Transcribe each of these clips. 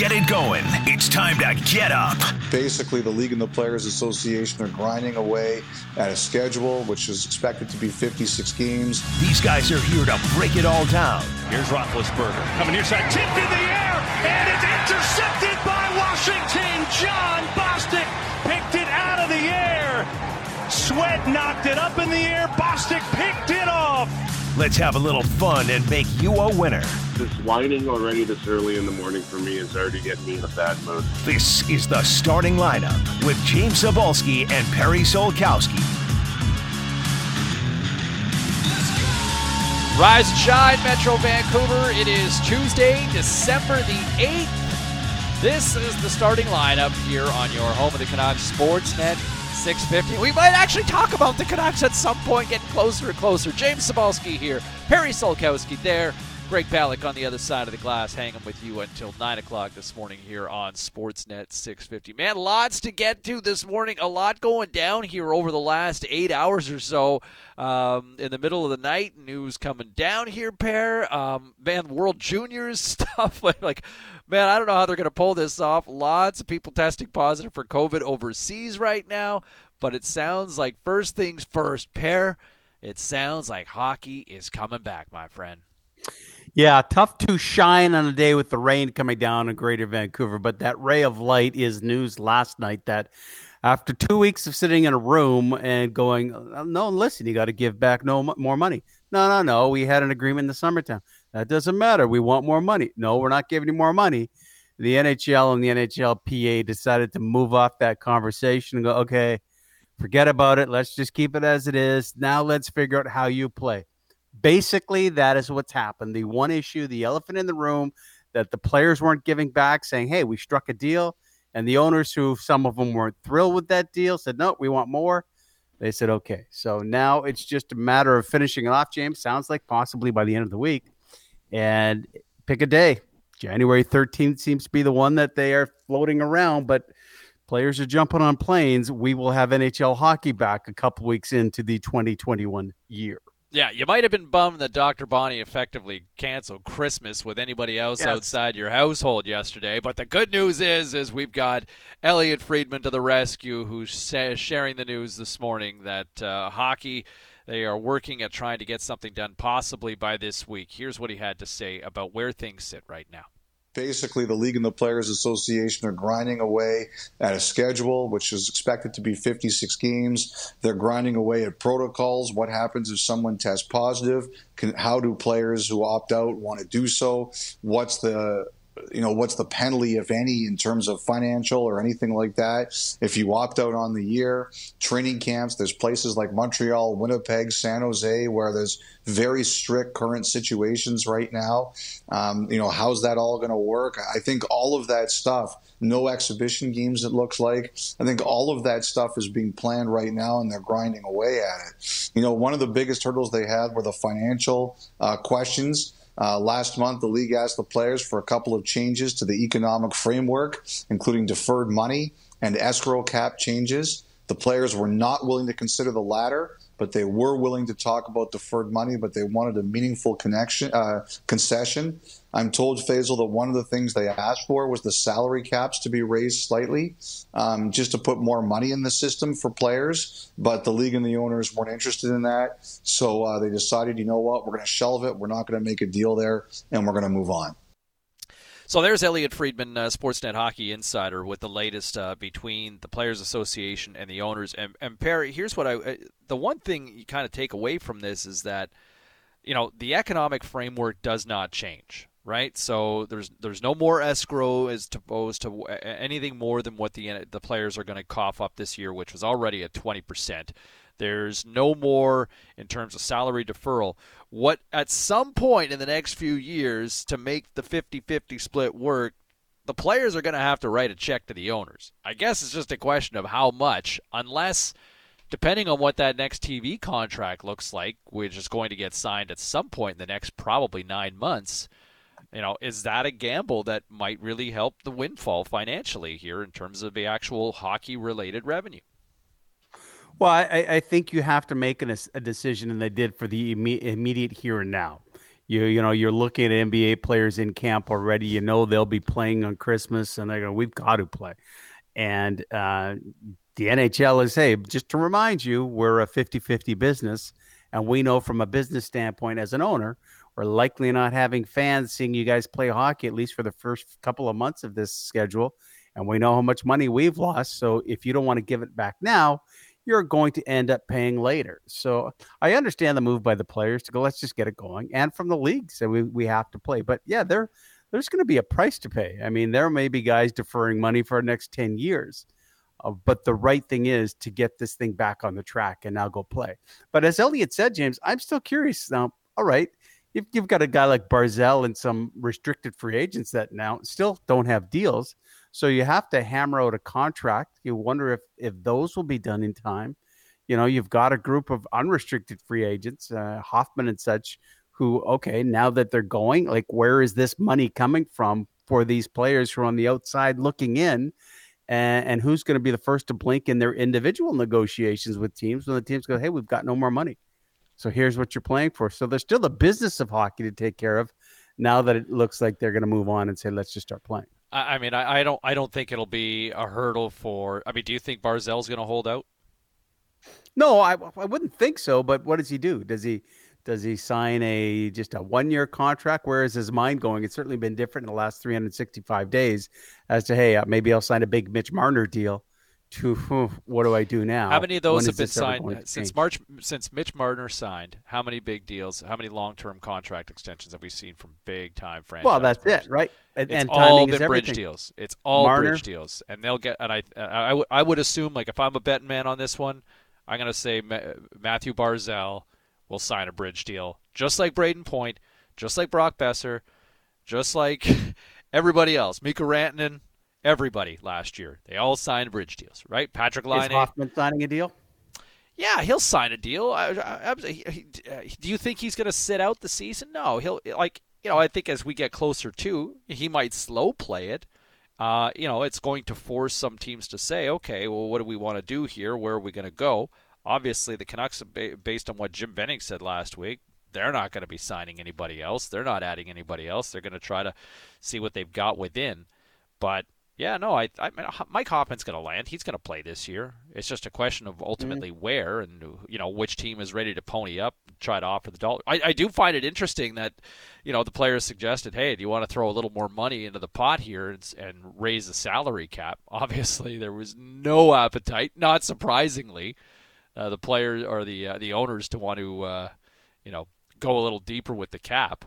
get it going. It's time to get up. Basically, the League and the Players Association are grinding away at a schedule which is expected to be 56 games. These guys are here to break it all down. Here's Roethlisberger coming near side, tipped in the air, and it's intercepted by Washington. Jon Bostic picked it out of the air. Sweat knocked it up in the air. Bostic picked it off. Let's have a little fun and make you a winner. This whining already this early in the morning for me is already getting me in a bad mood. This is the starting lineup with James Cybulski and Perry Solkowski. Rise and shine, Metro Vancouver. It is Tuesday, December the 8th. This is the starting lineup here on your home of the Canucks Sportsnet 650. We might actually talk about the Canucks at some point, getting closer and closer. James Cybulski here, Perry Solkowski there, Greg Palick on the other side of the glass, hanging with you until 9 o'clock this morning here on Sportsnet 650. Man, lots to get to this morning. A lot going down here over the last eight hours or so. Um, in the middle of the night, news coming down here, pair. Um, man, World Juniors stuff. like, man, I don't know how they're going to pull this off. Lots of people testing positive for COVID overseas right now. But it sounds like first things first, pair. It sounds like hockey is coming back, my friend. Yeah, tough to shine on a day with the rain coming down in Greater Vancouver, but that ray of light is news last night that after two weeks of sitting in a room and going, uh, no, listen, you got to give back no more money. No, no, no. We had an agreement in the summertime. That doesn't matter. We want more money. No, we're not giving you more money. The NHL and the NHLPA decided to move off that conversation and go, okay, forget about it. Let's just keep it as it is. Now let's figure out how you play basically that is what's happened. The one issue, the elephant in the room that the players weren't giving back, saying, Hey, we struck a deal. And the owners, who some of them weren't thrilled with that deal, said, No, we want more. They said, Okay. So now it's just a matter of finishing it off, James. Sounds like possibly by the end of the week. And pick a day. January 13th seems to be the one that they are floating around, but players are jumping on planes. We will have NHL hockey back a couple weeks into the 2021 year. Yeah, you might have been bummed that Dr. Bonnie effectively canceled Christmas with anybody else yes. outside your household yesterday. But the good news is, is we've got Elliotte Friedman to the rescue, who's sharing the news this morning that uh, hockey they are working at trying to get something done possibly by this week. Here's what he had to say about where things sit right now. Basically the league and the players association are grinding away at a schedule which is expected to be 56 games. They're grinding away at protocols. What happens if someone tests positive? Can, how do players who opt out want to do so? What's the you know what's the penalty if any in terms of financial or anything like that? If you opt out on the year training camps there's places like montreal winnipeg san jose where there's very strict current situations right now. Um, you know how's that all going to work? I think all of that stuff no exhibition games it looks like. I think all of that stuff is being planned right now and they're grinding away at it. You know one of the biggest hurdles they had were the financial uh, questions uh, last month, the league asked the players for a couple of changes to the economic framework, including deferred money and escrow cap changes. The players were not willing to consider the latter, but they were willing to talk about deferred money, but they wanted a meaningful connection uh, concession. I'm told, Faisal, that one of the things they asked for was the salary caps to be raised slightly, um, just to put more money in the system for players. But the league and the owners weren't interested in that, so uh, they decided, you know what, we're going to shelve it. We're not going to make a deal there, and we're going to move on. So there's Elliotte Friedman, uh, Sportsnet Hockey Insider, with the latest uh, between the Players Association and the owners. And, and Perry, here's what I uh, the one thing you kind of take away from this is that you know the economic framework does not change, right? So there's there's no more escrow as opposed to anything more than what the the players are going to cough up this year, which was already at 20 percent. There's no more in terms of salary deferral. What at some point in the next few years to make the 50-50 split work, the players are going to have to write a check to the owners. I guess it's just a question of how much unless depending on what that next TV contract looks like, which is going to get signed at some point in the next probably 9 months, you know, is that a gamble that might really help the windfall financially here in terms of the actual hockey related revenue? Well, I, I think you have to make an, a decision, and they did for the immediate here and now. You you know you're looking at NBA players in camp already. You know they'll be playing on Christmas, and they go, "We've got to play." And uh, the NHL is, hey, just to remind you, we're a 50-50 business, and we know from a business standpoint as an owner, we're likely not having fans seeing you guys play hockey at least for the first couple of months of this schedule, and we know how much money we've lost. So if you don't want to give it back now, you're going to end up paying later. So I understand the move by the players to go, let's just get it going, and from the league, so we we have to play. But yeah, there there's going to be a price to pay. I mean, there may be guys deferring money for the next ten years. Uh, but the right thing is to get this thing back on the track and now go play. But as Elliotte said, James, I'm still curious now. All right, if you've got a guy like Barzal and some restricted free agents that now still don't have deals, so you have to hammer out a contract. You wonder if if those will be done in time. You know, you've got a group of unrestricted free agents, uh, Hoffman and such, who okay, now that they're going, like where is this money coming from for these players who are on the outside looking in? And, and who's going to be the first to blink in their individual negotiations with teams when the teams go, hey, we've got no more money. So here's what you're playing for. So there's still the business of hockey to take care of now that it looks like they're going to move on and say, let's just start playing. I, mean, I, I, don't, I don't think it'll be a hurdle for. I mean, do you think Barzal's going to hold out? No, I, I wouldn't think so. But what does he do? Does he, does he sign a just a one year contract? Where is his mind going? It's certainly been different in the last 365 days as to hey, uh, maybe I'll sign a big Mitch Marner deal. To what do I do now? How many of those when have been signed since March? Since Mitch Marner signed, how many big deals? How many long term contract extensions have we seen from big time franchise? Well, that's players? it, right? And, it's and all been bridge deals. It's all Marner. bridge deals, and they'll get. And I, I, I would assume like if I'm a betting man on this one, I'm going to say Mathew Barzal will sign a bridge deal, just like Brayden Point, just like Brock Boeser, just like everybody else. Mikko Rantanen, everybody last year. They all signed bridge deals, right? Patrick Laine. Is Hoffman signing a deal? Yeah, he'll sign a deal. I, I, I, do you think he's going to sit out the season? No, he'll like you know. I think as we get closer to, he might slow play it. Uh, you know, it's going to force some teams to say, okay, well, what do we want to do here? Where are we going to go? Obviously, the Canucks, based on what Jim Benning said last week, they're not going to be signing anybody else. They're not adding anybody else. They're going to try to see what they've got within. But yeah, no, I, I mean, Mike Hoffman's going to land. He's going to play this year. It's just a question of ultimately mm-hmm. where and you know which team is ready to pony up, try to offer the dollar. I, I do find it interesting that you know the players suggested, hey, do you want to throw a little more money into the pot here and, and raise the salary cap? Obviously, there was no appetite. Not surprisingly, uh, the players or the uh, the owners to want to uh, you know go a little deeper with the cap,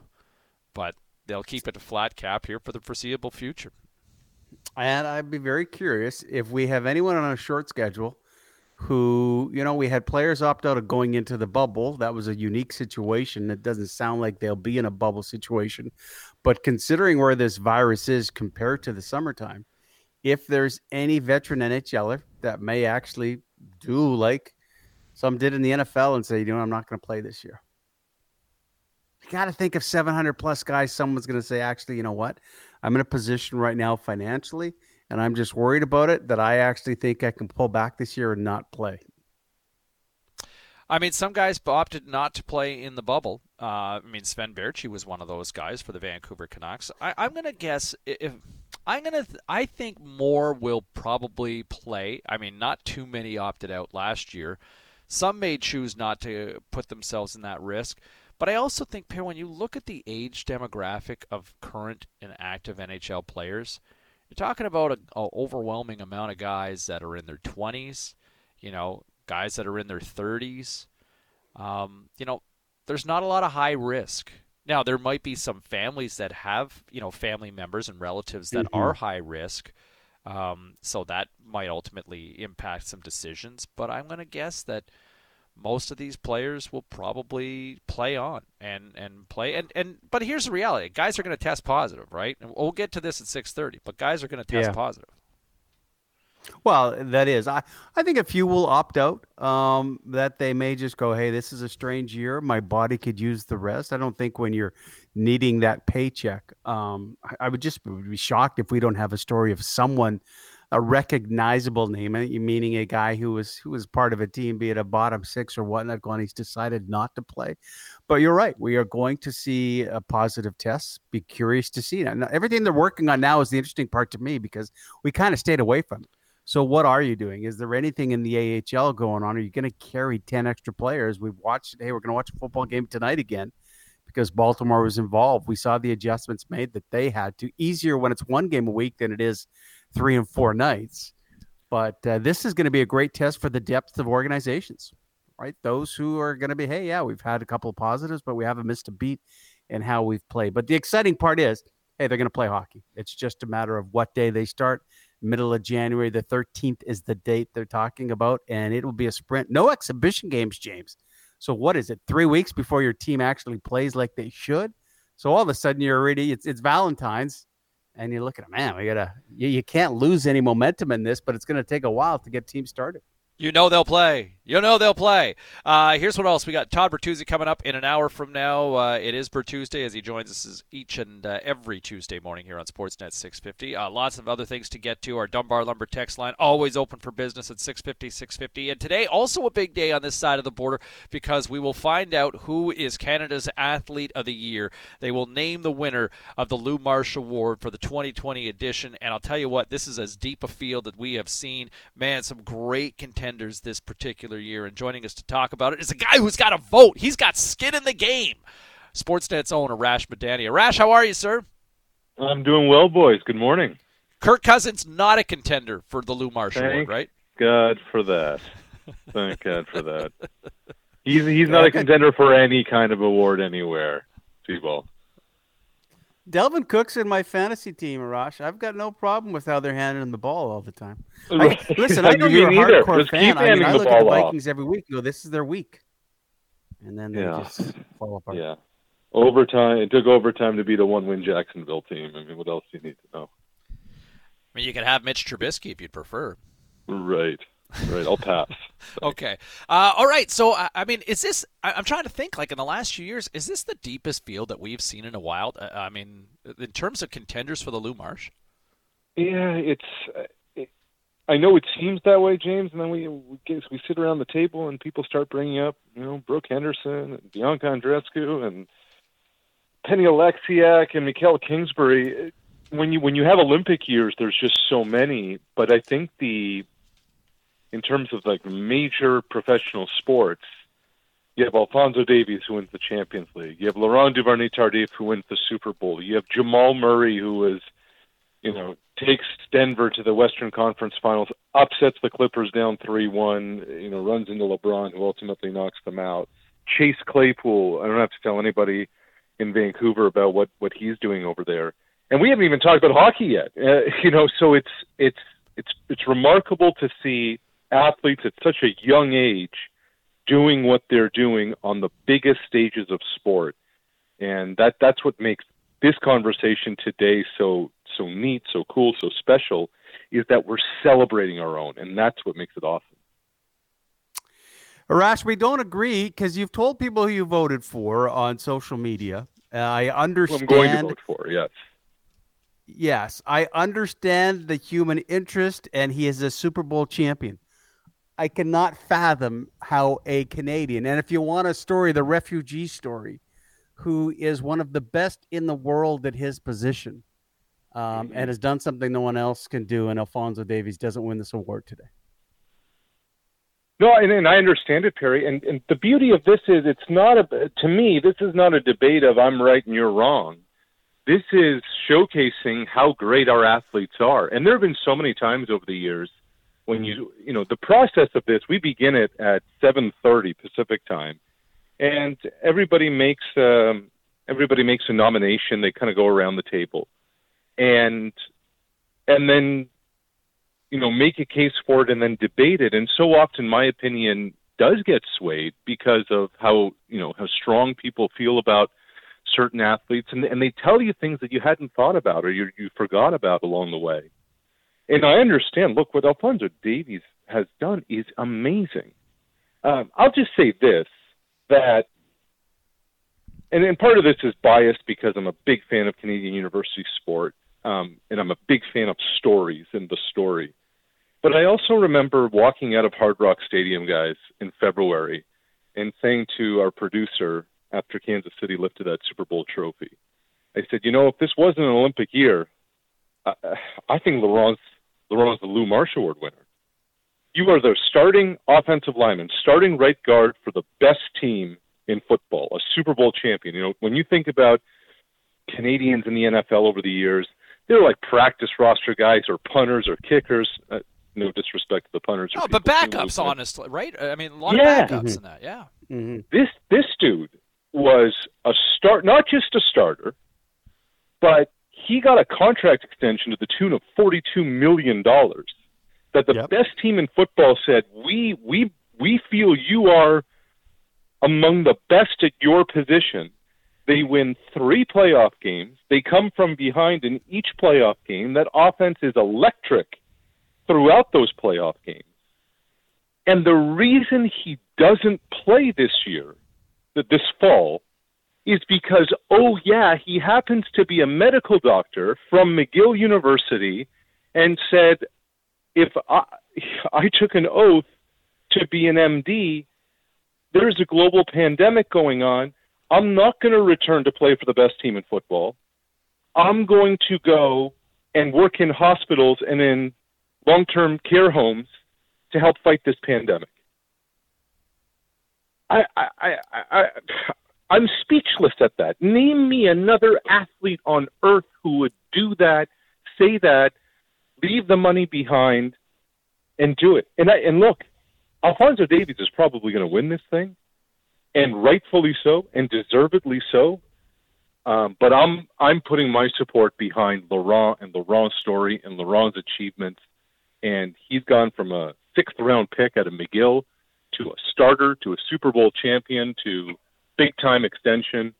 but they'll keep it a flat cap here for the foreseeable future. And I'd be very curious if we have anyone on a short schedule who, you know, we had players opt out of going into the bubble. That was a unique situation. It doesn't sound like they'll be in a bubble situation. But considering where this virus is compared to the summertime, if there's any veteran NHLer that may actually do like some did in the NFL and say, you know, I'm not going to play this year. You got to think of 700 plus guys. Someone's going to say, actually, you know what? I'm in a position right now financially, and I'm just worried about it that I actually think I can pull back this year and not play. I mean, some guys opted not to play in the bubble. Uh, I mean, Sven Baertschi was one of those guys for the Vancouver Canucks. I, am going to guess if I'm going to, th- I think more will probably play. I mean, not too many opted out last year. Some may choose not to put themselves in that risk. But I also think, Per, when you look at the age demographic of current and active NHL players, you're talking about an overwhelming amount of guys that are in their 20s, you know, guys that are in their 30s. Um, you know, there's not a lot of high risk. Now, there might be some families that have, you know, family members and relatives that mm-hmm. are high risk. Um, so that might ultimately impact some decisions. But I'm going to guess that most of these players will probably play on and and play. And and but here's the reality. Guys are going to test positive right? And we'll get to this at 6:30 but guys are going to test yeah. positive. Well that is. I i think a few will opt out um, that they may just go hey this is a strange year. My body could use the rest. I don't think when you're needing that paycheck um, I, I would just be shocked if we don't have a story of someone a recognizable name, eh, meaning a guy who was who was part of a team, be it a bottom six or whatnot, going he's decided not to play. But you're right. We are going to see a positive test. Be curious to see. Now, everything they're working on now is the interesting part to me because we kind of stayed away from it. So what are you doing? Is there anything in the AHL going on? Are you going to carry 10 extra players? We've watched, hey, we're going to watch a football game tonight again because Baltimore was involved. We saw the adjustments made that they had to. Easier when it's one game a week than it is three and four nights. But uh, this is going to be a great test for the depth of organizations, right? Those who are going to be, hey, yeah, we've had a couple of positives, but we haven't missed a beat in how we've played. But the exciting part is, hey, they're going to play hockey. It's just a matter of what day they start. Middle of January, the 13th is the date they're talking about, and it will be a sprint. No exhibition games, James. So what is it? Three weeks before your team actually plays like they should. So all of a sudden you're already it's it's Valentine's and you look at it, man, we gotta you, you can't lose any momentum in this, but it's gonna take a while to get teams started. You know they'll play. You know they'll play. Uh, here's what else we got. Todd Bertuzzi coming up in an hour from now. Uh, it is Bertuzz-day as he joins us each and uh, every Tuesday morning here on Sportsnet 650. Uh, lots of other things to get to. Our Dunbar Lumber text line always open for business at 650 650. And today also a big day on this side of the border because we will find out who is Canada's Athlete of the Year. They will name the winner of the Lou Marsh Award for the 2020 edition. And I'll tell you what, this is as deep a field that we have seen. Man, some great contenders this particular year. And joining us to talk about it is a guy who's got a vote. He's got skin in the game. Sportsnet's own Arash Madani. Arash, how are you, sir? I'm doing well, boys. Good morning. Kirk Cousins not a contender for the Lou Marshall Thank Award, right? God for that. Thank God for that. He's he's not a contender for any kind of award anywhere. C-Ball. Dalvin Cook's in my fantasy team, Arash. I've got no problem with how they're handing the ball all the time. I, listen, I know Me you're a neither. hardcore Just fan. keep I, mean, handing I the look at the ball off. Vikings every week. and Go, this is their week, and then they Yeah. just fall apart. Yeah. Overtime. It took overtime to beat a one-win Jacksonville team. I mean, what else do you need to know? I mean, you could have Mitch Trubisky if you'd prefer. Right. Right. I'll pass. Okay. Uh, all right. So, I I mean, is this? I- I'm trying to think. Like in the last few years, is this the deepest field that we've seen in a while? Uh, I mean, in terms of contenders for the Lou Marsh. Yeah, it's. uh, It, I know it seems that way, James, and then we we, get, we sit around the table and people start bringing up, you know, Brooke Henderson and Bianca Andreescu and Penny Oleksiak and Mikael Kingsbury. When you when you have Olympic years, there's just so many. But I think the in terms of like major professional sports, you have Alphonso Davies who wins the Champions League. You have Laurent Duvernay Tardif who wins the Super Bowl. You have Jamal Murray who was you know, takes Denver to the Western Conference Finals, upsets the Clippers down 3-1, you know, runs into LeBron who ultimately knocks them out. Chase Claypool, I don't have to tell anybody in Vancouver about what what he's doing over there. And we haven't even talked about hockey yet. Uh, you know, so it's it's it's it's remarkable to see athletes at such a young age doing what they're doing on the biggest stages of sport. And that that's what makes this conversation today so so neat, so cool, so special is that we're celebrating our own, and that's what makes it awesome. Arash, we don't agree because you've told people who you voted for on social media. Uh, I Who understand. I'm going to vote for, yes. Yes, I understand the human interest, and he is a Super Bowl champion. I cannot fathom how a Canadian, and if you want a story, the refugee story, who is one of the best in the world at his position, um, and has done something no one else can do, and Alphonso Davies doesn't win this award today. No, and, and I understand it, Perry. And, and the beauty of this is, it's not a. To me, this is not a debate of I'm right and you're wrong. This is showcasing how great our athletes are. And there have been so many times over the years when you, you know, the process of this. We begin it at 7:30 Pacific time, and everybody makes um, everybody makes a nomination. They kind of go around the table, and and then you know, make a case for it and then debate it. And so often, my opinion does get swayed because of how you know how strong people feel about certain athletes, and and they tell you things that you hadn't thought about or you you forgot about along the way. And I understand. Look, what Alphonso Davies has done is amazing. Um, I'll just say this: that, and, and part of this is biased because I'm a big fan of Canadian university sport, um, and I'm a big fan of stories and the story. But I also remember walking out of Hard Rock Stadium, guys, in February, and saying to our producer, after Kansas City lifted that Super Bowl trophy. I said, you know, if this wasn't an Olympic year, I, think Laurent's Laurent's the Lou Marsh Award winner. You are the starting offensive lineman, starting right guard for the best team in football, a Super Bowl champion. You know, when you think about Canadians in the NFL over the years, they're like practice roster guys or punters or kickers. Uh, no disrespect to the punters. Oh, but backups, honestly, right? I mean, a lot yeah. of backups mm-hmm. in that. Yeah. Mm-hmm. This this dude was a start, not just a starter, but he got a contract extension to the tune of forty-two million dollars. That the yep. best team in football said, "We we we feel you are among the best at your position." They win three playoff games. They come from behind in each playoff game. That offense is electric throughout those playoff games. And the reason he doesn't play this year, that this fall, is because, oh, yeah, he happens to be a medical doctor from McGill University and said, if I, I took an oath to be an MD, there's a global pandemic going on. I'm not going to return to play for the best team in football. I'm going to go and work in hospitals and in long term care homes to help fight this pandemic. I, I, I, I, I'm speechless at that. Name me another athlete on earth who would do that, say that, leave the money behind, and do it. And I, and look, Alphonso Davies is probably going to win this thing, and rightfully so, and deservedly so. Um, but I'm I'm putting my support behind Laurent and Laurent's story and Laurent's achievements and he's gone from a sixth round pick out of McGill to a starter to a Super Bowl champion to big time extension,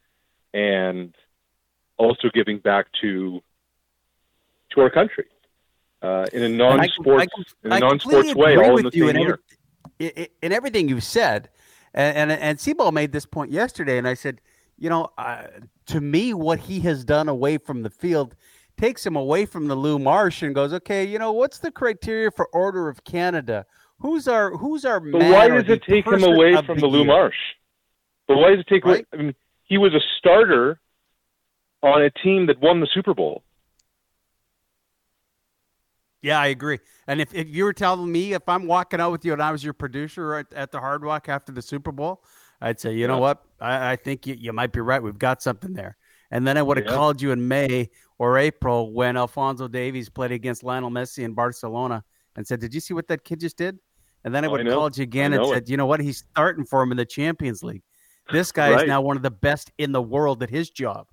and also giving back to to our country uh, in a non-sports I, I, in a non-sports way, all in the same year. Every, in everything you've said, and and, and C-Ball made this point yesterday, and I said, you know, uh, to me, what he has done away from the field takes him away from the Lou Marsh and goes, okay, you know, what's the criteria for Order of Canada? Who's our who's our But why does it take him away from the, the Lou Marsh? Why does it take right? I mean, he was a starter on a team that won the Super Bowl. Yeah, I agree. And if, if you were telling me if I'm walking out with you and I was your producer at, at the Hard Rock after the Super Bowl, I'd say, you yeah. know what? I, I think you, you might be right. We've got something there. And then I would have yeah. called you in May or April when Alphonso Davies played against Lionel Messi in Barcelona and said, Did you see what that kid just did? And then I oh, would have called you again and said, it. You know what? He's starting for him in the Champions League. This guy right. is now one of the best in the world at his job.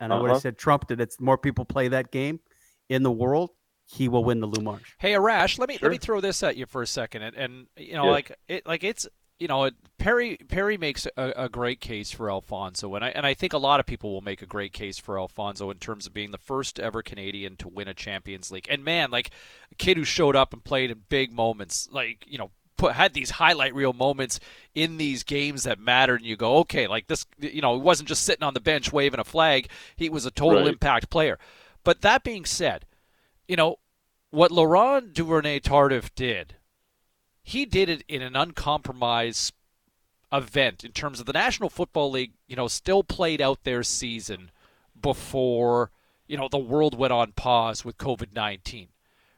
And uh-huh. I would have said, Trump did it's more people play that game in the world. He will win the Lou Marsh. Hey Arash, let me sure. let me throw this at you for a second, and, and you know, like it, like it's you know, Perry Perry makes a, a, great case for Alphonso, and I and I think a lot of people will make a great case for Alphonso in terms of being the first ever Canadian to win a Champions League. And man, like a kid who showed up and played in big moments, like you know, put had these highlight reel moments in these games that mattered, and you go, okay, like this, you know, he wasn't just sitting on the bench waving a flag; he was a total right. impact player. But that being said, you know what Laurent Duvernay Tardif did he did it in an uncompromised event in terms of the National Football League, you know, still played out their season before, you know, the world went on pause with COVID 19.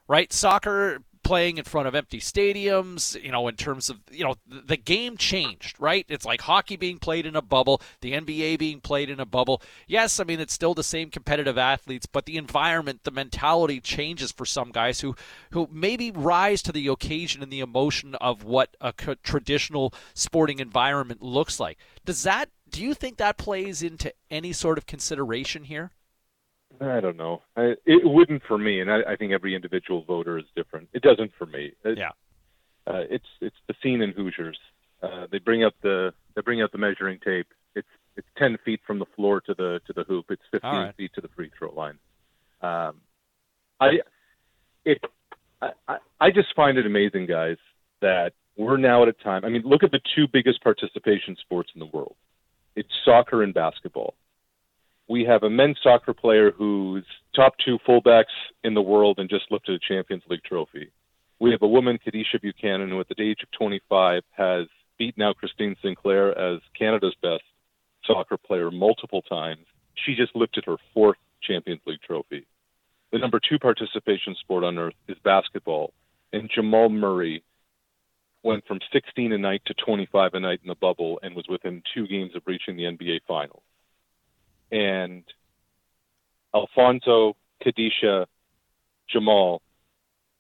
Right? Soccer playing in front of empty stadiums, you know, in terms of, you know, the game changed, right? It's like hockey being played in a bubble, the NBA being played in a bubble. Yes, I mean, it's still the same competitive athletes, but the environment, the mentality changes for some guys who, who maybe rise to the occasion and the emotion of what a traditional sporting environment looks like. Does that, do you think that plays into any sort of consideration here? I don't know. I, it wouldn't for me, and I, I think every individual voter is different. It doesn't for me. It, yeah. Uh, it's it's the scene in Hoosiers. Uh, they bring up the they bring out the measuring tape. It's it's ten feet from the floor to the to the hoop. It's fifteen right. feet to the free throw line. Um, I it I, I just find it amazing, guys, that we're now at a time. I mean, look at the two biggest participation sports in the world. It's soccer and basketball we have a men's soccer player who's top two fullbacks in the world and just lifted a Champions League trophy. We have a woman, Kadeisha Buchanan, who at the age of 25 has beaten out Christine Sinclair as Canada's best soccer player multiple times. She just lifted her fourth Champions League trophy. The number two participation sport on earth is basketball, and Jamal Murray went from 16 a night to 25 a night in the bubble and was within two games of reaching the NBA Finals. And Alphonso, Kadeisha, Jamal,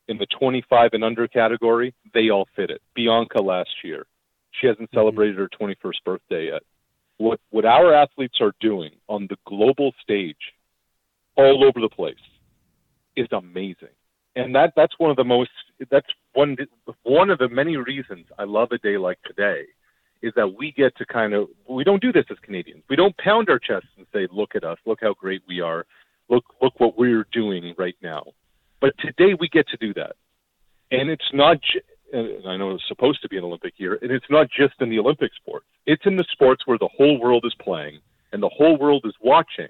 in the 25 and under category, they all fit it. Bianca last year, she hasn't mm-hmm. celebrated her 21st birthday yet. What what our athletes are doing on the global stage, all over the place, is amazing. And that that's one of the most that's one one of the many reasons I love a day like today is that we get to kind of we don't do this as Canadians. We don't pound our chests say, "Look at us! Look how great we are! Look look what we're doing right now." But today we get to do that, and it's not. And I know it's supposed to be an Olympic year, and it's not just in the Olympic sports. It's in the sports where the whole world is playing and the whole world is watching,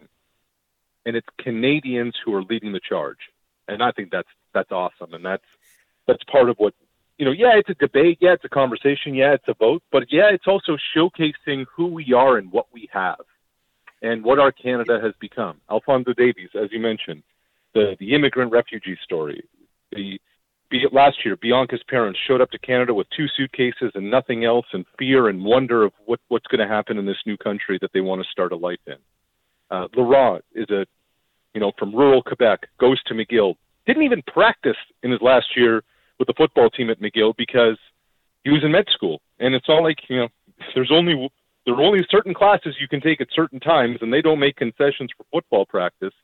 and it's Canadians who are leading the charge. And I think that's that's awesome, and that's that's part of what you know. Yeah, it's a debate. Yeah, it's a conversation. Yeah, it's a vote. But yeah, it's also showcasing who we are and what we have, and what our Canada has become. Alphonso Davies, as you mentioned, the the immigrant refugee story. The be last year, Bianca's parents showed up to Canada with two suitcases and nothing else, and fear and wonder of what what's going to happen in this new country that they want to start a life in. Uh, Laurent is a, you know, from rural Quebec, goes to McGill, didn't even practice in his last year with the football team at McGill because he was in med school, and it's all like you know, there's only there are only certain classes you can take at certain times, and they don't make concessions for football practice.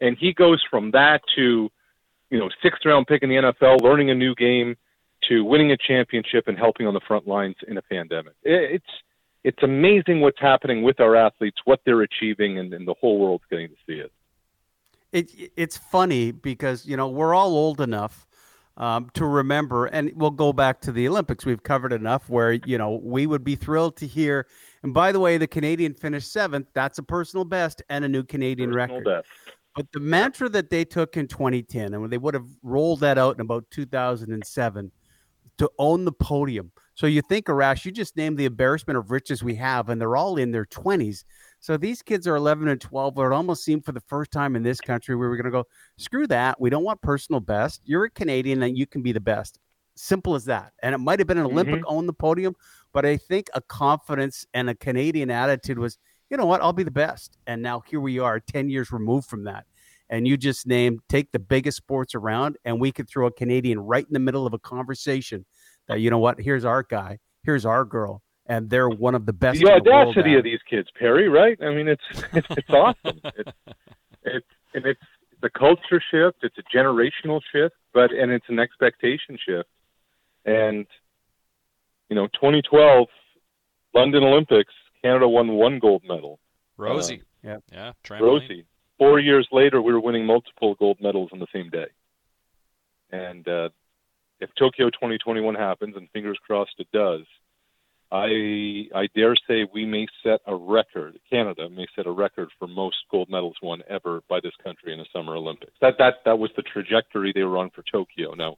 And he goes from that to you know, sixth round pick in the NFL, learning a new game, to winning a championship and helping on the front lines in a pandemic. It's it's amazing what's happening with our athletes, what they're achieving, and, and the whole world's getting to see it. It it's funny because you know we're all old enough um, to remember, and we'll go back to the Olympics. We've covered enough where you know we would be thrilled to hear. And by the way, the Canadian finished seventh. That's a personal best and a new Canadian Personal record. best. But the mantra that they took in 2010, and when they would have rolled that out in about 2007, to own the podium. So you think, Arash, you just named the embarrassment of riches we have, and they're all in their 20s. So these kids are 11 and 12. It almost seemed for the first time in this country we were going to go, screw that. We don't want personal best. You're a Canadian and you can be the best. Simple as that. And it might have been an mm-hmm. Olympic own the podium, but I think a confidence and a Canadian attitude was, you know what, I'll be the best. And now here we are, 10 years removed from that. And you just named, take the biggest sports around, and we could throw a Canadian right in the middle of a conversation that, you know what, here's our guy, here's our girl, and they're one of the best. the in the world audacity of these kids, Perry. Right? I mean, it's it's, it's awesome. It's it's and it's the culture shift. It's a generational shift, but and it's an expectation shift. And you know, 2012 London Olympics, Canada won one gold medal. Rosie. yeah. Yeah. Trampoline. Rosie. Four years later, we were winning multiple gold medals on the same day. And uh, if Tokyo 2021 happens, and fingers crossed it does, I I dare say we may set a record. Canada may set a record for most gold medals won ever by this country in a Summer Olympics. That that that was the trajectory they were on for Tokyo. Now,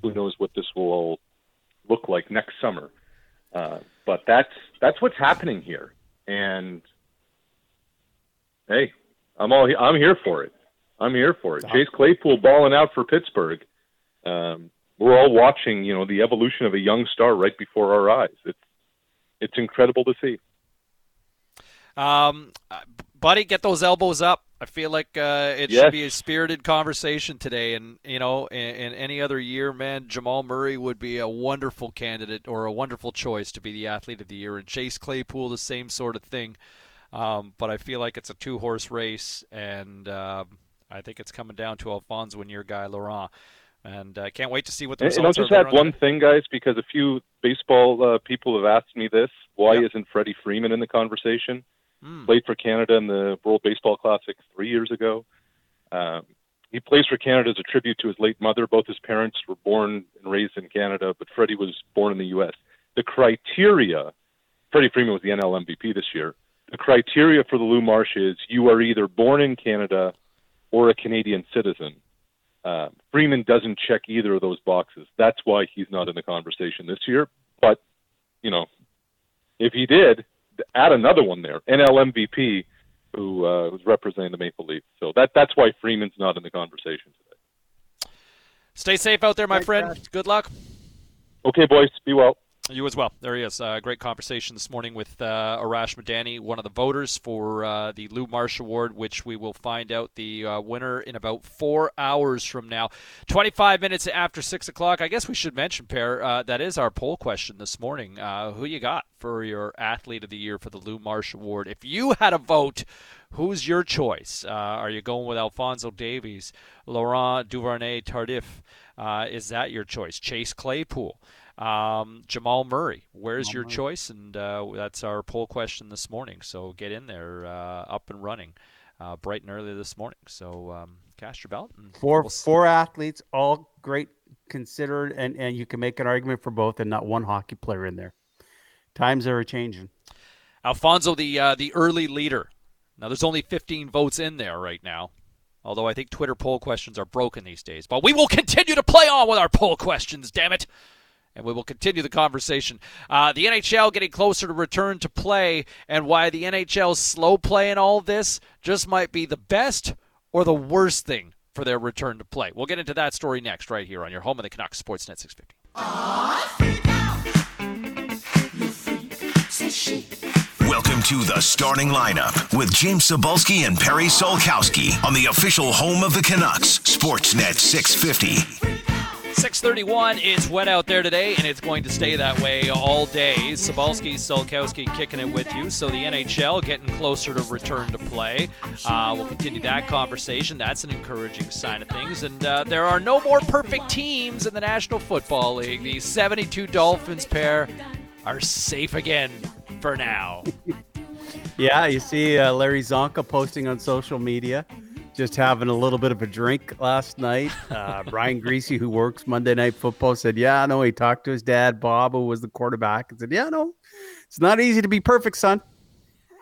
who knows what this will all look like next summer? Uh, but that's that's what's happening here. And hey, I'm all I'm here for it. I'm here for it. Chase Claypool balling out for Pittsburgh. Um, we're all watching, you know, the evolution of a young star right before our eyes. It's it's incredible to see. Um, uh, buddy, get those elbows up. I feel like uh, it Yes. should be a spirited conversation today. And you know, in, in any other year, man, Jamal Murray would be a wonderful candidate or a wonderful choice to be the athlete of the year. And Chase Claypool, the same sort of thing. Um, but I feel like it's a two-horse race, and um, I think it's coming down to Alphonso and your guy Laurent. And I can't wait to see what the And, and I'll just are. add one thing, guys, because a few baseball uh, people have asked me this: Why isn't Freddie Freeman in the conversation? Hmm. Played for Canada in the World Baseball Classic three years ago. Um, he plays for Canada as a tribute to his late mother. Both his parents were born and raised in Canada, but Freddie was born in the U.S. The criteria: Freddie Freeman was the NL MVP this year. The criteria for the Lou Marsh is you are either born in Canada or a Canadian citizen. Uh, Freeman doesn't check either of those boxes. That's why he's not in the conversation this year. But, you know, if he did, add another one there, NL MVP, who uh, who's representing the Maple Leafs. So that that's why Freeman's not in the conversation today. Stay safe out there, my friend. Good luck. Okay, boys. Be well. You as well. There he is. Uh, great conversation this morning with uh, Arash Madani, one of the voters for uh, the Lou Marsh Award, which we will find out the uh, winner in about four hours from now. 25 minutes after 6 o'clock. I guess we should mention, Pair, uh, that is our poll question this morning. Uh, who you got for your Athlete of the Year for the Lou Marsh Award? If you had a vote, who's your choice? Are you going with Alphonso Davies, Laurent Duvernay Tardif? is that your choice? Chase Claypool? Um, Jamal Murray, where's Jamal your Murray. choice? And uh, that's our poll question this morning. So get in there, uh, up and running, uh, bright and early this morning. So um, cast your ballot. four we'll four athletes, all great considered, and and you can make an argument for both, and not one hockey player in there. Times are changing. Alphonso, the uh, the early leader. Now there's only 15 votes in there right now. Although I think Twitter poll questions are broken these days. But we will continue to play on with our poll questions, damn it and we will continue the conversation. Uh, the NHL getting closer to return to play, and why the NHL's slow play in all this just might be the best or the worst thing for their return to play. We'll get into that story next, right here on your home of the Canucks, Sportsnet 650. Welcome to the starting lineup with James Cybulski and Perry Solkowski on the official home of the Canucks, Sportsnet 650. 631. It's wet out there today, and it's going to stay that way all day. Cybulski, Solkowski kicking it with you. So the NHL getting closer to return to play. Uh, we'll continue that conversation. That's an encouraging sign of things. And uh, there are no more perfect teams in the National Football League. The 72 Dolphins pair are safe again for now. yeah, you see uh, Larry Csonka posting on social media just having a little bit of a drink last night. Uh, Brian Griese, who works Monday Night Football, said, "Yeah, no." He talked to his dad, Bob, who was the quarterback, and said, "Yeah, no, it's not easy to be perfect, son."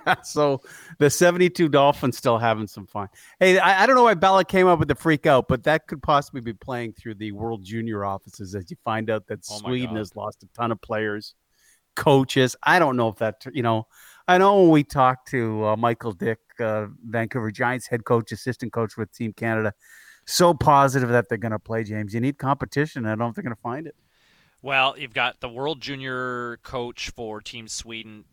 so the 72 Dolphins still having some fun. Hey, I, I, don't know why Bella came up with the freak out, but that could possibly be playing through the World Junior offices as you find out that oh Sweden has lost a ton of players, coaches. I don't know if that, you know, I know when we talked to uh, Michael Dyck, uh, Vancouver Giants head coach, assistant coach with Team Canada, so positive that they're going to play, James. You need competition. I don't know if they're going to find it. Well, you've got the world junior coach for Team Sweden.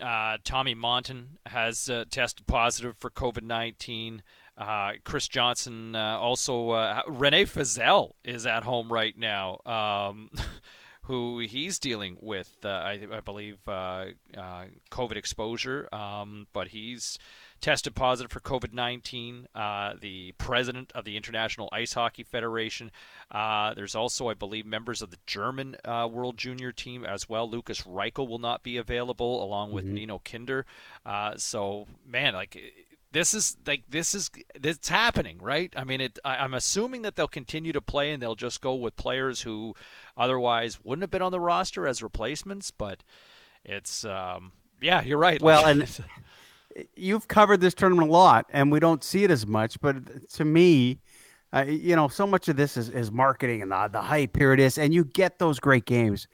Uh, Tomas Monten has uh, tested positive for COVID 19. Uh, Chris Johnson uh, also. Uh, Rene Fasel is at home right now. Um, who he's dealing with, uh, I, I, believe, uh, uh, COVID exposure, um, but he's tested positive for COVID 19. Uh, the president of the International Ice Hockey Federation. Uh, there's also, I believe, members of the German uh, World Junior team as well. Lucas Reichel will not be available, along with mm-hmm. Nino Kinder. so, man, like this is like this is it's happening, right? I mean, it. I, am assuming that they'll continue to play and they'll just go with players who otherwise wouldn't have been on the roster as replacements. But it's um, yeah, you're right. Well, and you've covered this tournament a lot, and we don't see it as much. But to me, uh, you know, so much of this is, is marketing and the, the hype. Here it is, and you get those great games.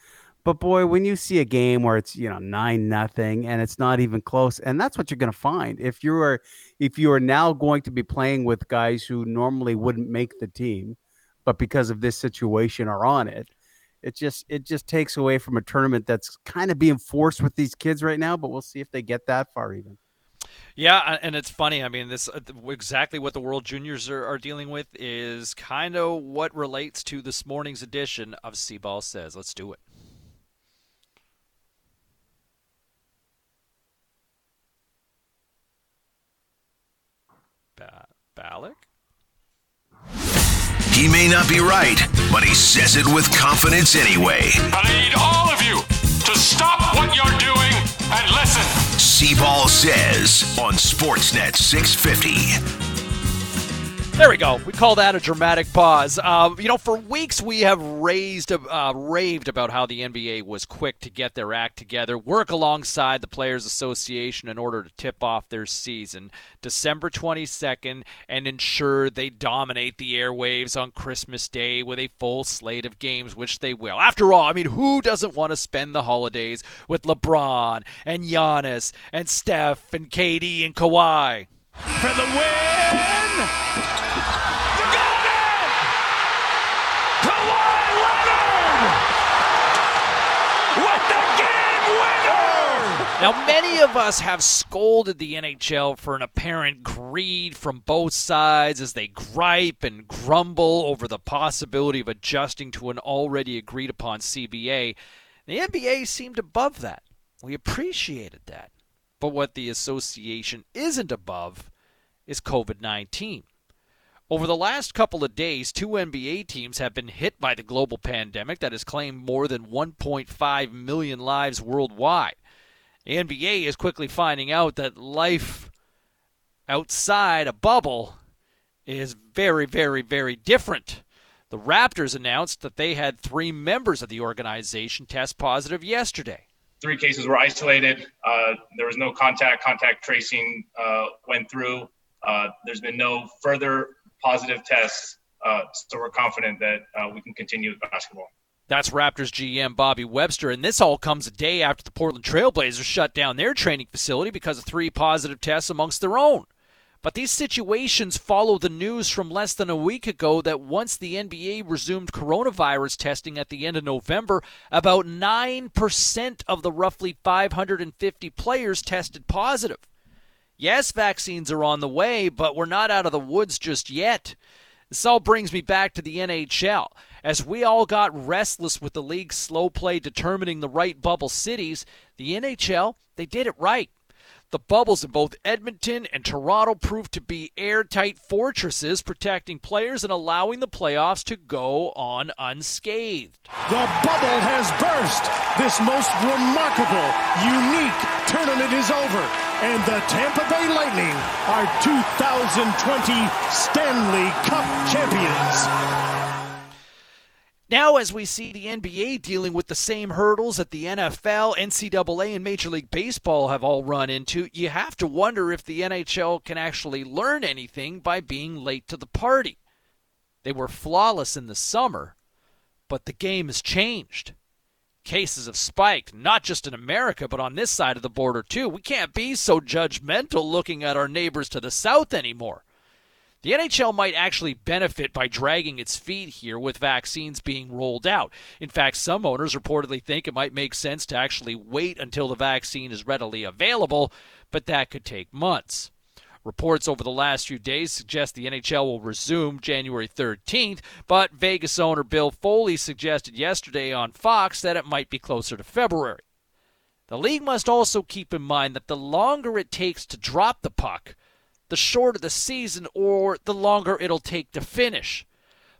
But boy, when you see a game where it's you know nine nothing and it's not even close, and that's what you're going to find if you are if you are now going to be playing with guys who normally wouldn't make the team, but because of this situation are on it. It just it just takes away from a tournament that's kind of being forced with these kids right now. But we'll see if they get that far even. Yeah, and it's funny. I mean, this uh, exactly what the World Juniors are, are dealing with is kind of what relates to this morning's edition of C-Ball Says. Let's do it. Ba- Ballack? He may not be right, but he says it with confidence anyway. I need all of you to stop what you're doing and listen. C-Ball says on Sportsnet 650. There we go. We call that a dramatic pause. Uh, you know, for weeks we have raised, uh, raved about how the NBA was quick to get their act together, work alongside the Players Association in order to tip off their season December 22nd and ensure they dominate the airwaves on Christmas Day with a full slate of games, which they will. After all, I mean, who doesn't want to spend the holidays with LeBron and Giannis and Steph and KD and Kawhi? For the win! Now, many of us have scolded the NHL for an apparent greed from both sides as they gripe and grumble over the possibility of adjusting to an already agreed upon CBA. The NBA seemed above that. We appreciated that. But what the association isn't above is COVID 19. Over the last couple of days, two NBA teams have been hit by the global pandemic that has claimed more than 1.5 million lives worldwide. The NBA is quickly finding out that life outside a bubble is very, very, very different. The Raptors announced that they had three members of the organization test positive yesterday. Three cases were isolated. Uh, there was no contact. Contact tracing uh, went through. Uh, there's been no further positive tests, uh, so we're confident that uh, we can continue with basketball. That's Raptors GM Bobby Webster, and this all comes a day after the Portland Trailblazers shut down their training facility because of three positive tests amongst their own. But these situations follow the news from less than a week ago that once the NBA resumed coronavirus testing at the end of November, about 9% of the roughly 550 players tested positive. Yes, vaccines are on the way, but we're not out of the woods just yet. This all brings me back to the NHL. As we all got restless with the league's slow play determining the right bubble cities, the NHL, they did it right. The bubbles in both Edmonton and Toronto proved to be airtight fortresses, protecting players and allowing the playoffs to go on unscathed. The bubble has burst. This most remarkable, unique tournament is over, and the Tampa Bay Lightning are 2020 Stanley Cup champions. Now, as we see the NBA dealing with the same hurdles that the NFL, NCAA, and Major League Baseball have all run into, you have to wonder if the NHL can actually learn anything by being late to the party. They were flawless in the summer, but the game has changed. Cases have spiked, not just in America, but on this side of the border, too. We can't be so judgmental looking at our neighbors to the south anymore. The NHL might actually benefit by dragging its feet here with vaccines being rolled out. In fact, some owners reportedly think it might make sense to actually wait until the vaccine is readily available, but that could take months. Reports over the last few days suggest the NHL will resume January 13th, but Vegas owner Bill Foley suggested yesterday on Fox that it might be closer to February. The league must also keep in mind that the longer it takes to drop the puck, the shorter the season or the longer it'll take to finish.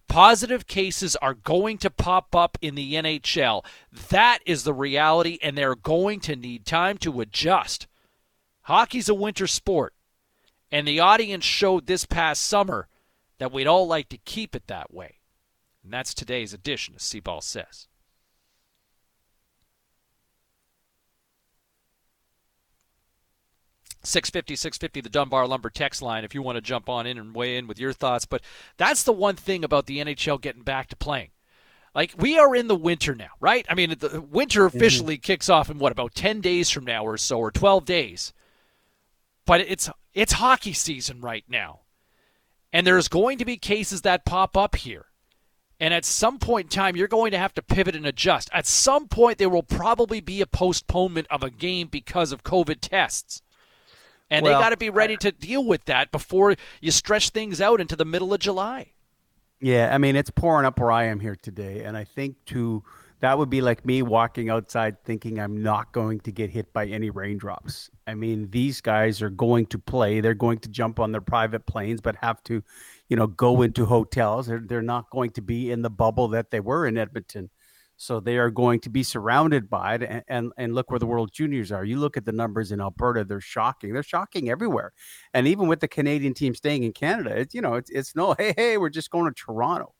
Positive cases are going to pop up in the NHL. That is the reality, and they're going to need time to adjust. Hockey's a winter sport, and the audience showed this past summer that we'd all like to keep it that way. And that's today's edition of C-Ball Says. 650 650 the Dunbar Lumber text line if you want to jump on in and weigh in with your thoughts. But that's the one thing about the NHL getting back to playing. Like we are in the winter now right? I mean the winter mm-hmm. officially mm-hmm. kicks off in what about 10 days from now or so or 12 days. But it's it's hockey season right now. And there's going to be cases that pop up here. And at some point in time you're going to have to pivot and adjust. At some point there will probably be a postponement of a game because of covid tests and well, they got to be ready to deal with that before you stretch things out into the middle of July. Yeah, I mean it's pouring up where I am here today, and I think to that would be like me walking outside thinking I'm not going to get hit by any raindrops. I mean, these guys are going to play. They're going to jump on their private planes, but have to, you know, go into hotels. They're, they're not going to be in the bubble that they were in Edmonton. So they are going to be surrounded by it. And, and, and look where the World Juniors are. You look at the numbers in Alberta; they're shocking. They're shocking everywhere. And even with the Canadian team staying in Canada, it's you know it's it's no hey hey we're just going to Toronto.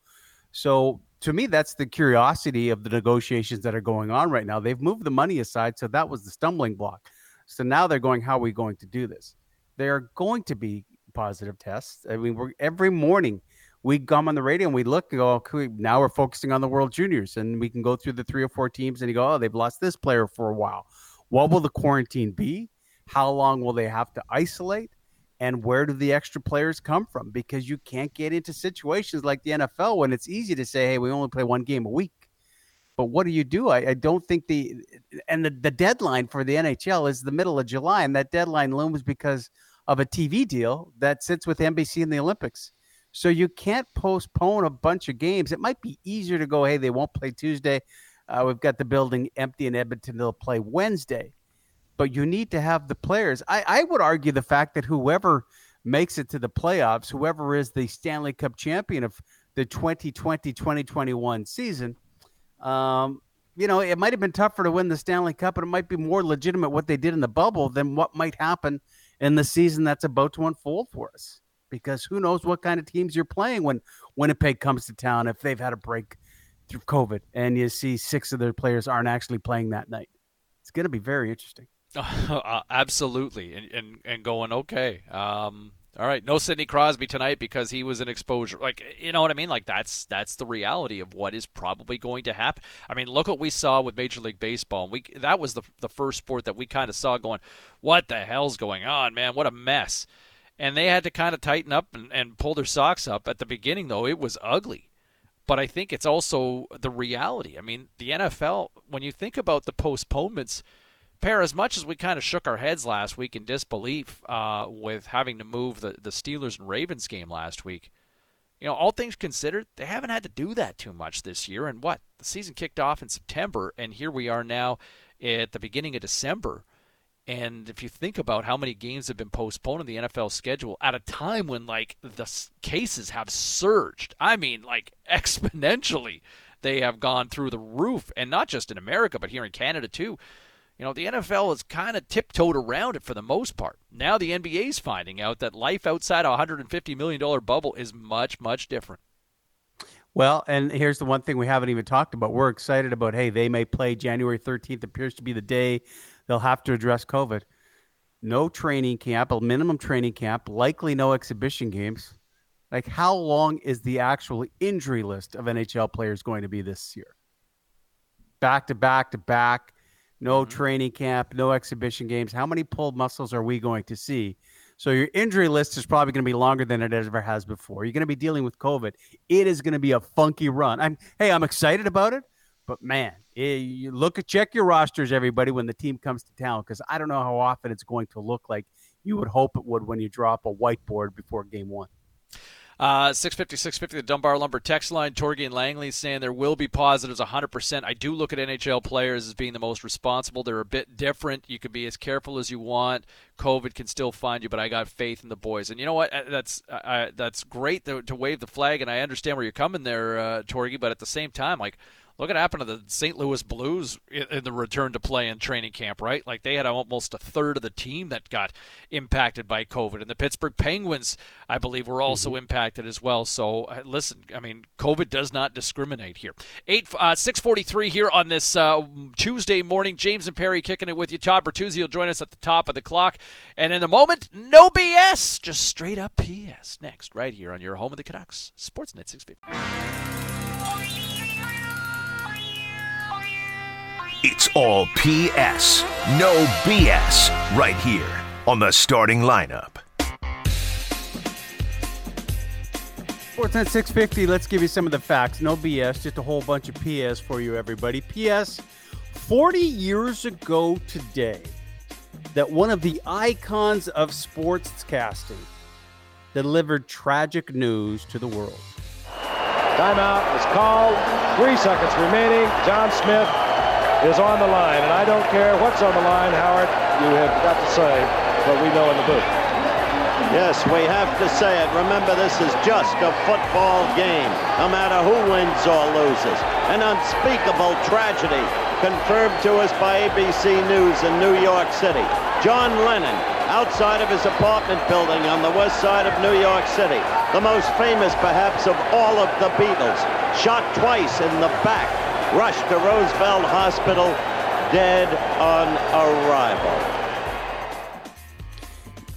So to me, that's the curiosity of the negotiations that are going on right now. They've moved the money aside, so that was the stumbling block. So now they're going, how are we going to do this? They are going to be positive tests. I mean, we're every morning we come on the radio and we look and go, okay, now we're focusing on the World Juniors, and we can go through the three or four teams and you go, oh, they've lost this player for a while. What will the quarantine be? How long will they have to isolate? And where do the extra players come from? Because you can't get into situations like the NFL when it's easy to say, hey, we only play one game a week. But what do you do? I, I don't think the and the, the deadline for the NHL is the middle of July, and that deadline looms because of a TV deal that sits with NBC and the Olympics. So you can't postpone a bunch of games. It might be easier to go, hey, they won't play Tuesday. Uh, we've got the building empty in Edmonton. They'll play Wednesday. But you need to have the players. I, I would argue the fact that whoever makes it to the playoffs, whoever is the Stanley Cup champion of the 2020 2021 season, um, you know, it might have been tougher to win the Stanley Cup, but it might be more legitimate what they did in the bubble than what might happen in the season that's about to unfold for us because who knows what kind of teams you're playing when Winnipeg comes to town if they've had a break through COVID and you see six of their players aren't actually playing that night. It's going to be very interesting. Uh, absolutely, and, and and going okay. Um, all right, no Sidney Crosby tonight because he was an exposure. Like you know what I mean? Like that's that's the reality of what is probably going to happen. I mean, look what we saw with Major League Baseball. We that was the the first sport that we kind of saw going, what the hell's going on, man? What a mess and they had to kind of tighten up and, and pull their socks up. At the beginning though it was ugly. But i think it's also the reality. I mean the nfl when you think about the postponements pair as much as we kind of shook our heads last week in disbelief uh, with having to move the, the steelers and ravens game last week you know all things considered they haven't had to do that too much this year. And what? The season kicked off in september and here we are now at the beginning of december and if you think about how many games have been postponed in the NFL schedule at a time when like the cases have surged, I mean like exponentially, they have gone through the roof, and not just in America, but here in Canada too. You know, the NFL has kind of tiptoed around it for the most part. Now the NBA is finding out that life outside a $150 million bubble is much, much different. Well, and here's the one thing we haven't even talked about. We're excited about, hey, they may play January 13th, appears to be the day they'll have to address COVID. No training camp, a minimum training camp, likely no exhibition games. Like, how long is the actual injury list of NHL players going to be this year? Back to back to back, no mm-hmm. training camp, no exhibition games. How many pulled muscles are we going to see? So your injury list is probably going to be longer than it ever has before. You're going to be dealing with COVID. It is going to be a funky run. I'm hey, I'm excited about it, but man, Eh, you look at check your rosters, everybody, when the team comes to town, because I don't know how often it's going to look like you would hope it would when you drop a whiteboard before game one. Uh, 650, 650, the Dunbar Lumber text line. Torgy and Langley saying there will be positives 100%. I do look at NHL players as being the most responsible. They're a bit different. You can be as careful as you want. COVID can still find you, but I got faith in the boys. And you know what? Uh, that's uh, that's great to, to, wave the flag, and I understand where you're coming there, uh, Torgy, but at the same time, like – Look what happened to the St. Louis Blues in the return to play in training camp, right? Like they had almost a third of the team that got impacted by COVID. And the Pittsburgh Penguins, I believe, were also mm-hmm. impacted as well. So uh, listen, I mean, COVID does not discriminate here. Eight uh, six forty three here on this uh, Tuesday morning. James and Perry kicking it with you. Todd Bertuzzi will join us at the top of the clock. And in a moment, no BS, just straight up PS. Next, right here on your home of the Canucks, Sportsnet 650. It's all PS, no BS, right here on the starting lineup. Sportsnet 650, let's give you some of the facts. No BS, just a whole bunch of PS for you, everybody. PS, 40 years ago today, that one of the icons of sportscasting delivered tragic news to the world. Timeout is called. Three seconds remaining. John Smith is on the line. And I don't care what's on the line, Howard, you have got to say what we know in the booth. Yes, we have to say it. Remember, this is just a football game, no matter who wins or loses. An unspeakable tragedy confirmed to us by ABC News in New York City. John Lennon, outside of his apartment building on the west side of New York City, the most famous perhaps of all of the Beatles, shot twice in the back, rushed to Roosevelt Hospital, dead on arrival.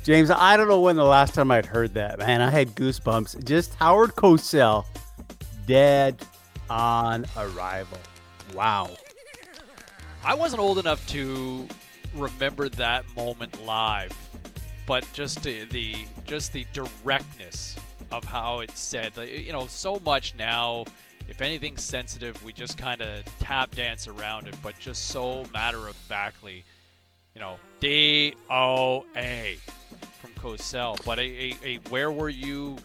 James, I don't know when the last time I'd heard that. Man, I had goosebumps. Just Howard Cosell, dead on arrival. Wow. I wasn't old enough to remember that moment live, but just the, the just the directness of how it's said. You know, so much now. If anything's sensitive, we just kind of tap dance around it, but just so matter of factly, you know, D O A from Cosell. But a, a, a, where were you?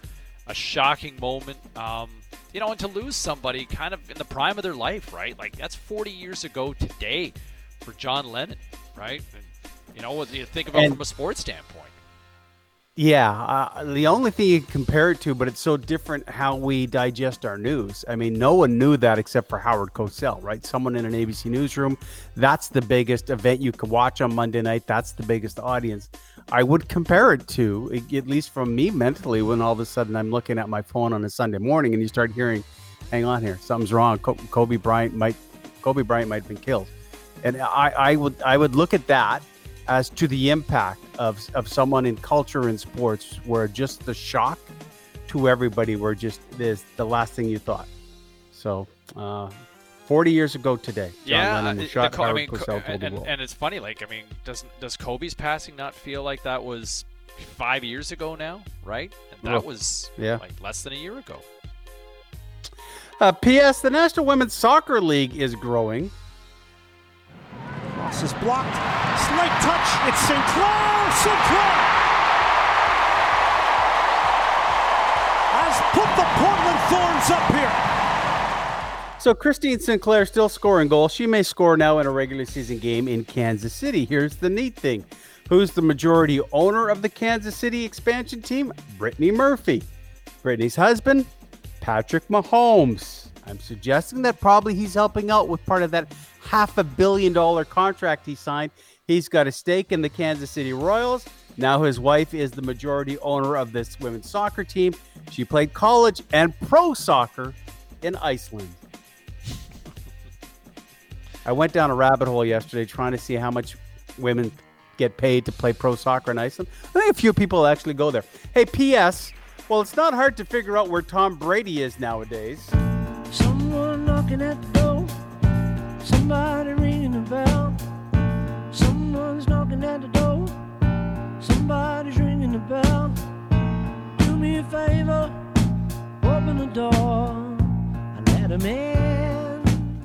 A shocking moment. Um, you know, and to lose somebody kind of in the prime of their life, right? Like that's 40 years ago today for John Lennon, right? And, you know, what you think about and, from a sports standpoint. Yeah, uh, the only thing you can compare it to, but it's so different how we digest our news. I mean, no one knew that except for Howard Cosell, right? Someone in an ABC newsroom. That's the biggest event you can watch on Monday night. That's the biggest audience. I would compare it to, at least from me mentally, when all of a sudden I'm looking at my phone on a Sunday morning and you start hearing, "Hang on here, something's wrong. Kobe Bryant might, Kobe Bryant might have been killed," and I, I would, I would look at that as to the impact of of someone in culture and sports, where just the shock to everybody were just this the last thing you thought. So. Uh, 40 years ago today. John yeah, Lennon was shot I mean, and, and, and, it's funny. Like, I mean, does does Kobe's passing not feel like that was five years ago now, right? And that was yeah. like less than a year ago. Uh, P.S. The National Women's Soccer League is growing. Cross is blocked. Slight touch. It's Sinclair. Sinclair has put the Portland Thorns up here. So Christine Sinclair still scoring goals. She may score now in a regular season game in Kansas City. Here's the neat thing. Who's the majority owner of the Kansas City expansion team? Brittany Murphy. Brittany's husband, Patrick Mahomes. I'm suggesting that probably he's helping out with part of that half a billion dollar contract he signed. He's got a stake in the Kansas City Royals. Now his wife is the majority owner of this women's soccer team. She played college and pro soccer in Iceland. I went down a rabbit hole yesterday trying to see how much women get paid to play pro soccer in Iceland. I think a few people actually go there. Hey, P.S. Well, it's not hard to figure out where Tom Brady is nowadays. Knocking at the door. Somebody ringing the bell. Someone's knocking at the door. Somebody's ringing the bell. Do me a favor. Open the door and let him in.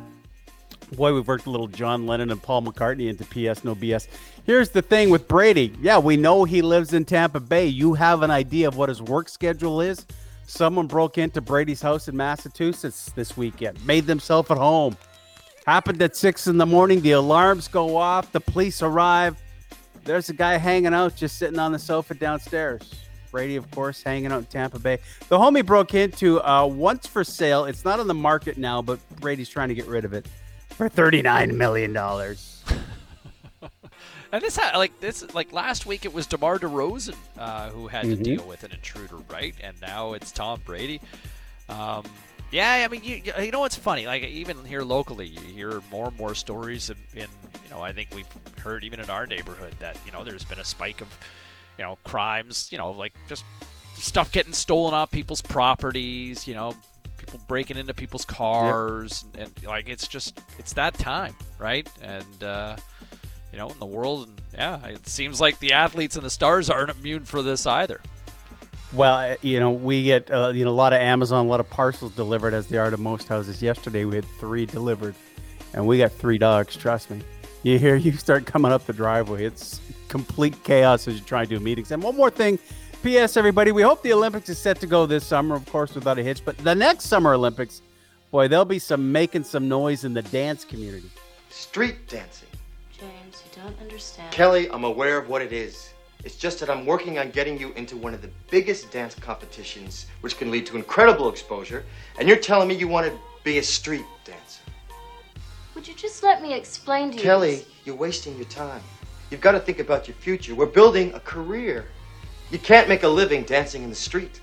Boy, we've worked a little John Lennon and Paul McCartney into PS No BS. Here's the thing with Brady. Yeah, we know he lives in Tampa Bay. You have an idea of what his work schedule is. Someone broke into Brady's house in Massachusetts this weekend, made themselves at home. Happened at six in the morning. The alarms go off. The police arrive. There's a guy hanging out, just sitting on the sofa downstairs. Brady, of course, hanging out in Tampa Bay. The homie broke into uh, once for sale. It's not on the market now, but Brady's trying to get rid of it for $39 million. And this had, like this like last week it was DeMar DeRozan uh, who had mm-hmm. to deal with an intruder, right? And now it's Tom Brady. Um, yeah, I mean, you, you know what's funny? Like even here locally, you hear more and more stories in, in you know I think we've heard even in our neighborhood that you know there's been a spike of you know crimes, you know like just stuff getting stolen off people's properties, you know people breaking into people's cars, yep. and, and, like it's just it's that time, right? And uh, you know, in the world, and yeah, it seems like the athletes and the stars aren't immune for this either. Well, uh, you know, we get uh, you know a lot of Amazon, a lot of parcels delivered, as they are to most houses. Yesterday, we had three delivered, and we got three dogs. Trust me. You hear you start coming up the driveway, it's complete chaos as you try to do meetings. And one more thing P.S. Everybody, we hope the Olympics is set to go this summer, of course, without a hitch. But the next Summer Olympics, boy, there'll be some making some noise in the dance community. Street dancing. James, don't understand. Kelly, I'm aware of what it is. It's just that I'm working on getting you into one of the biggest dance competitions, which can lead to incredible exposure. And you're telling me you want to be a street dancer. Would you just let me explain to you? Kelly, you're wasting your time. You've got to think about your future. We're building a career. You can't make a living dancing in the street.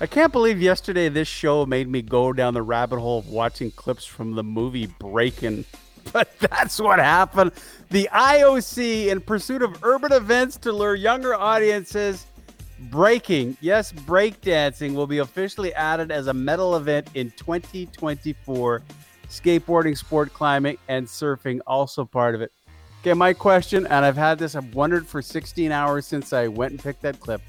I can't believe yesterday this show made me go down the rabbit hole of watching clips from the movie Breakin'. But that's what happened. The IOC, in pursuit of urban events to lure younger audiences, breaking, yes, breakdancing will be officially added as a medal event in 2024. Skateboarding, sport climbing, and surfing also part of it. Okay, my question, and I've had this, I've wondered for 16 hours since I went and picked that clip.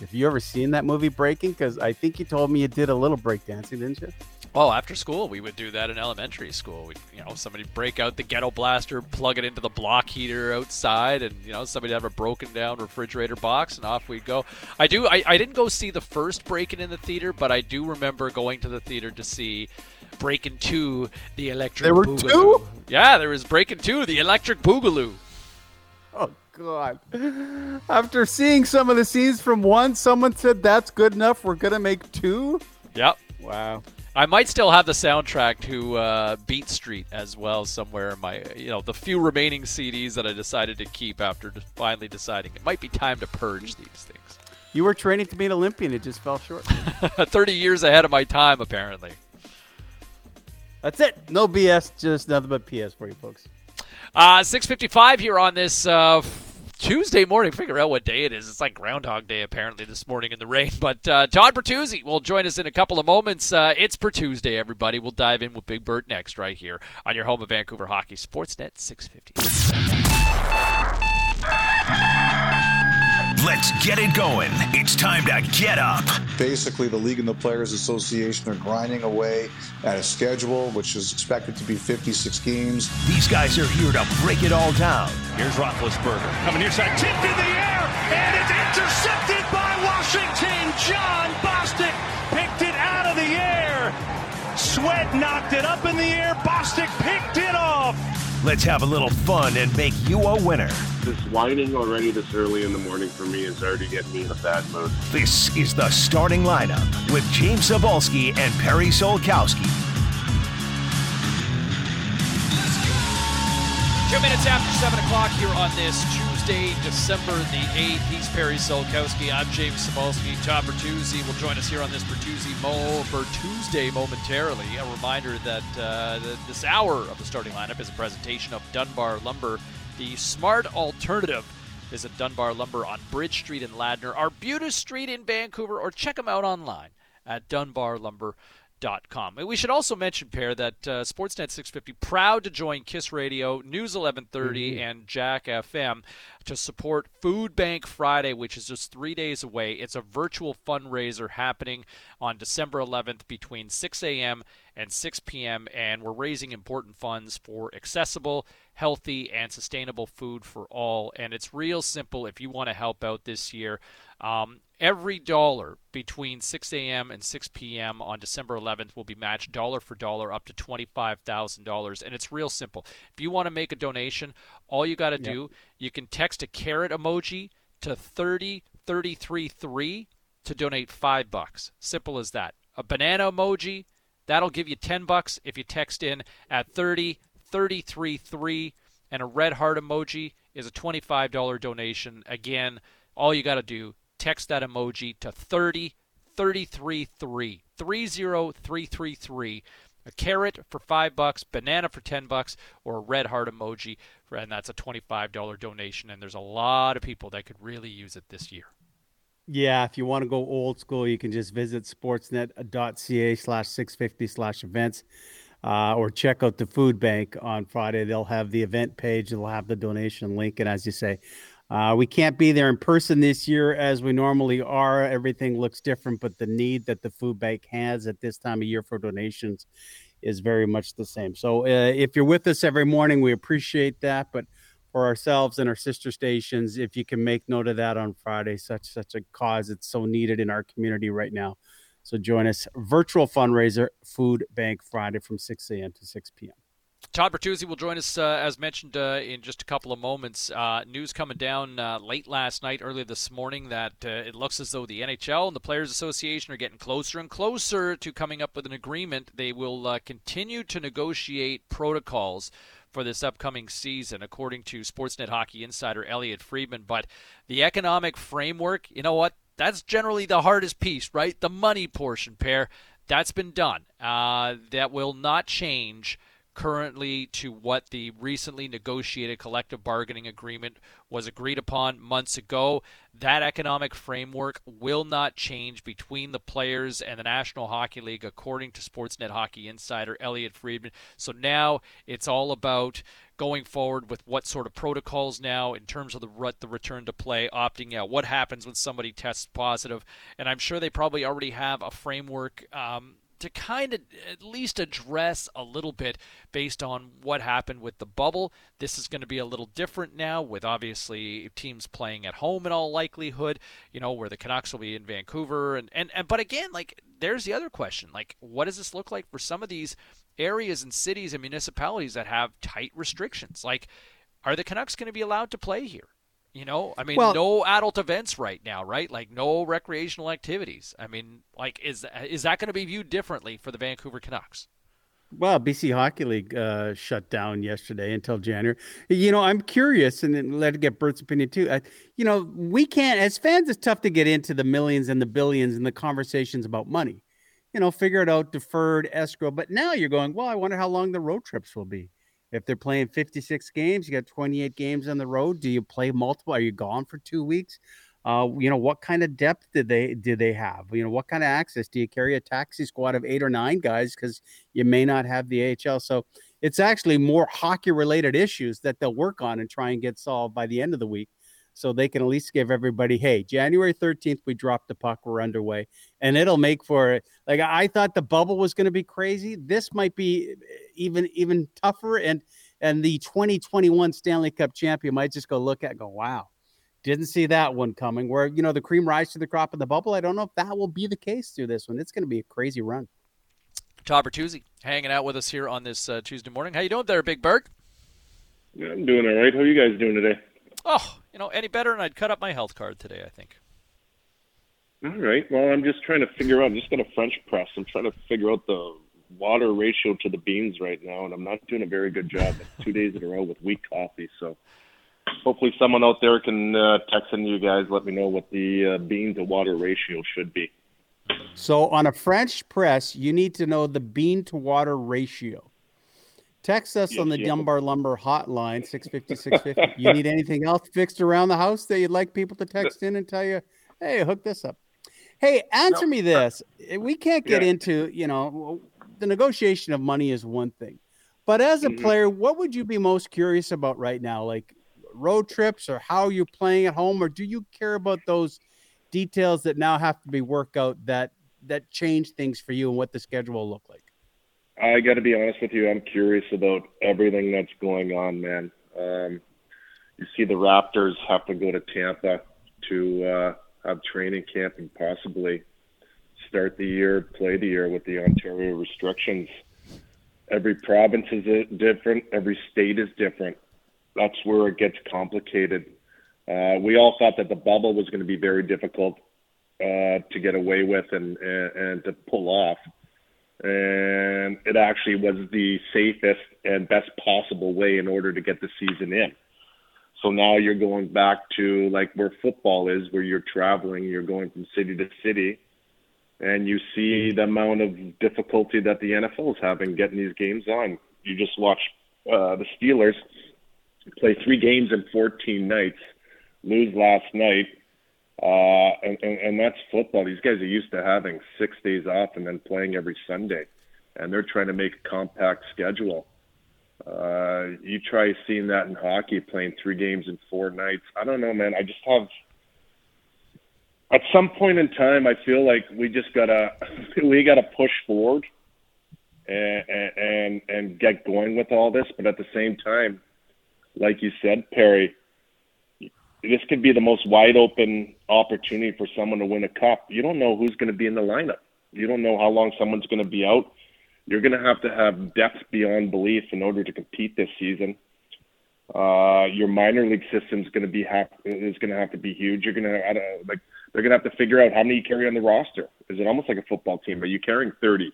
Have you ever seen that movie Breakin'? Because I think you told me you did a little breakdancing, didn't you? Well, after school, we would do that in elementary school. We, you know, somebody break out the ghetto blaster, plug it into the block heater outside, and you know, somebody have a broken down refrigerator box, and off we'd go. I do. I, I didn't go see the first Breakin' in the theater, but I do remember going to the theater to see Breakin' Two, the Electric. There were Boogaloo. two? Yeah, there was Breakin' Two, the Electric Boogaloo. Oh God! After seeing some of the scenes from one, someone said that's good enough. We're gonna make two. Yep. Wow. I might still have the soundtrack to uh, Beat Street as well somewhere in my, you know, the few remaining CDs that I decided to keep after finally deciding it might be time to purge these things. You were training to be an Olympian. It just fell short. 30 years ahead of my time, apparently. That's it. No BS. Just nothing but PS for you folks. Uh, 6:55 here on this uh, Tuesday morning. Figure out what day it is. It's like Groundhog Day apparently this morning in the rain. But uh, John Bertuzzi will join us in a couple of moments. Uh, it's Tuesday, everybody. We'll dive in with Big Bert next, right here on your home of Vancouver Hockey Sportsnet 650. Let's get it going. It's time to get up. Basically, the league and the Players Association are grinding away at a schedule which is expected to be 56 games. These guys are here to break it all down. Here's Roethlisberger coming near side, tipped in the air, and it's intercepted by Washington. Jon Bostic picked it out of the air. Sweat knocked it up in the air. Bostic picked it off. Let's have a little fun and make you a winner. This whining already this early in the morning for me is already getting me in a bad mood. This is the starting lineup with James Cybulski and Perry Solkowski. Two minutes after 7 o'clock here on this Tuesday, December the 8th. He's Perry Solkowski. I'm James Cybulski. Tom Bertuzzi will join us here on this Bertuzzi Mo Bertuesday momentarily. A reminder that uh, this hour of the starting lineup is a presentation of Dunbar Lumber, the smart alternative. Is Visit Dunbar Lumber on Bridge Street in Ladner, Arbutus Street in Vancouver, or check them out online at Dunbar dunbarlumber.com. Com. We should also mention, Perry, that uh, Sportsnet 650 proud to join Kiss Radio, News 1130, Mm-hmm. and Jack FM to support Food Bank Friday, which is just three days away. It's a virtual fundraiser happening on December 11th between 6 a.m. and 6 p.m., and we're raising important funds for accessible, healthy, and sustainable food for all. And it's real simple if you want to help out this year. Um, every dollar between 6 a.m. and 6 p.m. on December 11th will be matched dollar for dollar up to $25,000. And it's real simple. If you want to make a donation, all you got to do, you can text a carrot emoji to 30333 to donate 5 bucks. Simple as that. A banana emoji, that'll give you 10 bucks if you text in at 30333 and a red heart emoji is a $25 donation. Again, all you got to do text that emoji to 30333 30333 a carrot for 5 bucks banana for 10 bucks or a red heart emoji and that's a $25 donation and there's a lot of people that could really use it this year Yeah, if you want to go old school, you can just visit sportsnet.ca slash 650 slash events uh, or check out the food bank on Friday. They'll have the event page, they'll have the donation link. And as you say, uh, we can't be there in person this year as we normally are. Everything looks different, but the need that the food bank has at this time of year for donations is very much the same. So uh, if you're with us every morning, we appreciate that. But for ourselves and our sister stations, if you can make note of that on Friday, such such a cause it's so needed in our community right now. So join us virtual fundraiser Food Bank Friday from 6 a.m. to 6 p.m. Todd Bertuzzi will join us, uh, as mentioned, uh, in just a couple of moments. Uh, news coming down uh, late last night, early this morning, that uh, it looks as though the NHL and the Players Association are getting closer and closer to coming up with an agreement. They will uh, continue to negotiate protocols for this upcoming season, according to Sportsnet Hockey Insider Elliotte Friedman. But the economic framework, you know what? That's generally the hardest piece, right? The money portion, Perry. That's been done. that will not change currently to what the recently negotiated collective bargaining agreement was agreed upon months ago. That economic framework will not change between the players and the National Hockey League, according to Sportsnet Hockey Insider Elliotte Friedman. So now it's all about going forward with what sort of protocols now in terms of the the return to play, opting out. What happens when somebody tests positive? And I'm sure they probably already have a framework. Um, to kind of at least address a little bit based on what happened with the bubble. This is going to be a little different now, with obviously teams playing at home in all likelihood. You know, where the Canucks will be in Vancouver, and and, and but again, like there's the other question: like, what does this look like for some of these areas and cities and municipalities that have tight restrictions? Like, are the Canucks going to be allowed to play here? You know, I mean, well, no adult events right now, right? Like no recreational activities. I mean, like is is that going to be viewed differently for the Vancouver Canucks? Well, BC Hockey League uh, shut down yesterday until January. You know, I'm curious, and let it get Bert's opinion too. I, you know, we can't as fans. It's tough to get into the millions and the billions and the conversations about money. You know, figure it out, deferred escrow. But now you're going, well, I wonder how long the road trips will be. If they're playing 56 games, you got 28 games on the road. Do you play multiple? Are you gone for two weeks? Uh, you know, what kind of depth did they did they have? You know, what kind of access do you carry a taxi squad of eight or nine guys because you may not have the AHL? So it's actually more hockey related issues that they'll work on and try and get solved by the end of the week so they can at least give everybody, hey, January 13th, we dropped the puck, we're underway. And it'll make for like I thought the bubble was going to be crazy. This might be even even tougher. And and the 2021 Stanley Cup champion might just go look at go, wow, didn't see that one coming. Where you know the cream rise to the crop of the bubble. I don't know if that will be the case through this one. It's going to be a crazy run. Todd Bertuzzi hanging out with us here on this uh, Tuesday morning. How you doing there, Big Bert? Yeah, I'm doing all right. How are you guys doing today? Oh, you know, any better, and I'd cut up my health card today. I think. All right. Well, I'm just trying to figure out. I'm just going to French press. I'm trying to figure out the water ratio to the beans right now, and I'm not doing a very good job. two days in a row with weak coffee, so hopefully someone out there can uh, text in you guys. Let me know what the uh, bean to water ratio should be. So on a French press, you need to know the bean to water ratio. Text us yes, on the yes. Dunbar Lumber hotline, 650 650. you need anything else fixed around the house that you'd like people to text in and tell you, hey, hook this up? Hey, answer no. me this. We can't get yeah. into, you know, the negotiation of money is one thing. But as a mm-hmm. player, what would you be most curious about right now? Like road trips or how you're playing at home, or do you care about those details that now have to be worked out that that change things for you and what the schedule will look like? I got to be honest with you. I'm curious about everything that's going on, man. Um, you see, the Raptors have to go to Tampa to uh, have training camp and possibly start the year, play the year with the Ontario restrictions. Every province is different. Every state is different. That's where it gets complicated. Uh, we all thought that the bubble was going to be very difficult uh, to get away with and, and, and to pull off and it actually was the safest and best possible way in order to get the season in. So now you're going back to like where football is, where you're traveling, you're going from city to city, and you see the amount of difficulty that the NFL is having getting these games on. You just watch uh, the Steelers play three games in 14 nights, lose last night, uh, and, and, and that's football. These guys are used to having six days off and then playing every Sunday, and they're trying to make a compact schedule. Uh, you try seeing that in hockey, playing three games in four nights. I don't know, man. I just have. At some point in time, I feel like we just gotta we gotta push forward and and and get going with all this. But at the same time, like you said, Perry, this could be the most wide open opportunity for someone to win a cup. You don't know who's going to be in the lineup. You don't know how long someone's going to be out. you're going to have to have depth beyond belief in order to compete this season. Uh, your minor league system is going to be ha- is going to have to be huge. You're going to uh, like they're going to have to figure out how many you carry on the roster. Is it almost like a football team? Are you carrying 30,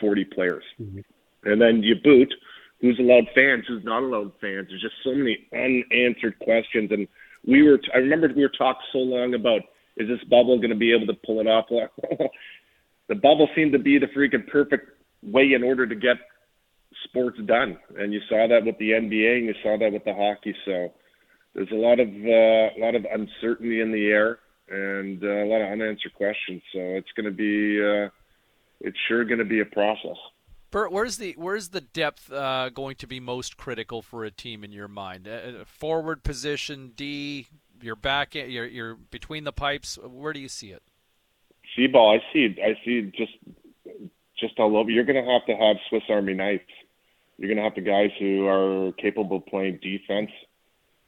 40 players? Mm-hmm. And then you boot who's allowed fans, who's not allowed fans. There's just so many unanswered questions. And we were, I remember we were talking so long about is this bubble going to be able to pull it off? the bubble seemed to be the freaking perfect way in order to get sports done, and you saw that with the NBA, and you saw that with the hockey. So there's a lot of uh, a lot of uncertainty in the air, and uh, a lot of unanswered questions. So it's going to be uh, it's sure going to be a process. Bert, where's the where's the depth uh, going to be most critical for a team in your mind? Uh, forward position, D, your back, you're, you're between the pipes. Where do you see it? C-Ball, I see. I see just just all over. You're going to have to have Swiss Army knives. You're going to have the guys who are capable of playing defense,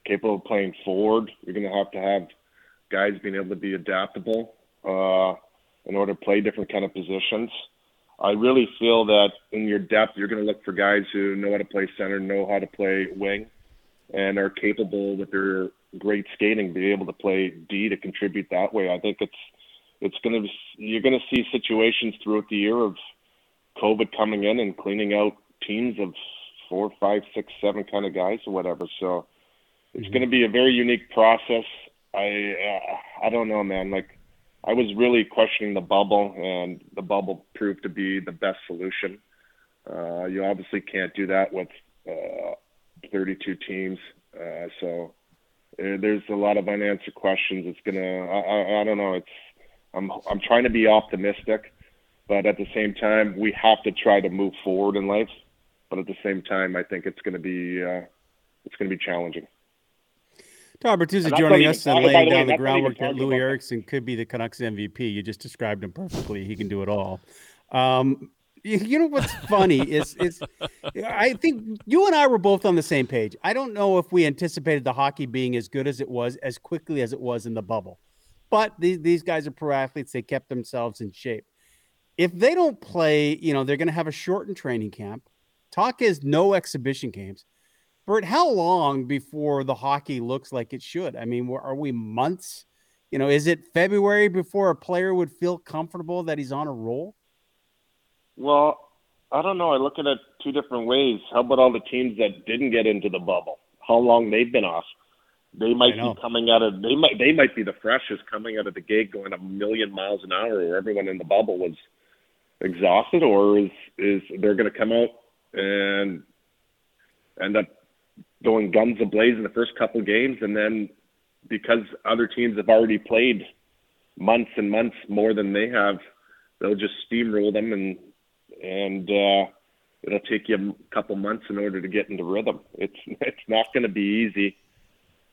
capable of playing forward. You're going to have to have guys being able to be adaptable uh, in order to play different kind of positions. I really feel that in your depth, you're going to look for guys who know how to play center, know how to play wing, and are capable with their great skating, be able to play D to contribute that way. I think it's it's going to you're going to see situations throughout the year of COVID coming in and cleaning out teams of four, five, six, seven kind of guys or whatever. So it's mm-hmm. going to be a very unique process. I uh, I don't know, man. Like I was really questioning the bubble, and the bubble proved to be the best solution. Uh, you obviously can't do that with uh, 32 teams, uh, so uh, there's a lot of unanswered questions. It's gonna. I, I, I don't know. It's. I'm. I'm trying to be optimistic, but at the same time, we have to try to move forward in life. But at the same time, I think it's to be. Uh, it's to be challenging. Todd Bertuzzi joining us and laying down the groundwork that Loui Eriksson could be the Canucks MVP. You just described him perfectly. He can do it all. Um, you know what's funny is is I think you and I were both on the same page. I don't know if we anticipated the hockey being as good as it was as quickly as it was in the bubble. But these these guys are pro athletes. They kept themselves in shape. If they don't play, you know, they're going to have a shortened training camp. Talk is no exhibition games. Bert, how long before the hockey looks like it should? I mean, are we months? You know, is it February before a player would feel comfortable that he's on a roll? Well, I don't know. I look at it two different ways. How about all the teams that didn't get into the bubble? How long they've been off? They might be coming out of they might they might be the freshest coming out of the gate going a million miles an hour where everyone in the bubble was exhausted or is is they're gonna come out and end up going guns ablaze in the first couple games, and then because other teams have already played months and months more than they have, they'll just steamroll them, and and uh, it'll take you a couple months in order to get into rhythm. It's it's not going to be easy.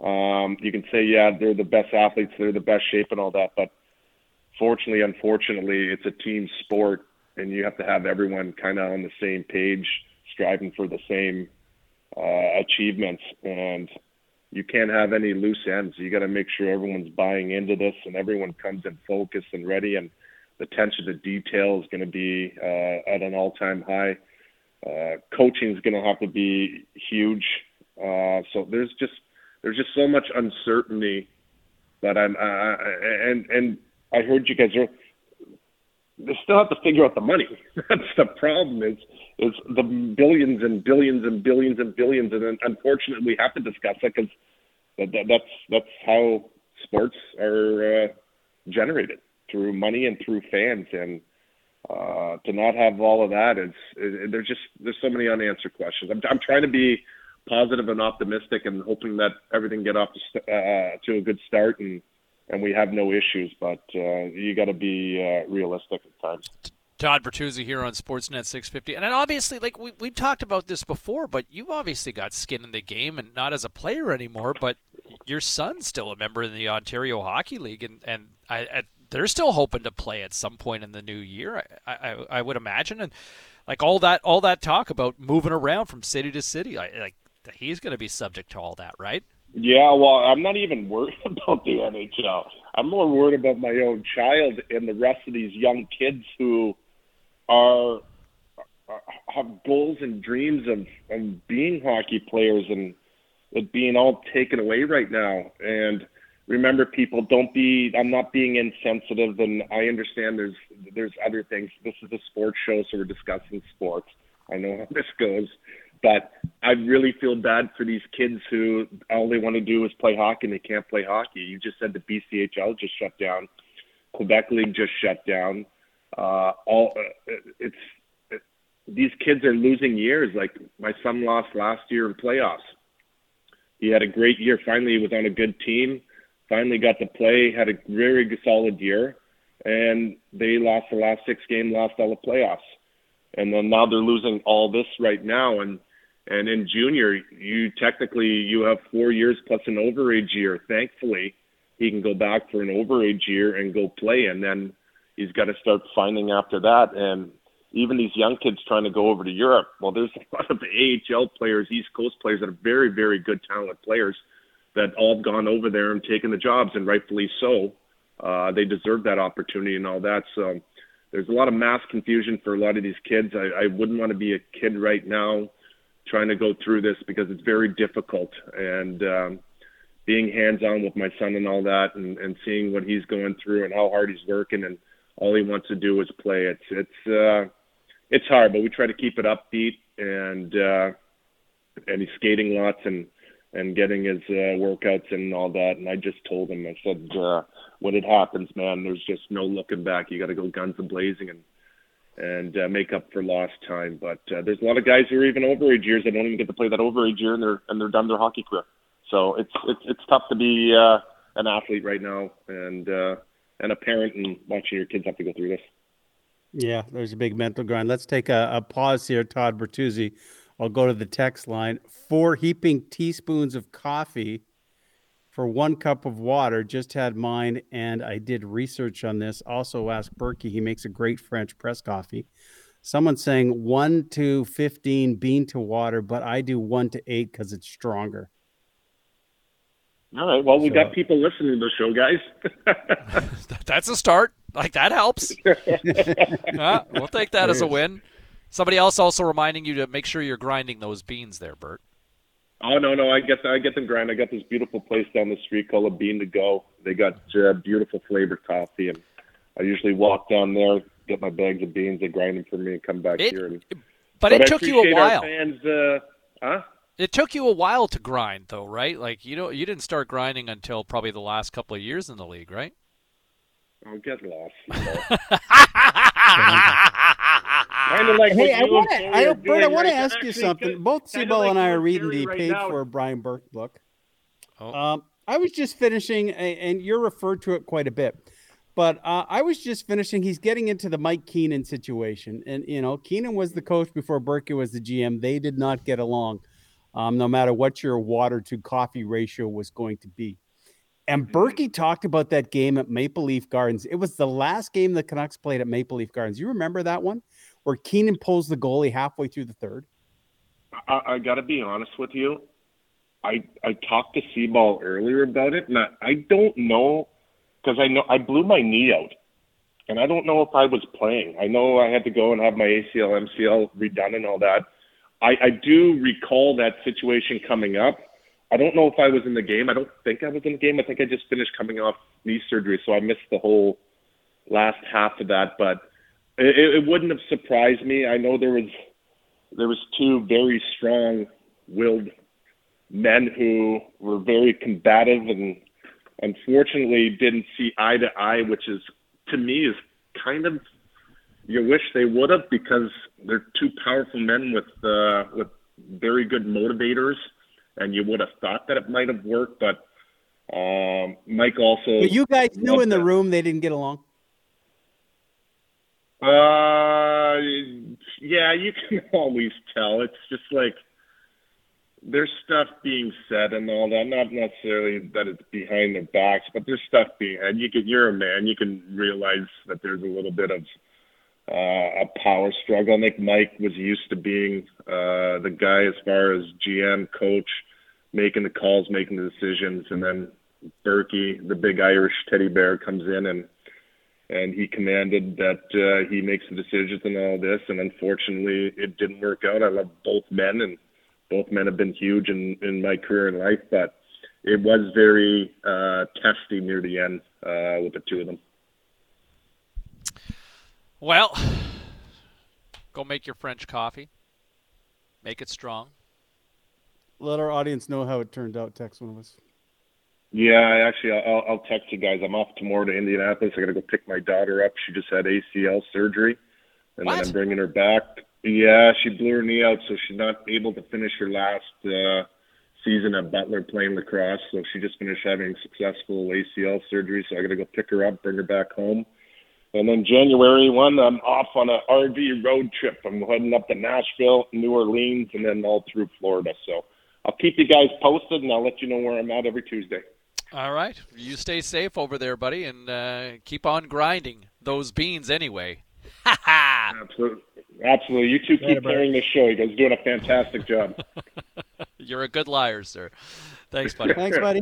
Um, you can say, yeah, they're the best athletes, they're the best shape, and all that, but fortunately, unfortunately, it's a team sport, and you have to have everyone kind of on the same page, striving for the same uh, achievements, and you can't have any loose ends. You got to make sure everyone's buying into this and everyone comes in focused and ready. And the attention to detail is going to be uh, at an all-time high. Uh, coaching is going to have to be huge. Uh, so there's just there's just so much uncertainty that I'm uh, and and I heard you guys are they still have to figure out the money. That's the problem. Is is the billions and billions and billions and billions, and unfortunately, we have to discuss it because that, that, that's that's how sports are uh, generated through money and through fans, and uh, to not have all of that is, is there's just there's so many unanswered questions. I'm I'm trying to be positive and optimistic, and hoping that everything get off to, uh, to a good start and and we have no issues. But uh, you got to be uh, realistic at times. Todd Bertuzzi here on Sportsnet 650, and obviously, like we we talked about this before, but you've obviously got skin in the game, and not as a player anymore, but your son's still a member in the Ontario Hockey League, and and I, I, they're still hoping to play at some point in the new year. I, I, I would imagine, and like all that all that talk about moving around from city to city, I, like he's going to be subject to all that, right? Yeah, well, I'm not even worried about the NHL. I'm more worried about my own child and the rest of these young kids who are uh, have goals and dreams of, of being hockey players and it being all taken away right now. And remember, people, don't be. I'm not being insensitive, and I understand there's there's other things. This is a sports show, so we're discussing sports. I know how this goes, but I really feel bad for these kids who all they want to do is play hockey and they can't play hockey. You just said the BCHL just shut down, Quebec League just shut down. Uh, all uh, it's it, these kids are losing years. Like my son lost last year in playoffs. He had a great year. Finally, he was on a good team. Finally, got to play. Had a very solid year, and they lost the last six games. Lost all the playoffs, and then now they're losing all this right now. And and in junior, you technically you have four years plus an overage year. Thankfully, he can go back for an overage year and go play, and then he's got to start finding after that. And even these young kids trying to go over to Europe, well, there's a lot of AHL players, East Coast players that are very, very good, talented players that all have gone over there and taken the jobs, and rightfully so. Uh, they deserve that opportunity and all that. So there's a lot of mass confusion for a lot of these kids. I, I wouldn't want to be a kid right now trying to go through this because it's very difficult. And um, being hands-on with my son and all that, and, and seeing what he's going through and how hard he's working, and all he wants to do is play. It's it's uh, it's hard, but we try to keep it upbeat and uh, and he's skating lots and and getting his uh, workouts and all that. And I just told him, I said, uh, when it happens, man, there's just no looking back. You got to go guns a blazing and and uh, make up for lost time. But uh, there's a lot of guys who are even overage years that don't even get to play that overage year, and they're and they're done their hockey career. So it's it's it's tough to be uh, an athlete right now, and uh, and a parent and watching your kids have to go through this. Yeah, there's a big mental grind. Let's take a, a pause here, Todd Bertuzzi. I'll go to the text line. Four heaping teaspoons of coffee for one cup of water. Just had mine, and I did research on this. Also asked Burkie. He makes a great French press coffee. Someone saying one to 15 bean to water, but I do one to eight because it's stronger. All right. Well, we so, got people listening to the show, guys. That's a start. Like that helps. uh, we'll take that as a win. Somebody else also reminding you to make sure you're grinding those beans there, Bert. Oh no, no, I get I get them grind. I got this beautiful place down the street called a Bean to Go. They got uh, beautiful flavored coffee, and I usually walk down there, get my bags of beans, they grind them for me, and come back it, here. And, but, but, it took you a while. Fans, uh, huh? It took you a while to grind, though, right? Like you know, you didn't start grinding until probably the last couple of years in the league, right? I'll get lost. kind of like hey, I want to, I, Bert, I want to ask you something. Both Sebo like and I are reading the right paid now. for Brian Burke book. Oh. Um, I was just finishing, and you're referred to it quite a bit. But uh, I was just finishing. He's getting into the Mike Keenan situation, and you know, Keenan was the coach before Burke was the GM. They did not get along, um, no matter what your water to coffee ratio was going to be. And mm-hmm. Burkie talked about that game at Maple Leaf Gardens. It was the last game the Canucks played at Maple Leaf Gardens. You remember that one where Keenan pulls the goalie halfway through the third? I, I got to be honest with you. I I talked to C-Ball earlier about it, and I, I don't know because I know I blew my knee out, and I don't know if I was playing. I know I had to go and have my ACL, MCL redone, and all that. I, I do recall that situation coming up I don't know if I was in the game. I don't think I was in the game. I think I just finished coming off knee surgery, so I missed the whole last half of that. But it, it wouldn't have surprised me. I know there was there was two very strong-willed men who were very combative and unfortunately didn't see eye to eye, which is to me is kind of you wish they would have because they're two powerful men with uh, with very good motivators and you would have thought that it might have worked, but um, Mike also. But you guys knew in the that. room they didn't get along. Uh, yeah, you can always tell. It's just like there's stuff being said and all that. Not necessarily that it's behind their backs, but there's stuff being. And you can, you're a man. You can realize that there's a little bit of a power struggle. I think Mike was used to being uh, the guy as far as GM, coach, making the calls, making the decisions, and then Burkie, the big Irish teddy bear, comes in and and he commanded that uh, he makes the decisions and all this. And unfortunately, it didn't work out. I love both men, and both men have been huge in in my career and life, but it was very uh, testy near the end uh, with the two of them. Well, go make your French coffee. Make it strong. Let our audience know how it turned out. Text one of us. Yeah, actually, I'll, I'll text you guys. I'm off tomorrow to Indianapolis. I got to go pick my daughter up. She just had ACL surgery, and what? then I'm bringing her back. Yeah, she blew her knee out, so she's not able to finish her last uh, season at Butler playing lacrosse. So she just finished having successful ACL surgery. So I got to go pick her up, bring her back home. And then January 1, I'm off on a RV road trip. I'm heading up to Nashville, New Orleans, and then all through Florida. So I'll keep you guys posted, and I'll let you know where I'm at every Tuesday. All right. You stay safe over there, buddy, and uh, keep on grinding those beans anyway. Ha ha! Absolutely. Absolutely. You two keep carrying this show. You guys are doing a fantastic job. You're a good liar, sir. Thanks, buddy. Thanks, buddy.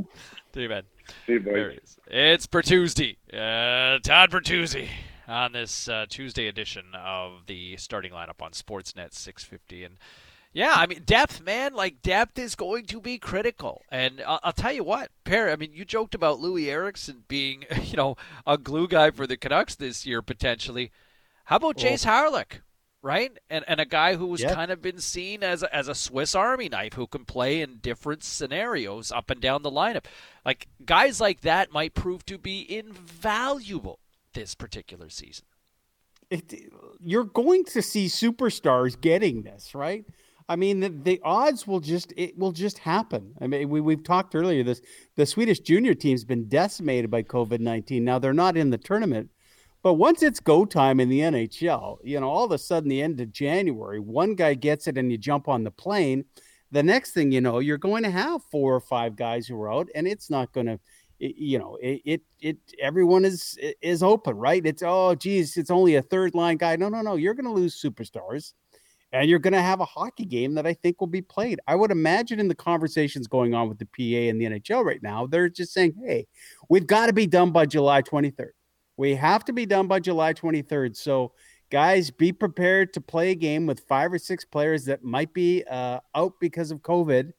You, man. See you, boys. It's Bertuzzi. Uh, Todd Bertuzzi on this uh, Tuesday edition of the starting lineup on Sportsnet 650. And yeah, I mean, depth, man, like depth is going to be critical. And I'll, I'll tell you what, Perry, I mean, you joked about Loui Eriksson being, you know, a glue guy for the Canucks this year potentially. How about Well- Jayce Hawryluk? Right, and and a guy who was kind of been seen as a, as a Swiss Army knife who can play in different scenarios up and down the lineup. Like guys like that might prove to be invaluable this particular season. it, you're going to see superstars getting this, right? I mean, the, the odds will just it will just happen. I mean, we we've talked earlier. This the Swedish junior team's been decimated by COVID nineteen. Now they're not in the tournament, but once it's go time in the NHL, you know, all of a sudden the end of January, one guy gets it and you jump on the plane. The next thing you know, you're going to have four or five guys who are out, and it's not going to you know it, it it everyone is is open right? It's oh geez it's only a third line guy. No no no you're going to lose superstars and you're going to have a hockey game that i think will be played. I would imagine in the conversations going on with the pa and the nhl right now they're just saying hey we've got to be done by july 23rd we have to be done by july 23rd so guys be prepared to play a game with five or six players that might be uh, out because of covid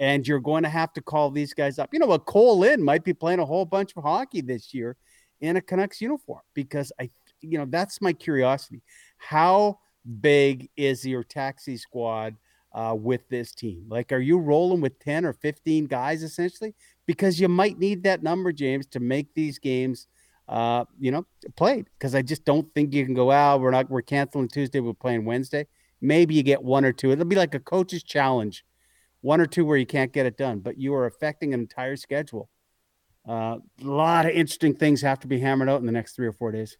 and you're going to have to call these guys up. You know what? Kole Lind might be playing a whole bunch of hockey this year in a Canucks uniform because I, you know, that's my curiosity. How big is your taxi squad uh, with this team? Like, are you rolling with 10 or 15 guys essentially? Because you might need that number, James, to make these games. Uh, you know, played because I just don't think you can go out. we're not, we're canceling Tuesday. We're playing Wednesday. Maybe you get one or two. It'll be like a coach's challenge one or two where you can't get it done, but you are affecting an entire schedule. Uh, a lot of interesting things have to be hammered out in the next three or four days.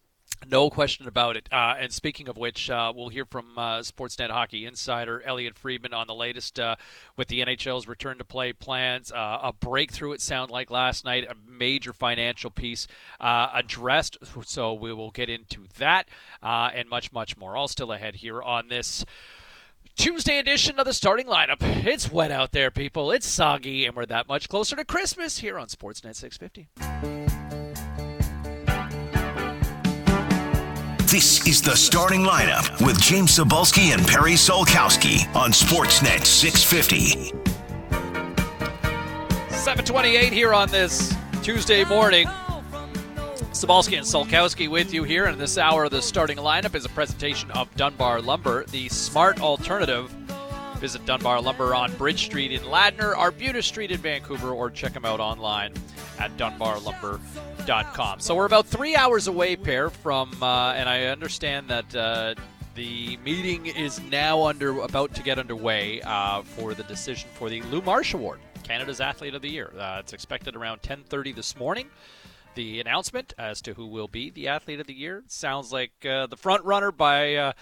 No question about it. Uh, and speaking of which, uh, we'll hear from uh, Sportsnet Hockey insider Elliotte Friedman on the latest uh, with the NHL's return to play plans. Uh, a breakthrough, it sounded like last night, a major financial piece uh, addressed. So we will get into that and much, much more. All still ahead here on this. Tuesday edition of the starting lineup. It's wet out there, people. It's soggy, and we're that much closer to Christmas here on Sportsnet 650. This is the starting lineup with James Cybulski and Perry Solkowski on Sportsnet 650. 728 here on this Tuesday morning. Cybulski and Solkowski with you here, and this hour of the starting lineup is a presentation of Dunbar Lumber, the smart alternative. Visit Dunbar Lumber on Bridge Street in Ladner, Arbutus Street in Vancouver, or check them out online at dunbarlumber.com. So we're about three hours away, pair, from, uh, and I understand that uh, the meeting is now under about to get underway uh, for the decision for the Lou Marsh Award, Canada's Athlete of the Year. Uh, it's expected around 10:30 this morning the announcement as to who will be the athlete of the year. Sounds like uh, the front runner by uh,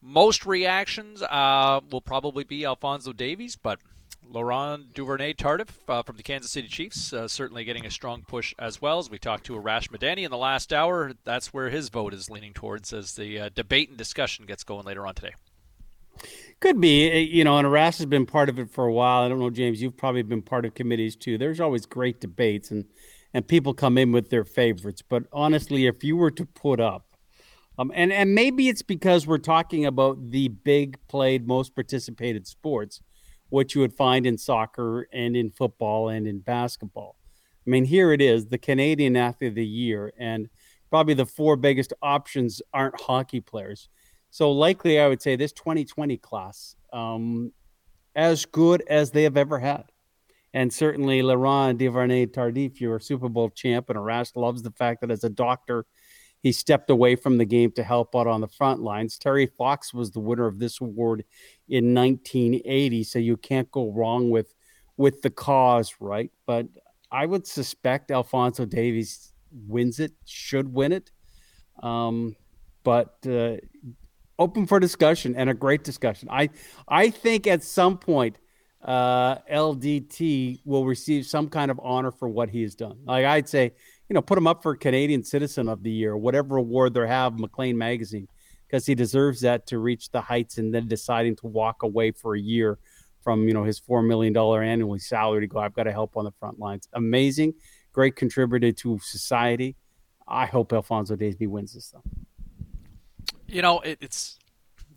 most reactions uh, will probably be Alphonso Davies, but Laurent Duvernay Tardif uh, from the Kansas City Chiefs uh, certainly getting a strong push as well. As we talked to Arash Madani in the last hour, that's where his vote is leaning towards as the uh, debate and discussion gets going later on today. Could be, eh, you know, and Arash has been part of it for a while. I don't know, James, you've probably been part of committees too. There's always great debates, and and people come in with their favorites. But honestly, if you were to put up, um, and and maybe it's because we're talking about the big played, most participated sports, what you would find in soccer and in football and in basketball. I mean, here it is, the Canadian Athlete of the Year, and probably the four biggest options aren't hockey players. So likely, I would say this 2020 class, um, as good as they have ever had. And certainly, Laurent Duvernay Tardif, your Super Bowl champ, and Arash loves the fact that as a doctor, he stepped away from the game to help out on the front lines. Terry Fox was the winner of this award in 1980, so you can't go wrong with with the cause, right? But I would suspect Alphonso Davies wins it, should win it. Um, but uh, open for discussion and a great discussion. I I think at some point uh, LDT will receive some kind of honor for what he has done. Like I'd say, you know, put him up for Canadian Citizen of the Year, whatever award they have, Maclean Magazine, because he deserves that to reach the heights and then deciding to walk away for a year from you know his four million dollar annually salary to go. I've got to help on the front lines. Amazing, great contributor to society. I hope Alphonso Davies wins this though. You know, it, it's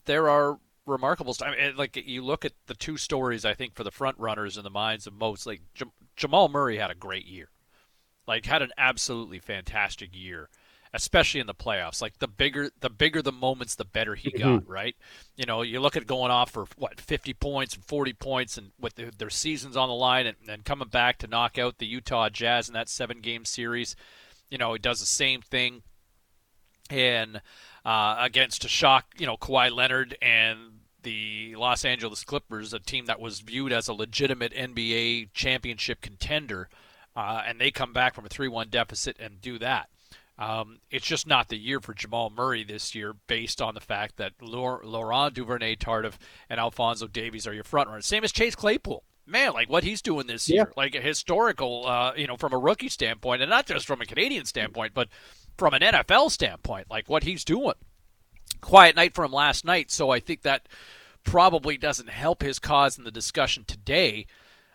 there are remarkable. I mean, like you look at the two stories, I think for the front runners in the minds of most, like Jamal Murray had a great year, like had an absolutely fantastic year, especially in the playoffs. Like the bigger the bigger the moments, the better he got. Mm-hmm. Right? You know, you look at going off for what fifty points and forty points, and with the, their seasons on the line, and, and coming back to knock out the Utah Jazz in that seven game series. You know, he does the same thing. And uh, against to shock, you know, Kawhi Leonard and the Los Angeles Clippers, a team that was viewed as a legitimate NBA championship contender, uh, and they come back from a 3 1 deficit and do that. Um, it's just not the year for Jamal Murray this year, based on the fact that Laurent Duvernay Tardif and Alphonso Davies are your front runners. Same as Chase Claypool. Man, like what he's doing this year, like a historical, uh, you know, from a rookie standpoint, and not just from a Canadian standpoint, but from an NFL standpoint, like what he's doing. Quiet night for him last night, so I think that probably doesn't help his cause in the discussion today.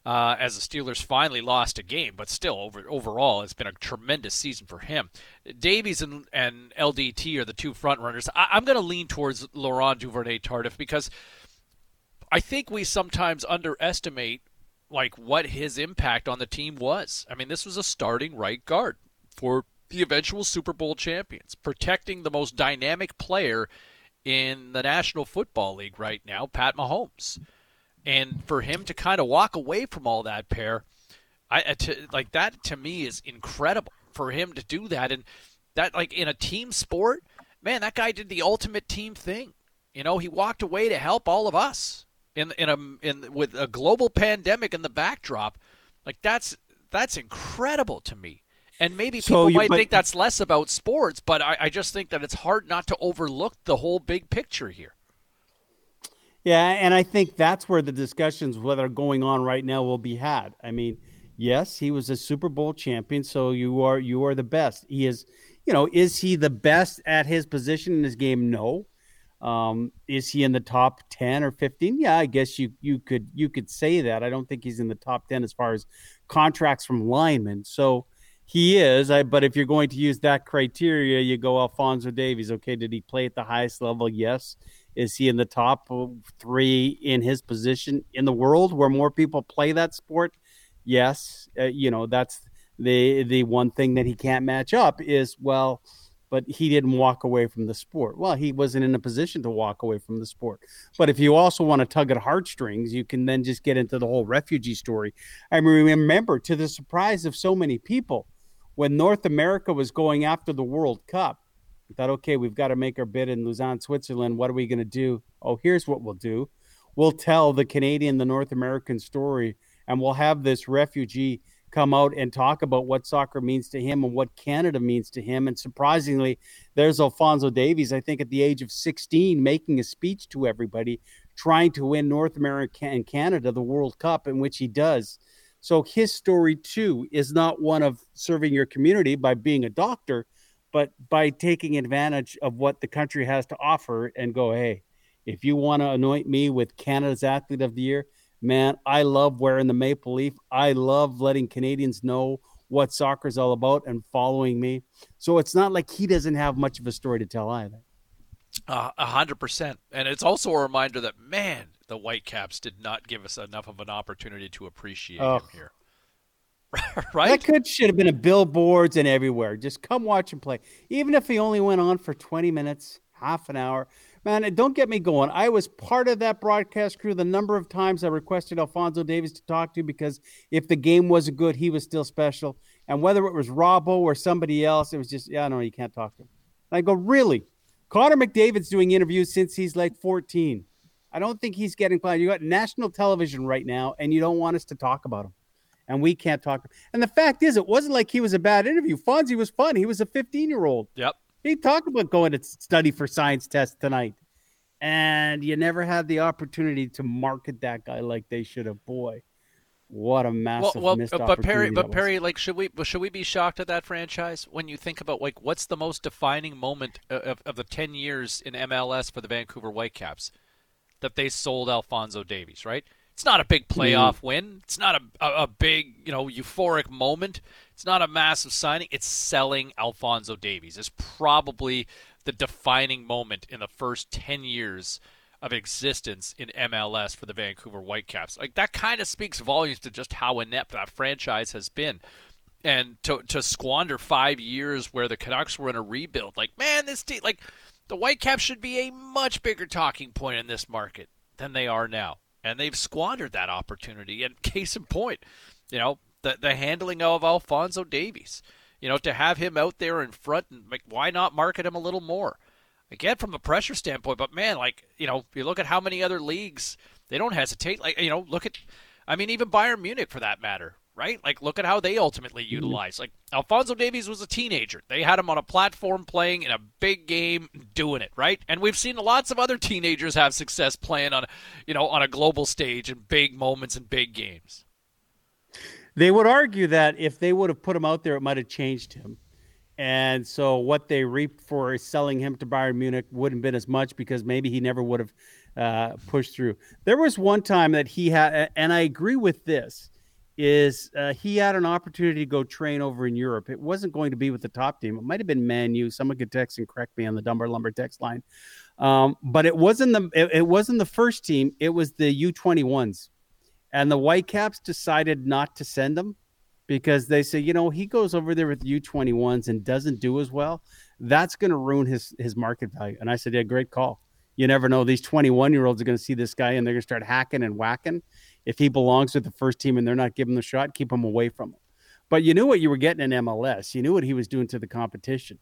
Uh, as the Steelers finally lost a game, but still, over, overall, it's been a tremendous season for him. Davies and, and LDT are the two front runners. I, am going to lean towards Laurent Duvernay Tardif because I think we sometimes underestimate like what his impact on the team was. I mean, this was a starting right guard for the eventual Super Bowl champions, protecting the most dynamic player in the National Football League right now, Pat Mahomes. And for him to kind of walk away from all that pair, I to, like that to me is incredible for him to do that and that like in a team sport, man, that guy did the ultimate team thing. You know, he walked away to help all of us in in a in with a global pandemic in the backdrop. Like that's that's incredible to me. And maybe people so might think that's less about sports, but I, I just think that it's hard not to overlook the whole big picture here. Yeah, and I think that's where the discussions that are going on right now will be had. I mean, yes, he was a Super Bowl champion, so you are you are the best. He is, you know, is he the best at his position in his game? No. Um, is he in the top ten or fifteen? Yeah, I guess you you could you could say that. I don't think he's in the top ten as far as contracts from linemen. So he is. I, but if you're going to use that criteria, you go Alphonso Davies. Okay, did he play at the highest level? Yes. Is he in the top three in his position in the world where more people play that sport? Yes. Uh, you know that's the the one thing that he can't match up is well, but he didn't walk away from the sport. Well, he wasn't in a position to walk away from the sport. But if you also want to tug at heartstrings, you can then just get into the whole refugee story. I remember, to the surprise of so many people, when North America was going after the World Cup, thought, okay, we've got to make our bid in Lausanne, Switzerland. What are we going to do? Oh, here's what we'll do. We'll tell the Canadian, the North American story, and we'll have this refugee come out and talk about what soccer means to him and what Canada means to him. And surprisingly, there's Alphonso Davies, I think at the age of 16, making a speech to everybody, trying to win North America and Canada the World Cup, in which he does. So his story too is not one of serving your community by being a doctor, but by taking advantage of what the country has to offer and go, hey, if you want to anoint me with Canada's Athlete of the Year, man, I love wearing the maple leaf. I love letting Canadians know what soccer's all about and following me. So it's not like he doesn't have much of a story to tell either. A hundred percent, and it's also a reminder that man, the Whitecaps did not give us enough of an opportunity to appreciate Oh. him here. right? That could should have been a billboards and everywhere. Just come watch him play. Even if he only went on for 20 minutes, half an hour. Man, eh, don't get me going. I was part of that broadcast crew the number of times I requested Alphonso Davies to talk to because if the game wasn't good, he was still special. And whether it was Robbo or somebody else, it was just, yeah, no, you can't talk to him. I go, really? Connor McDavid's doing interviews since he's like 14. I don't think he's getting played. You got national television right now, and you don't want us to talk about him and we can't talk. And the fact is, it wasn't like he was a bad interview. Fonzie was fun. He was a 15 year old. Yep. He talked about going to study for science test tonight, and you never had the opportunity to market that guy like they should have. Boy, what a Well, massive well, missed but opportunity. Perry, but. Perry, like, should we should we be shocked at that franchise when you think about like what's the most defining moment uh, of, of the ten years in MLS for the Vancouver Whitecaps that they sold Alphonso Davies, right? It's not a big playoff mm-hmm. win. It's not a, a a big you know euphoric moment. It's not a massive signing. It's selling Alphonso Davies. It's probably the defining moment in the first ten years of existence in MLS for the Vancouver Whitecaps. Like that kind of speaks volumes to just how inept that franchise has been. And to to squander 5 years where the Canucks were in a rebuild. Like man, this team like the Whitecaps should be a much bigger talking point in this market than they are now. And they've squandered that opportunity. And case in point, you know, the the handling of Alphonso Davies. You know, to have him out there in front and like why not market him a little more? again from a pressure standpoint but man like you know you look at how many other leagues they don't hesitate like you know look at i mean even bayern munich for that matter right? Like look at how they ultimately utilize like alphonso davies was a teenager. They had him on a platform playing in a big game doing it right? And we've seen lots of other teenagers have success playing on you know on a global stage in big moments and big games. They would argue that if they would have put him out there, it might have changed him. And so what they reaped for selling him to Bayern Munich wouldn't have been as much because maybe he never would have uh, pushed through. There was one time that he had, and I agree with this, is uh, he had an opportunity to go train over in Europe. It wasn't going to be with the top team. It might have been Man U. Someone could text and correct me on the Dunbar Lumber text line. Um, but it wasn't the it, it wasn't the first team. It was the U twenty ones, and the Whitecaps decided not to send him because they say, you know, he goes over there with U twenty ones and doesn't do as well. That's going to ruin his his market value. And I said, yeah, great call. You never know; these twenty one year olds are going to see this guy and they're going to start hacking and whacking. If he belongs with the first team and they're not giving the shot, keep him away from him. But you knew what you were getting in MLS. You knew what he was doing to the competition.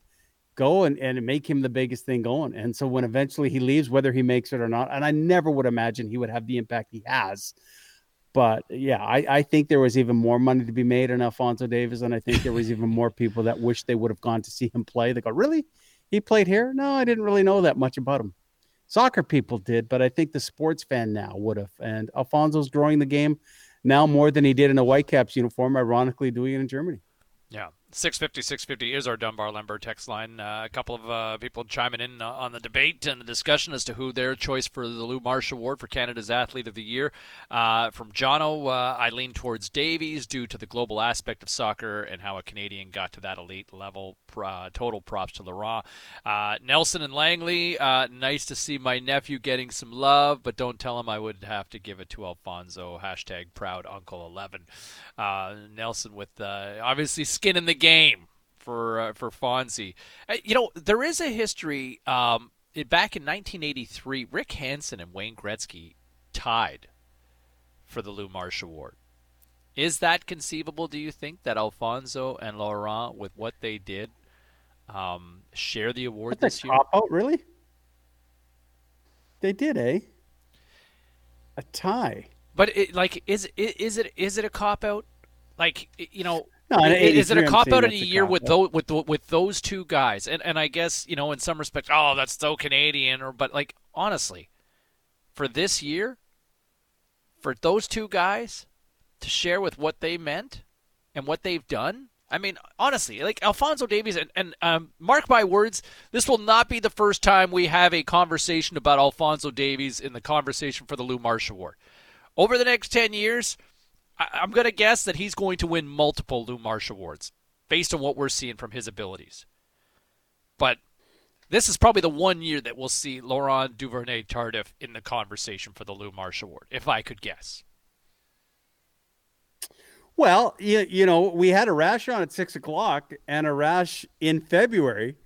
Go and, and make him the biggest thing going. And so when eventually he leaves, whether he makes it or not, and I never would imagine he would have the impact he has. But yeah, I, I think there was even more money to be made on Alphonso Davies, and I think there was even more people that wish they would have gone to see him play. They go, Really? He played here? No, I didn't really know that much about him. Soccer people did, but I think the sports fan now would have. And Alphonso's growing the game now more than he did in a Whitecaps uniform, ironically doing it in Germany. Yeah. 650 650 is our Dunbar Lumber text line. Uh, a couple of uh, people chiming in uh, on the debate and the discussion as to who their choice for the Lou Marsh Award for Canada's Athlete of the Year. Uh, from Jono, uh, I lean towards Davies due to the global aspect of soccer and how a Canadian got to that elite level. Uh, total props to Laurent. Nelson and Langley, nice to see my nephew getting some love, but don't tell him I would have to give it to Alfonso. Hashtag proud Uncle 11. Uh, Nelson with obviously skin in the game for uh, for Fonzie. Uh, you know, there is a history. Um, it- back in 1983, Rick Hansen and Wayne Gretzky tied for the Lou Marsh Award. Is that conceivable? Do you think that Alphonso and Laurent, with what they did, um, share the award That's this a year? cop out, really? They did, eh? A tie. But it, like, is is it is it a cop out? Like, you know, No, is it a cop out in a year with those with with those two guys? And and I guess you know, in some respects, oh, that's so Canadian. Or but like honestly, for this year, for those two guys to share with what they meant and what they've done. I mean, honestly, like Alphonso Davies and, and um, mark my words, this will not be the first time we have a conversation about Alphonso Davies in the conversation for the Lou Marsh Award. Over the next 10 years, I, am going to guess that he's going to win multiple Lou Marsh awards based on what we're seeing from his abilities. But this is probably the one year that we'll see Laurent Duvernay Tardif in the conversation for the Lou Marsh Award, if I could guess. Well, you, you know, we had Arash on at six o'clock, and Arash in February,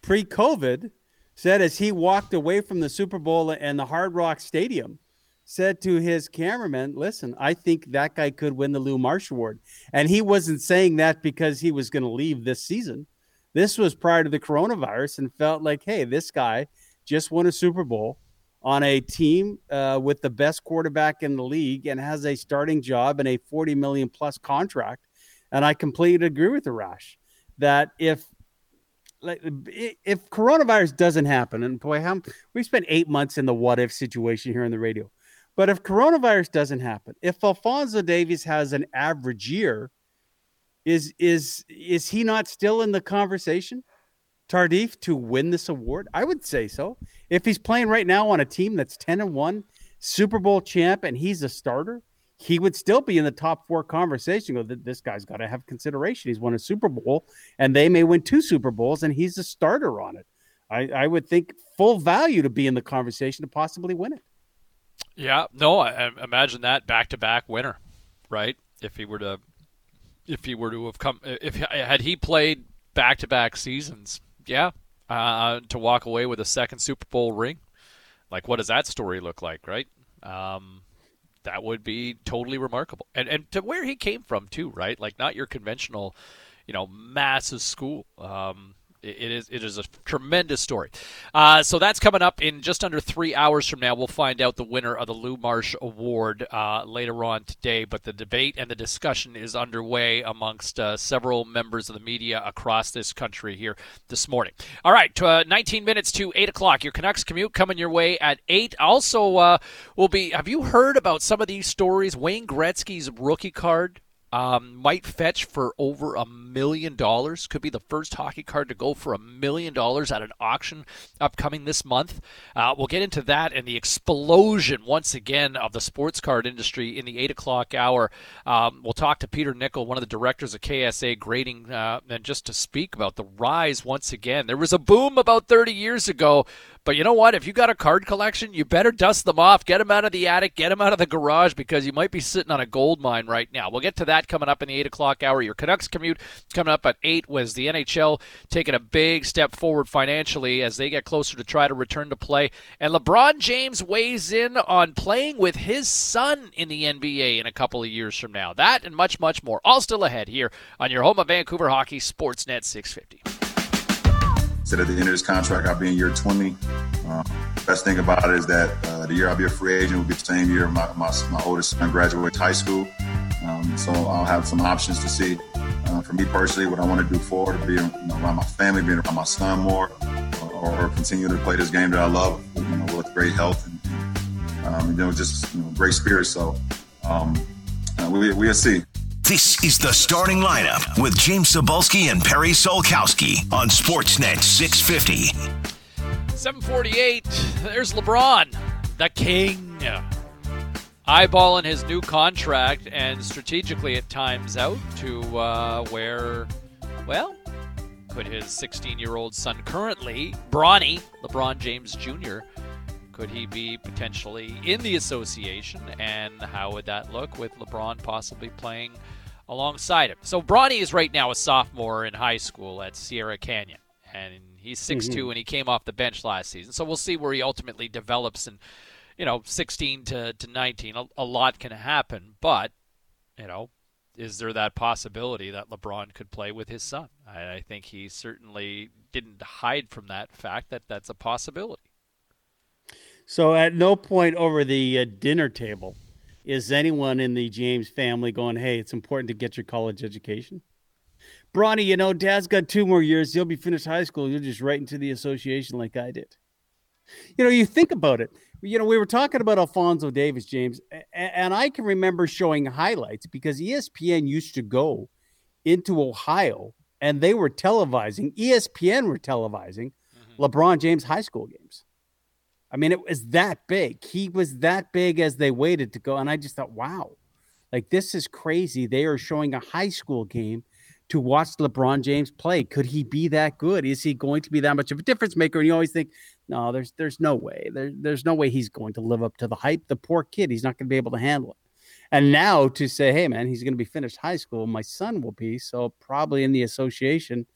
pre COVID, said as he walked away from the Super Bowl and the Hard Rock Stadium, said to his cameraman, Listen, I think that guy could win the Lou Marsh Award. And he wasn't saying that because he was going to leave this season. This was prior to the coronavirus and felt like, hey, this guy just won a Super Bowl on a team uh, with the best quarterback in the league and has a starting job and a 40 million plus contract. And I completely agree with Arash that if if coronavirus doesn't happen, and boy, how, we spent eight months in the what if situation here on the radio. But if coronavirus doesn't happen, if Alphonso Davies has an average year, is is is he not still in the conversation? Tardif to win this award? I would say so. If he's playing right now on a team that's 10 and 1, Super Bowl champ, and he's a starter, he would still be in the top four conversation. Go, this guy's got to have consideration. He's won a Super Bowl, and they may win two Super Bowls, and he's a starter on it. I, I would think full value to be in the conversation to possibly win it. Yeah, no, I, I imagine that back to back winner, right? If he were to, if he were to have come, if had he played back to back seasons, yeah, uh, to walk away with a second Super Bowl ring. Like, what does that story look like, right? Um, that would be totally remarkable, and and to where he came from too, right? Like, not your conventional, you know, massive school. Um, it is it is a tremendous story. Uh, so that's coming up in just under three hours from now. We'll find out the winner of the Lou Marsh Award uh, later on today. But the debate and the discussion is underway amongst uh, several members of the media across this country here this morning. All right, uh, 19 minutes to eight o'clock. Your Canucks commute coming your way at eight. Also, uh, will be. Have you heard about some of these stories? Wayne Gretzky's rookie card um, might fetch for over a million dollars. Could be the first hockey card to go for a million dollars at an auction upcoming this month. Uh, we'll get into that and the explosion once again of the sports card industry in the eight o'clock hour. Um, we'll talk to Peter Nickel, one of the directors of KSA Grading, uh, and just to speak about the rise once again. There was a boom about 30 years ago but you know what? If you got a card collection, you better dust them off. Get them out of the attic. Get them out of the garage because you might be sitting on a gold mine right now. We'll get to that coming up in the 8 o'clock hour. Your Canucks commute coming up at 8 was the NHL taking a big step forward financially as they get closer to try to return to play. And LeBron James weighs in on playing with his son in the NBA in a couple of years from now. That and much, much more. All still ahead here on your home of Vancouver Hockey, Sportsnet 650 said at the end of this contract, I'll be in year 20. Uh, best thing about it is that uh, the year I'll be a free agent will be the same year my, my, my oldest son graduates high school. Um, so I'll have some options to see. Uh, for me personally, what I want to do forward to be you know, around my family, being around my son more, or, or, continue to play this game that I love, you know, with great health and, um, you know, just you know, great spirit. So um, uh, we, we'll see. This is the starting lineup with James Cybulski and Perry Solkowski on Sportsnet 650. 748. There's LeBron, the king. Eyeballing his new contract and strategically at times out to uh, where, well, could his 16 year old son currently, Bronny, LeBron James Jr., could he be potentially in the association? And how would that look with LeBron possibly playing alongside him? So Bronny is right now a sophomore in high school at Sierra Canyon. And he's 6'2 mm-hmm. and he came off the bench last season. So we'll see where he ultimately develops. And, you know, 16 to, to 19, a, a lot can happen. But, you know, is there that possibility that LeBron could play with his son? I, I think he certainly didn't hide from that fact that that's a possibility. So at no point over the uh, dinner table is anyone in the James family going, "Hey, it's important to get your college education." Bronny, you know, Dad's got two more years. He'll be finished high school. You'll just right into the association like I did. You know, you think about it. You know, we were talking about Alphonso Davies, James, and I can remember showing highlights because ESPN used to go into Ohio and they were televising. ESPN were televising mm-hmm. LeBron James high school games. I mean, it was that big. He was that big as they waited to go. And I just thought, wow, Like this is crazy. They are showing a high school game to watch LeBron James play. Could he be that good? Is he going to be that much of a difference maker? And you always think, no, there's there's no way. There, there's no way he's going to live up to the hype. The poor kid, he's not going to be able to handle it. And now to say, hey man, he's going to be finished high school. My son will be so probably in the association.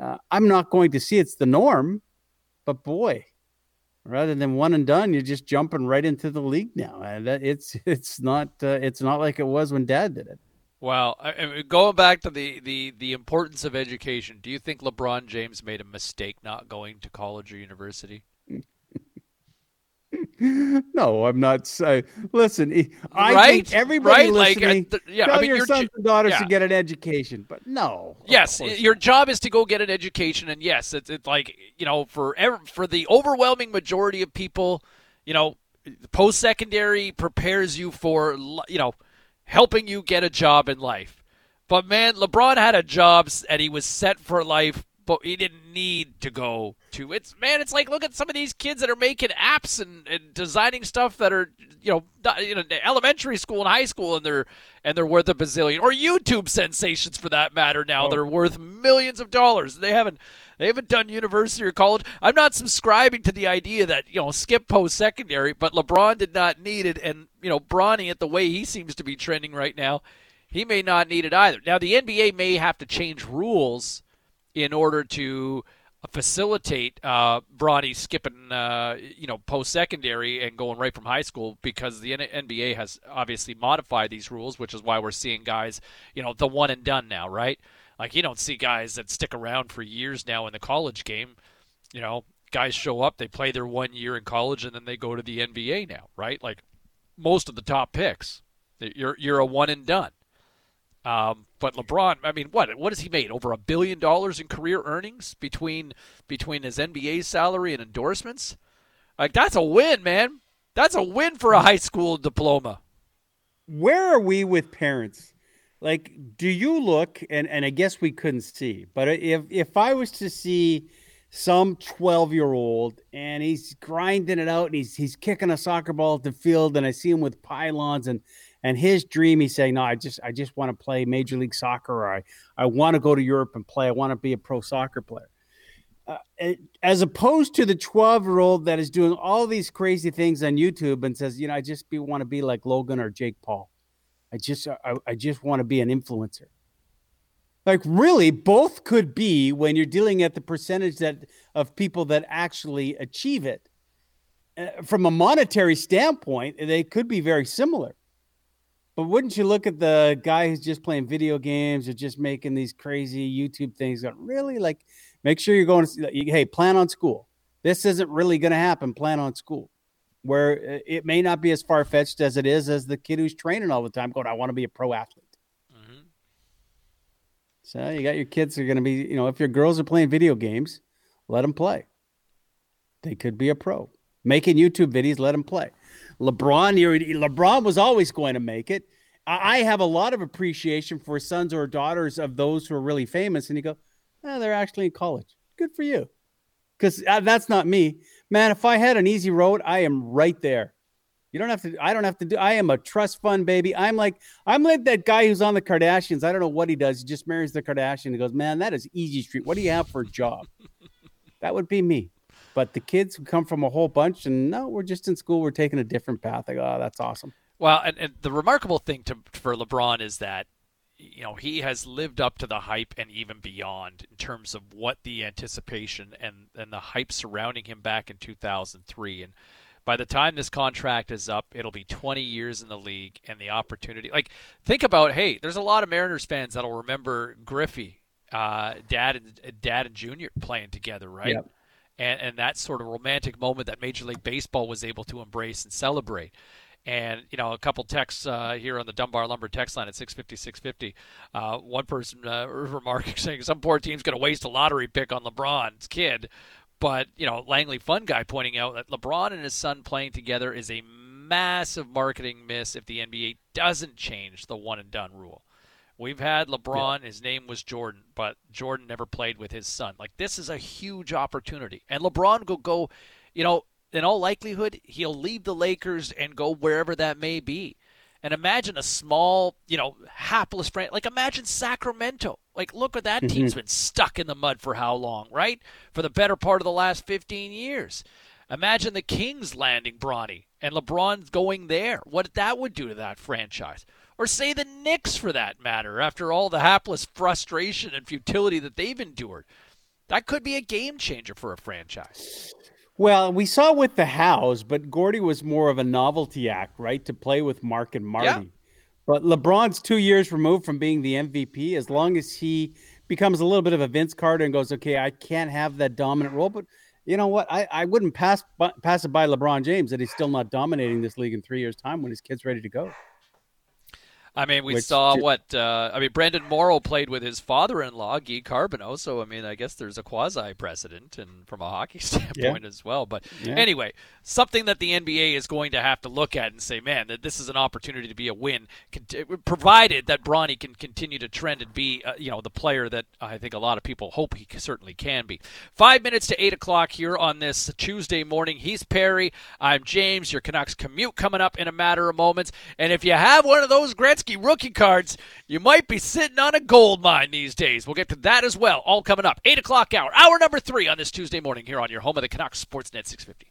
Uh, I'm not going to see it's the norm, but boy, rather than one and done, you're just jumping right into the league now. And it's it's not uh, it's not like it was when Dad did it. Well, going back to the, the, the importance of education, do you think LeBron James made a mistake not going to college or university? no, I'm not. Uh, listen, I right? think everybody right? listening, like, uh, yeah, tell I mean, your your sons and daughters yeah. to get an education, but no. Yes, your job is to go get an education, and yes, it's, it's like you know, for for the overwhelming majority of people, you know, post secondary prepares you for you know helping you get a job in life. But man, LeBron had a job and he was set for life, but he didn't need to go to it's man, it's like look at some of these kids that are making apps and, and designing stuff that are you know not, you know elementary school and high school and they're and they're worth a bazillion or YouTube sensations for that matter now Oh. they're worth millions of dollars. They haven't they haven't done university or college. I'm not subscribing to the idea that you know skip post secondary, but LeBron did not need it, and you know Bronny at the way he seems to be trending right now, he may not need it either. Now the NBA may have to change rules in order to facilitate uh, Bronny skipping, uh, you know, post secondary and going right from high school because the NBA has obviously modified these rules, which is why we're seeing guys, you know, the one and done now, right? Like you don't see guys that stick around for years now in the college game. You know, guys show up, they play their one year in college, and then they go to the NBA now, right? Like most of the top picks, you're you're a one and done. Um, but LeBron, I mean, what what has he made? Over a billion dollars in career earnings between between his NBA salary and endorsements. Like that's a win, man. That's a win for a high school diploma. Where are we with parents? Like, do you look and and I guess we couldn't see, but if if I was to see some 12 year old and he's grinding it out and he's he's kicking a soccer ball at the field and I see him with pylons and and his dream he's saying no I just I just want to play major league soccer or I I want to go to Europe and play. I want to be a pro soccer player. Uh, as opposed to the 12 year old that is doing all these crazy things on YouTube and says you know I just be want to be like Logan or Jake Paul. I just I, I just want to be an influencer. Like really both could be when you're dealing at the percentage that of people that actually achieve it. Uh, from a monetary standpoint they could be very similar but wouldn't you look at the guy who's just playing video games or just making these crazy youtube things that really like make sure you're going to hey plan on school this isn't really going to happen plan on school where uh, it may not be as far-fetched as it is as the kid who's training all the time going i want to be a pro athlete so you got your kids who are going to be, you know, if your girls are playing video games, let them play. They could be a pro. Making YouTube videos, let them play. LeBron, LeBron was always going to make it. I have a lot of appreciation for sons or daughters of those who are really famous, and you go, oh, they're actually in college. Good for you, because uh, that's not me, man. If I had an easy road, I am right there. You don't have to. I don't have to do. I am a trust fund baby. I'm like I'm like that guy who's on the Kardashians. I don't know what he does. He just marries the Kardashian. He goes, man, that is easy street. What do you have for a job? that would be me. But the kids who come from a whole bunch, and no, we're just in school. We're taking a different path. Go, oh, that's awesome. Well, and, and the remarkable thing to, for LeBron is that you know he has lived up to the hype and even beyond in terms of what the anticipation and and the hype surrounding him back in 2003 and by the time this contract is up it'll be 20 years in the league and the opportunity like think about hey there's a lot of Mariners fans that'll remember Griffey uh, dad and dad and junior playing together right Yep. And and that sort of romantic moment that Major League Baseball was able to embrace and celebrate. And you know, a couple texts uh, here on the Dunbar Lumber text line at 650 650. Uh, one person uh, remarking saying some poor team's going to waste a lottery pick on LeBron's kid, but you know, Langley Fun Guy pointing out that LeBron and his son playing together is a massive marketing miss if the NBA doesn't change the one and done rule. We've had LeBron, his name was Jordan, but Jordan never played with his son. Like this is a huge opportunity. And LeBron will go, you know, in all likelihood, he'll leave the Lakers and go wherever that may be. And imagine a small, you know, hapless friend. Like imagine Sacramento. Like look at that Mm-hmm. team's been stuck in the mud for how long, right? For the better part of the last 15 years. Imagine the Kings landing Bronny and LeBron going there. What that would do to that franchise. Or say the Knicks for that matter, after all the hapless frustration and futility that they've endured. That could be a game changer for a franchise. Well, we saw with the Howes, but Gordie was more of a novelty act, right? To play with Mark and Marty. Yeah. But LeBron's two years removed from being the MVP. As long as he becomes a little bit of a Vince Carter and goes, okay, I can't have that dominant role, but you know what? I, I wouldn't pass pass it by LeBron James that he's still not dominating this league in three years' time when his kid's ready to go. I mean, we Which- saw what uh, I mean. Brenden Morrow played with his father-in-law, Guy Carbonneau. So I mean, I guess there's a quasi precedent, and from a hockey standpoint as well. But Yeah. anyway, something that the NBA is going to have to look at and say, man, that this is an opportunity to be a win, provided that Bronny can continue to trend and be, uh, you know, the player that I think a lot of people hope he certainly can be. Five minutes to eight o'clock here on this Tuesday morning. He's Perry. I'm James. Your Canucks commute coming up in a matter of moments. And if you have one of those Gretzky rookie cards, you might be sitting on a gold mine these days. We'll get to that as well. All coming up. Eight o'clock hour. Hour number three on this Tuesday morning here on your home of the Canucks Sportsnet 650.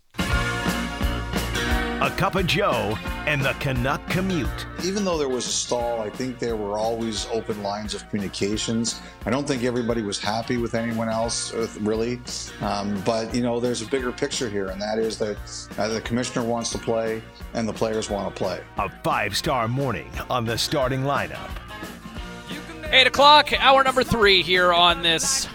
A cup of Joe and the Canuck commute. Even though there was a stall, I think there were always open lines of communications. I don't think everybody was happy with anyone else, uh, really. Um, but, you know, there's a bigger picture here, and that is that uh, the commissioner wants to play and the players want to play. A five star morning on the starting lineup. Eight o'clock, hour number three here on this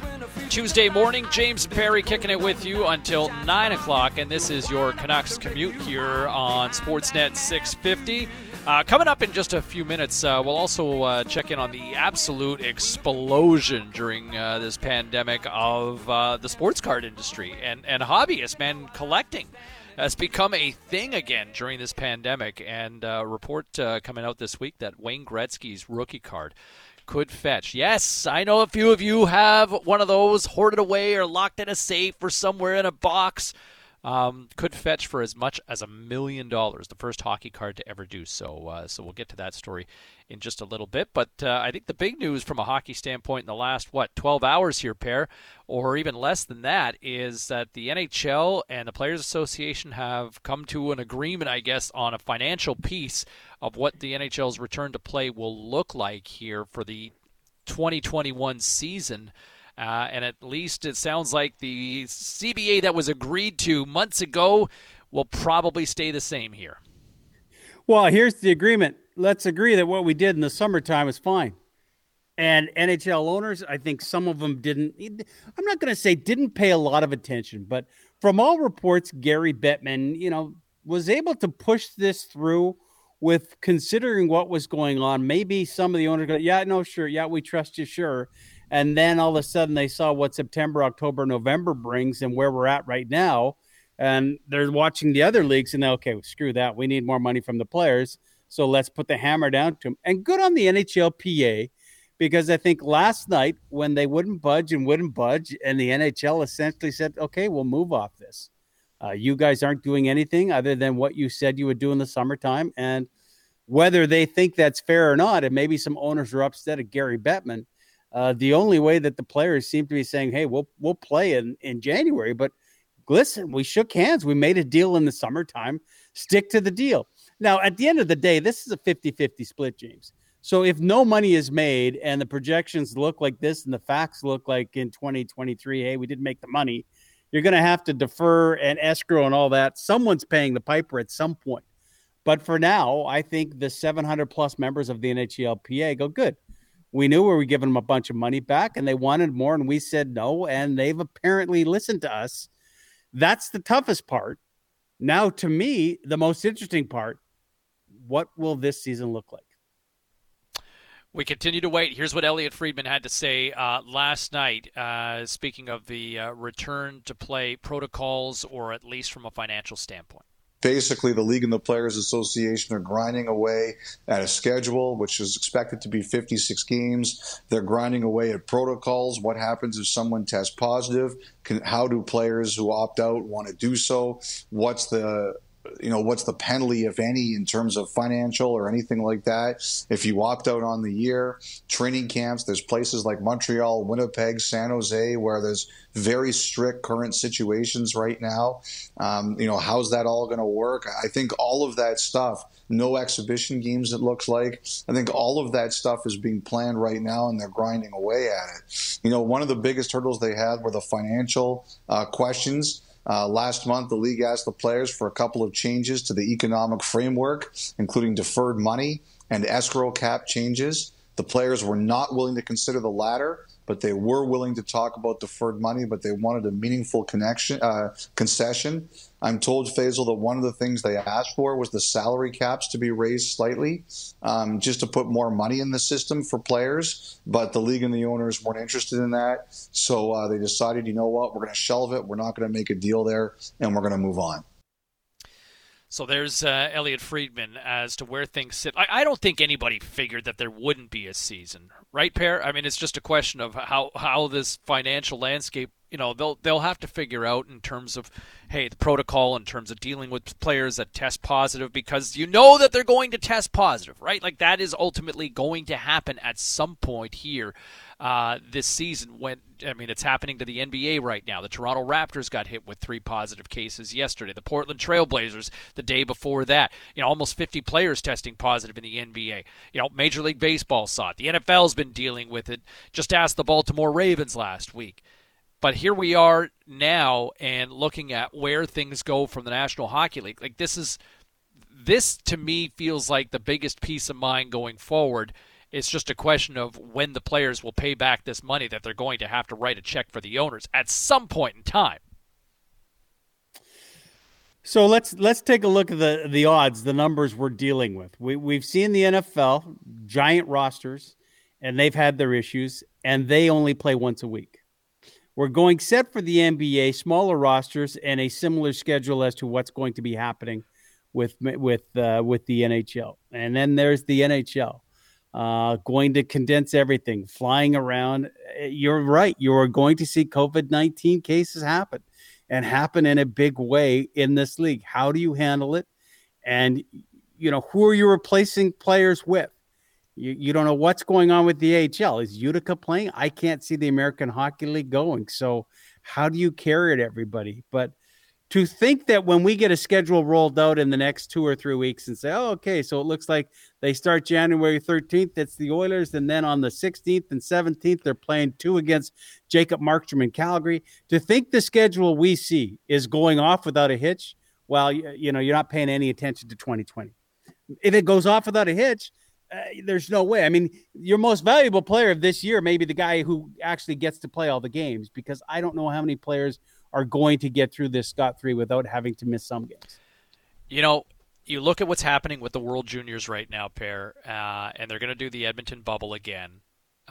Tuesday morning. James Perry kicking it with you until nine o'clock, and this is your Canucks commute here on Sportsnet 650. Uh, coming up in just a few minutes, uh, we'll also uh, check in on the absolute explosion during uh, this pandemic of uh, the sports card industry and, and hobbyists, man, collecting has become a thing again during this pandemic. And a report uh, coming out this week that Wayne Gretzky's rookie card could fetch. Yes, I know a few of you have one of those hoarded away or locked in a safe or somewhere in a box. Um, could fetch for as much as a million dollars. The first hockey card to ever do so. Uh, so we'll get to that story in just a little bit. But uh, I think the big news from a hockey standpoint in the last what 12 hours here, pair, or even less than that, is that the NHL and the Players Association have come to an agreement, I guess, on a financial piece of what the NHL's return to play will look like here for the 2021 season. Uh, and at least it sounds like the CBA that was agreed to months ago will probably stay the same here. Well, here's the agreement. Let's agree that what we did in the summertime is fine. And NHL owners, I think some of them didn't, I'm not going to say didn't pay a lot of attention, but from all reports, Gary Bettman, you know, was able to push this through with considering what was going on. Maybe some of the owners go, yeah, no, sure. Yeah, we trust you, sure. And then all of a sudden they saw what September, October, November brings and where we're at right now. And they're watching the other leagues and okay, screw that. We need more money from the players. So let's put the hammer down to them. And good on the NHLPA because I think last night when they wouldn't budge and wouldn't budge, and the NHL essentially said, okay, we'll move off this. Uh, you guys aren't doing anything other than what you said you would do in the summertime. And whether they think that's fair or not, and maybe some owners are upset at Gary Bettman. Uh, the only way that the players seem to be saying, "Hey, we'll we'll play in in January," but listen, we shook hands. We made a deal in the summertime. Stick to the deal. Now, at the end of the day, this is a 50-50 split, James. So if no money is made and the projections look like this and the facts look like in 2023, hey, we didn't make the money, you're going to have to defer and escrow and all that. Someone's paying the piper at some point. But for now, I think the 700 plus members of the NHLPA go good. We knew we were giving them a bunch of money back and they wanted more, and we said no. And they've apparently listened to us. That's the toughest part. Now, to me, the most interesting part what will this season look like? We continue to wait. Here's what Elliotte Friedman had to say uh, last night, uh, speaking of the uh, return to play protocols, or at least from a financial standpoint basically the league and the players association are grinding away at a schedule which is expected to be 56 games. They're grinding away at protocols. What happens if someone tests positive? Can, how do players who opt out want to do so? What's the you know, what's the penalty, if any, in terms of financial or anything like that? If you opt out on the year, training camps, there's places like Montreal, Winnipeg, San Jose, where there's very strict current situations right now. Um, you know, how's that all going to work? I think all of that stuff, no exhibition games, it looks like. I think all of that stuff is being planned right now and they're grinding away at it. You know, one of the biggest hurdles they had were the financial uh, questions. Uh, last month, the league asked the players for a couple of changes to the economic framework, including deferred money and escrow cap changes. The players were not willing to consider the latter, but they were willing to talk about deferred money, but they wanted a meaningful connection uh, concession. I'm told, Faisal, that one of the things they asked for was the salary caps to be raised slightly, um, just to put more money in the system for players. But the league and the owners weren't interested in that, so uh, they decided, you know what, we're going to shelve it. We're not going to make a deal there, and we're going to move on. So there's uh, Elliotte Friedman as to where things sit. I, I, don't think anybody figured that there wouldn't be a season, right, Pair? I mean, it's just a question of how how this financial landscape. You know, they'll they'll have to figure out in terms of, hey, the protocol in terms of dealing with players that test positive because you know that they're going to test positive, right? Like that is ultimately going to happen at some point here uh, this season. When I mean, it's happening to the NBA right now. The Toronto Raptors got hit with three positive cases yesterday. The Portland Trailblazers the day before that. You know, almost 50 players testing positive in the NBA. You know, Major League Baseball saw it. The NFL's been dealing with it. Just ask the Baltimore Ravens last week. But here we are now and looking at where things go from the National Hockey League. Like this is this to me feels like the biggest peace of mind going forward it's just a question of when the players will pay back this money that they're going to have to write a check for the owners at some point in time. So let's let's take a look at the the odds, the numbers we're dealing with. We we've seen the NFL giant rosters, and they've had their issues, and they only play once a week. We're going set for the NBA, smaller rosters, and a similar schedule as to what's going to be happening with with uh, with the NHL. And then there's the NHL uh, going to condense everything, flying around. Eh, you're right. You're going to see COVID 19 cases happen and happen in a big way in this league. How do you handle it? And, you know, who are you replacing players with? You, you don't know what's going on with the AHL. Is Utica playing? I can't see the American Hockey League going. So, how do you carry it, everybody? But to think that when we get a schedule rolled out in the next two or three weeks and say, oh, okay, so it looks like they start January 13th, it's the Oilers, and then on the 16th and 17th, they're playing two against Jacob Markstrom in Calgary. To think the schedule we see is going off without a hitch, well, you know, you're not paying any attention to 2020. If it goes off without a hitch, uh, there's no way. I mean, your most valuable player of this year may be the guy who actually gets to play all the games because I don't know how many players – are going to get through this scot free without having to miss some games. You know, you look at what's happening with the World Juniors right now, pair, uh, and they're going to do the Edmonton bubble again.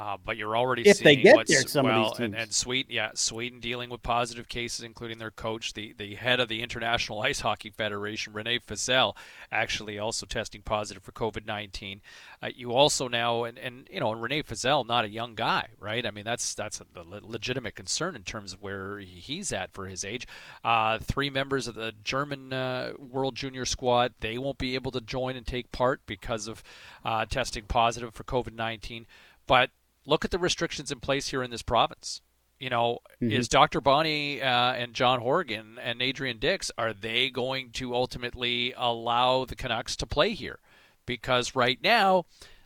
Uh, but you're already if seeing they get what's there, some well, of these teams. and, and Sweden, yeah, Sweden dealing with positive cases, including their coach, the the head of the International Ice Hockey Federation, Rene Fasel, actually also testing positive for COVID nineteen. Uh, you also now, and, and you know, and Rene Fasel, not a young guy, right? I mean, that's that's a, a legitimate concern in terms of where he's at for his age. Uh, three members of the German uh, World Junior squad, they won't be able to join and take part because of uh, testing positive for COVID nineteen, but look at the restrictions in place here in this province. You know, mm-hmm. is Dr. Bonnie uh, and John Horgan and Adrian Dix are they going to ultimately allow the Canucks to play here? Because right now,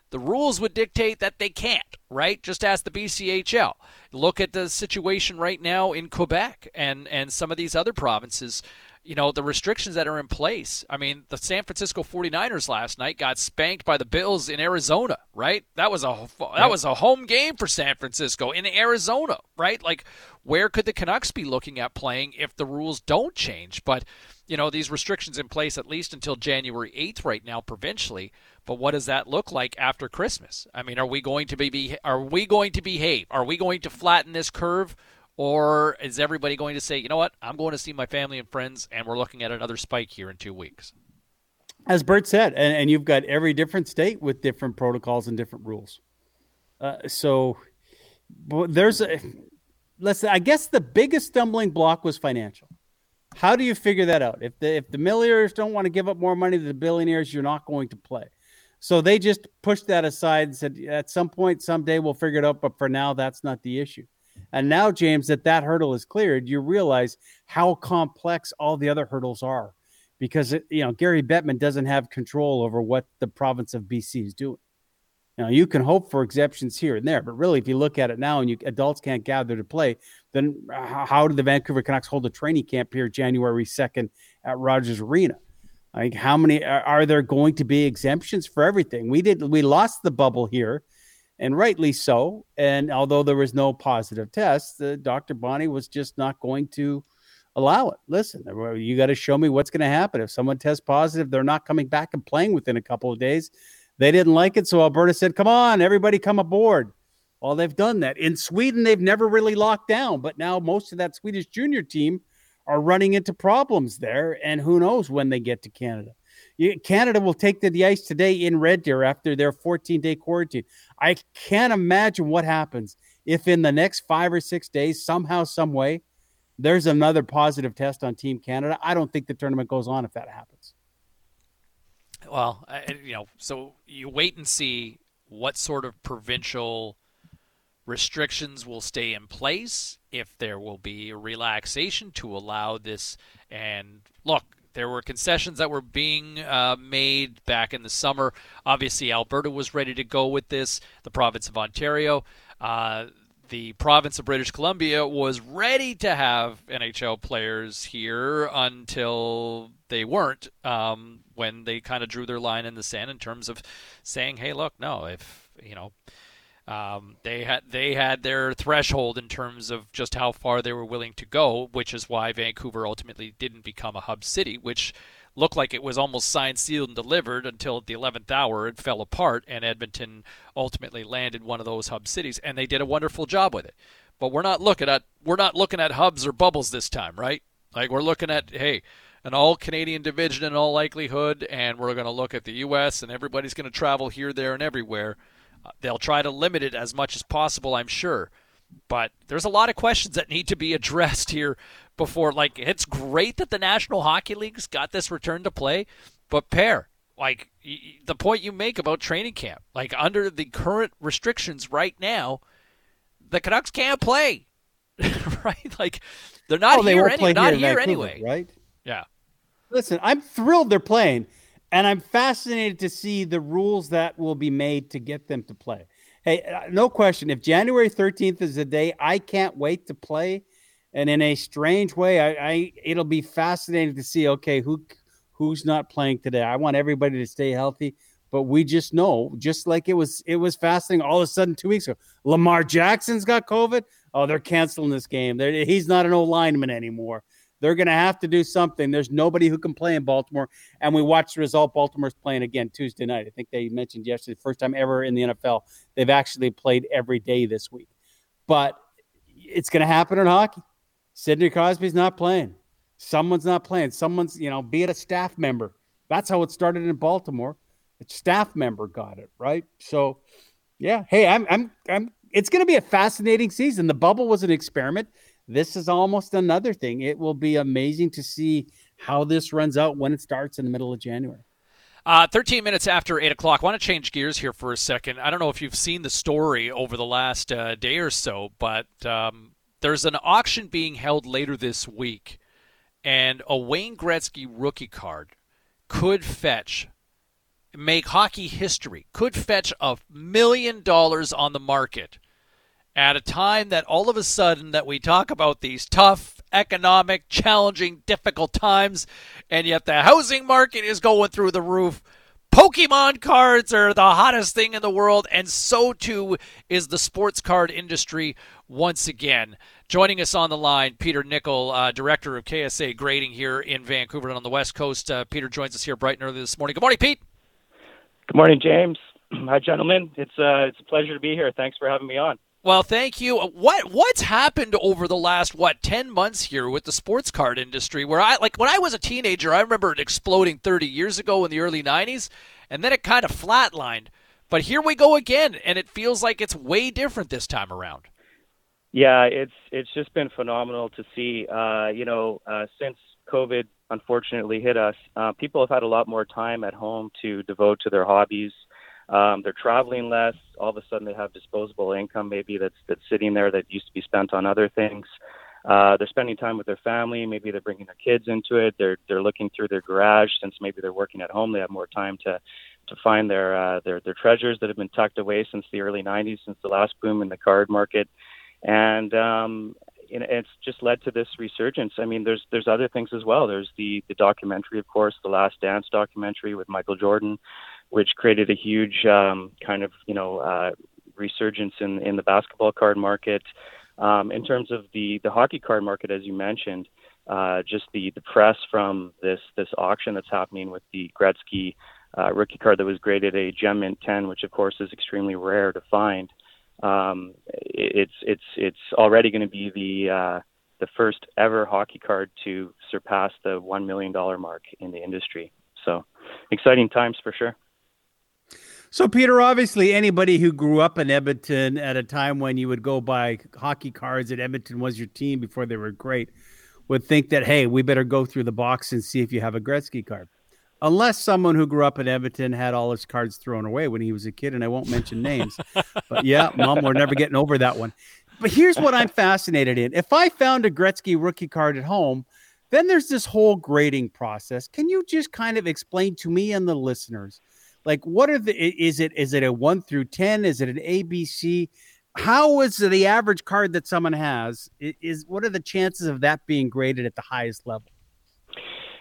the rules would dictate that they can't, right? Just ask the BCHL. Look at the situation right now in Quebec and, and some of these other provinces you know, the restrictions that are in place. I mean, the San Francisco 49ers last night got spanked by the Bills in Arizona, right? That was a that was a home game for San Francisco in Arizona, right? Like where could the Canucks be looking at playing if the rules don't change? But, you know, these restrictions in place at least until January 8th right now provincially, but what does that look like after Christmas? I mean, are we going to be are we going to behave? Are we going to flatten this curve? Or is everybody going to say, you know what, I'm going to see my family and friends, and we're looking at another spike here in two weeks? As Bert said, and, and you've got every different state with different protocols and different rules. Uh, so there's a, let's I guess the biggest stumbling block was financial. How do you figure that out? If the if the millionaires don't want to give up more money to the billionaires, you're not going to play. So they just pushed that aside and said, at some point, someday we'll figure it out. But for now, that's not the issue. And now, James, that that hurdle is cleared, you realize how complex all the other hurdles are, because it, you know Gary Bettman doesn't have control over what the province of BC is doing. Now you can hope for exceptions here and there, but really, if you look at it now and you adults can't gather to play, then uh, how did the Vancouver Canucks hold a training camp here January second at Rogers Arena? Like how many are there going to be exemptions for everything? We did we lost the bubble here, and rightly so. And although there was no positive test, the Dr. Bonnie was just not going to allow it. Listen, uh, you got to show me what's going to happen if someone tests positive. They're not coming back and playing within a couple of days. They didn't like it, so Alberta said, "Come on, everybody, come aboard." Well, they've done that in Sweden. They've never really locked down, but now most of that Swedish junior team are running into problems there, and who knows when they get to Canada. Canada will take to the ice today in Red Deer after their 14 day quarantine. I can't imagine what happens if in the next five or six days, somehow, some way, there's another positive test on Team Canada. I don't think the tournament goes on if that happens. Well, you know, so you wait and see what sort of provincial restrictions will stay in place, if there will be a relaxation to allow this. And look, there were concessions that were being uh, made back in the summer. Obviously, Alberta was ready to go with this, the province of Ontario. Uh, the province of British Columbia was ready to have NHL players here until they weren't, um, when they kind of drew their line in the sand in terms of saying, hey, look, no, if, you know, um, they had they had their threshold in terms of just how far they were willing to go, which is why Vancouver ultimately didn't become a hub city, which looked like it was almost signed, sealed, and delivered until at the 11th hour it fell apart, and Edmonton ultimately landed one of those hub cities, and they did a wonderful job with it. But we're not looking at we're not looking at hubs or bubbles this time, right? Like we're looking at hey, an all Canadian division in all likelihood, and we're going to look at the U.S. and everybody's going to travel here, there, and everywhere They'll try to limit it as much as possible, I'm sure. But there's a lot of questions that need to be addressed here before. Like, it's great that the National Hockey League's got this return to play, but pair, like the point you make about training camp, like under the current restrictions right now, the Canucks can't play, right? Like they're not oh, they here, any, not here, here Vancouver, anyway, right? Yeah. Listen, I'm thrilled they're playing. And I'm fascinated to see the rules that will be made to get them to play. Hey, uh, no question. If January 13th is the day, I can't wait to play. And in a strange way, I, I it'll be fascinating to see. Okay, who who's not playing today? I want everybody to stay healthy, but we just know, just like it was, it was fascinating. All of a sudden, two weeks ago, Lamar Jackson's got COVID. Oh, they're canceling this game. They're, he's not an old lineman anymore. They're going to have to do something. There's nobody who can play in Baltimore. And we watched the result. Baltimore's playing again Tuesday night. I think they mentioned yesterday, first time ever in the NFL. They've actually played every day this week. But it's going to happen in hockey. Sidney Crosby's not playing. Someone's not playing. Someone's, you know, be it a staff member. That's how it started in Baltimore. A staff member got it, right? So, yeah. Hey, I'm, I'm, I'm, it's going to be a fascinating season. The bubble was an experiment this is almost another thing. It will be amazing to see how this runs out when it starts in the middle of January. Uh, 13 minutes after 8 o'clock. I want to change gears here for a second. I don't know if you've seen the story over the last uh, day or so, but um, there's an auction being held later this week, and a Wayne Gretzky rookie card could fetch, make hockey history, could fetch a million dollars on the market at a time that all of a sudden that we talk about these tough economic challenging difficult times and yet the housing market is going through the roof. Pokemon cards are the hottest thing in the world and so too is the sports card industry once again. Joining us on the line peter nickel uh, director of ksa grading here in vancouver and on the west coast. Uh, peter joins us here bright and early this morning. Good morning pete. Good morning james. Hi gentlemen. It's, uh, it's a pleasure to be here. Thanks for having me on well, thank you. What what's happened over the last what ten months here with the sports card industry? Where I like when I was a teenager, I remember it exploding thirty years ago in the early '90s, and then it kind of flatlined. But here we go again, and it feels like it's way different this time around. Yeah, it's it's just been phenomenal to see. Uh, you know, uh, since COVID unfortunately hit us, uh, people have had a lot more time at home to devote to their hobbies. Um, they're traveling less. All of a sudden, they have disposable income maybe that's that's sitting there that used to be spent on other things. Uh, they're spending time with their family. Maybe they're bringing their kids into it. They're they're looking through their garage since maybe they're working at home. They have more time to to find their uh, their their treasures that have been tucked away since the early '90s, since the last boom in the card market, and um, it's just led to this resurgence. I mean, there's there's other things as well. There's the the documentary, of course, the Last Dance documentary with Michael Jordan, which created a huge um, kind of you know uh, resurgence in in the basketball card market. Um, in terms of the the hockey card market, as you mentioned, uh, just the the press from this this auction that's happening with the Gretzky uh, rookie card that was graded a gem mint 10, which of course is extremely rare to find. Um, it's it's it's already going to be the uh, the first ever hockey card to surpass the one million dollar mark in the industry. So exciting times for sure. So, Peter, obviously, anybody who grew up in Edmonton at a time when you would go buy hockey cards and Edmonton was your team before they were great would think that, hey, we better go through the box and see if you have a Gretzky card. Unless someone who grew up in Edmonton had all his cards thrown away when he was a kid, and I won't mention names. but yeah, mom, we're never getting over that one. But here's what I'm fascinated in. If I found a Gretzky rookie card at home, then there's this whole grading process. Can you just kind of explain to me and the listeners – like what are the is it is it a 1 through 10 is it an abc how is the average card that someone has is what are the chances of that being graded at the highest level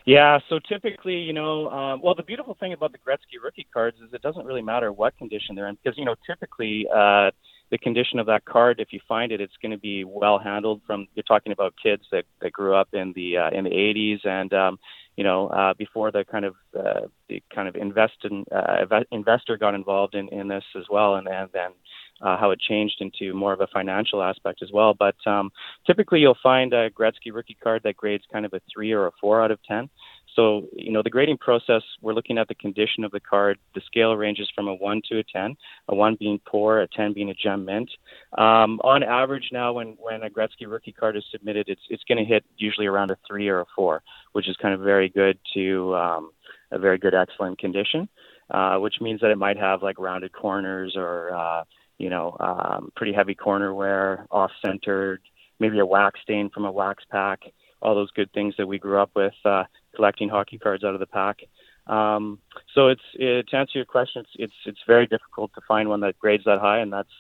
yeah, so typically, you know, um, well, the beautiful thing about the Gretzky rookie cards is it doesn't really matter what condition they're in because, you know, typically uh, the condition of that card, if you find it, it's going to be well handled. From you're talking about kids that, that grew up in the uh, in the 80s, and um, you know, uh, before the kind of uh, the kind of invest in, uh, investor got involved in, in this as well, and, and then uh, how it changed into more of a financial aspect as well. But um, typically, you'll find a Gretzky rookie card that grades kind of a three or a four out of ten. So, you know, the grading process, we're looking at the condition of the card. The scale ranges from a 1 to a 10, a 1 being poor, a 10 being a gem mint. Um, on average now, when, when a Gretzky rookie card is submitted, it's, it's going to hit usually around a 3 or a 4, which is kind of very good to um, a very good, excellent condition, uh, which means that it might have like rounded corners or, uh, you know, um, pretty heavy corner wear, off-centered, maybe a wax stain from a wax pack all those good things that we grew up with, uh, collecting hockey cards out of the pack. Um, so it's it, to answer your question, it's, it's it's very difficult to find one that grades that high, and that's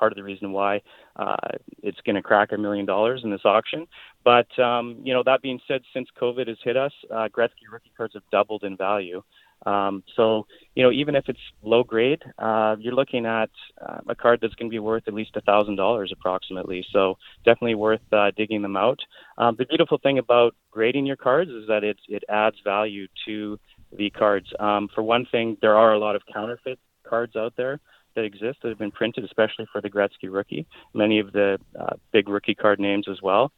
part of the reason why uh, it's going to crack a million dollars in this auction. But um, you know, that being said, since COVID has hit us, uh, Gretzky rookie cards have doubled in value. Um, so, you know, even if it's low grade, uh, you're looking at uh, a card that's going to be worth at least a thousand dollars approximately. So, definitely worth uh, digging them out. Um, the beautiful thing about grading your cards is that it it adds value to the cards. Um, for one thing, there are a lot of counterfeit cards out there that exist that have been printed, especially for the Gretzky rookie. Many of the uh, big rookie card names as well.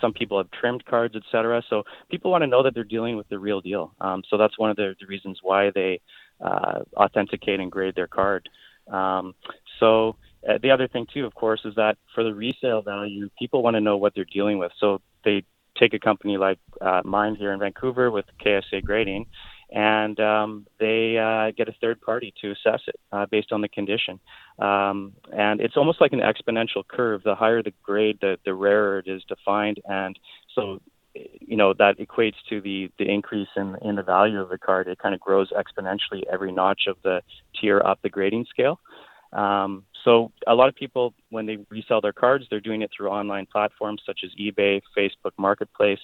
Some people have trimmed cards, etc. So people want to know that they're dealing with the real deal. Um, so that's one of the, the reasons why they uh, authenticate and grade their card. Um, so uh, the other thing too, of course, is that for the resale value, people want to know what they're dealing with. So they take a company like uh, mine here in Vancouver with KSA Grading, and um, they uh, get a third party to assess it uh, based on the condition. Um, and it's almost like an exponential curve. The higher the grade, the, the rarer it is to find. And so, you know, that equates to the, the increase in, in the value of the card. It kind of grows exponentially every notch of the tier up the grading scale. Um, so a lot of people, when they resell their cards, they're doing it through online platforms such as eBay, Facebook Marketplace.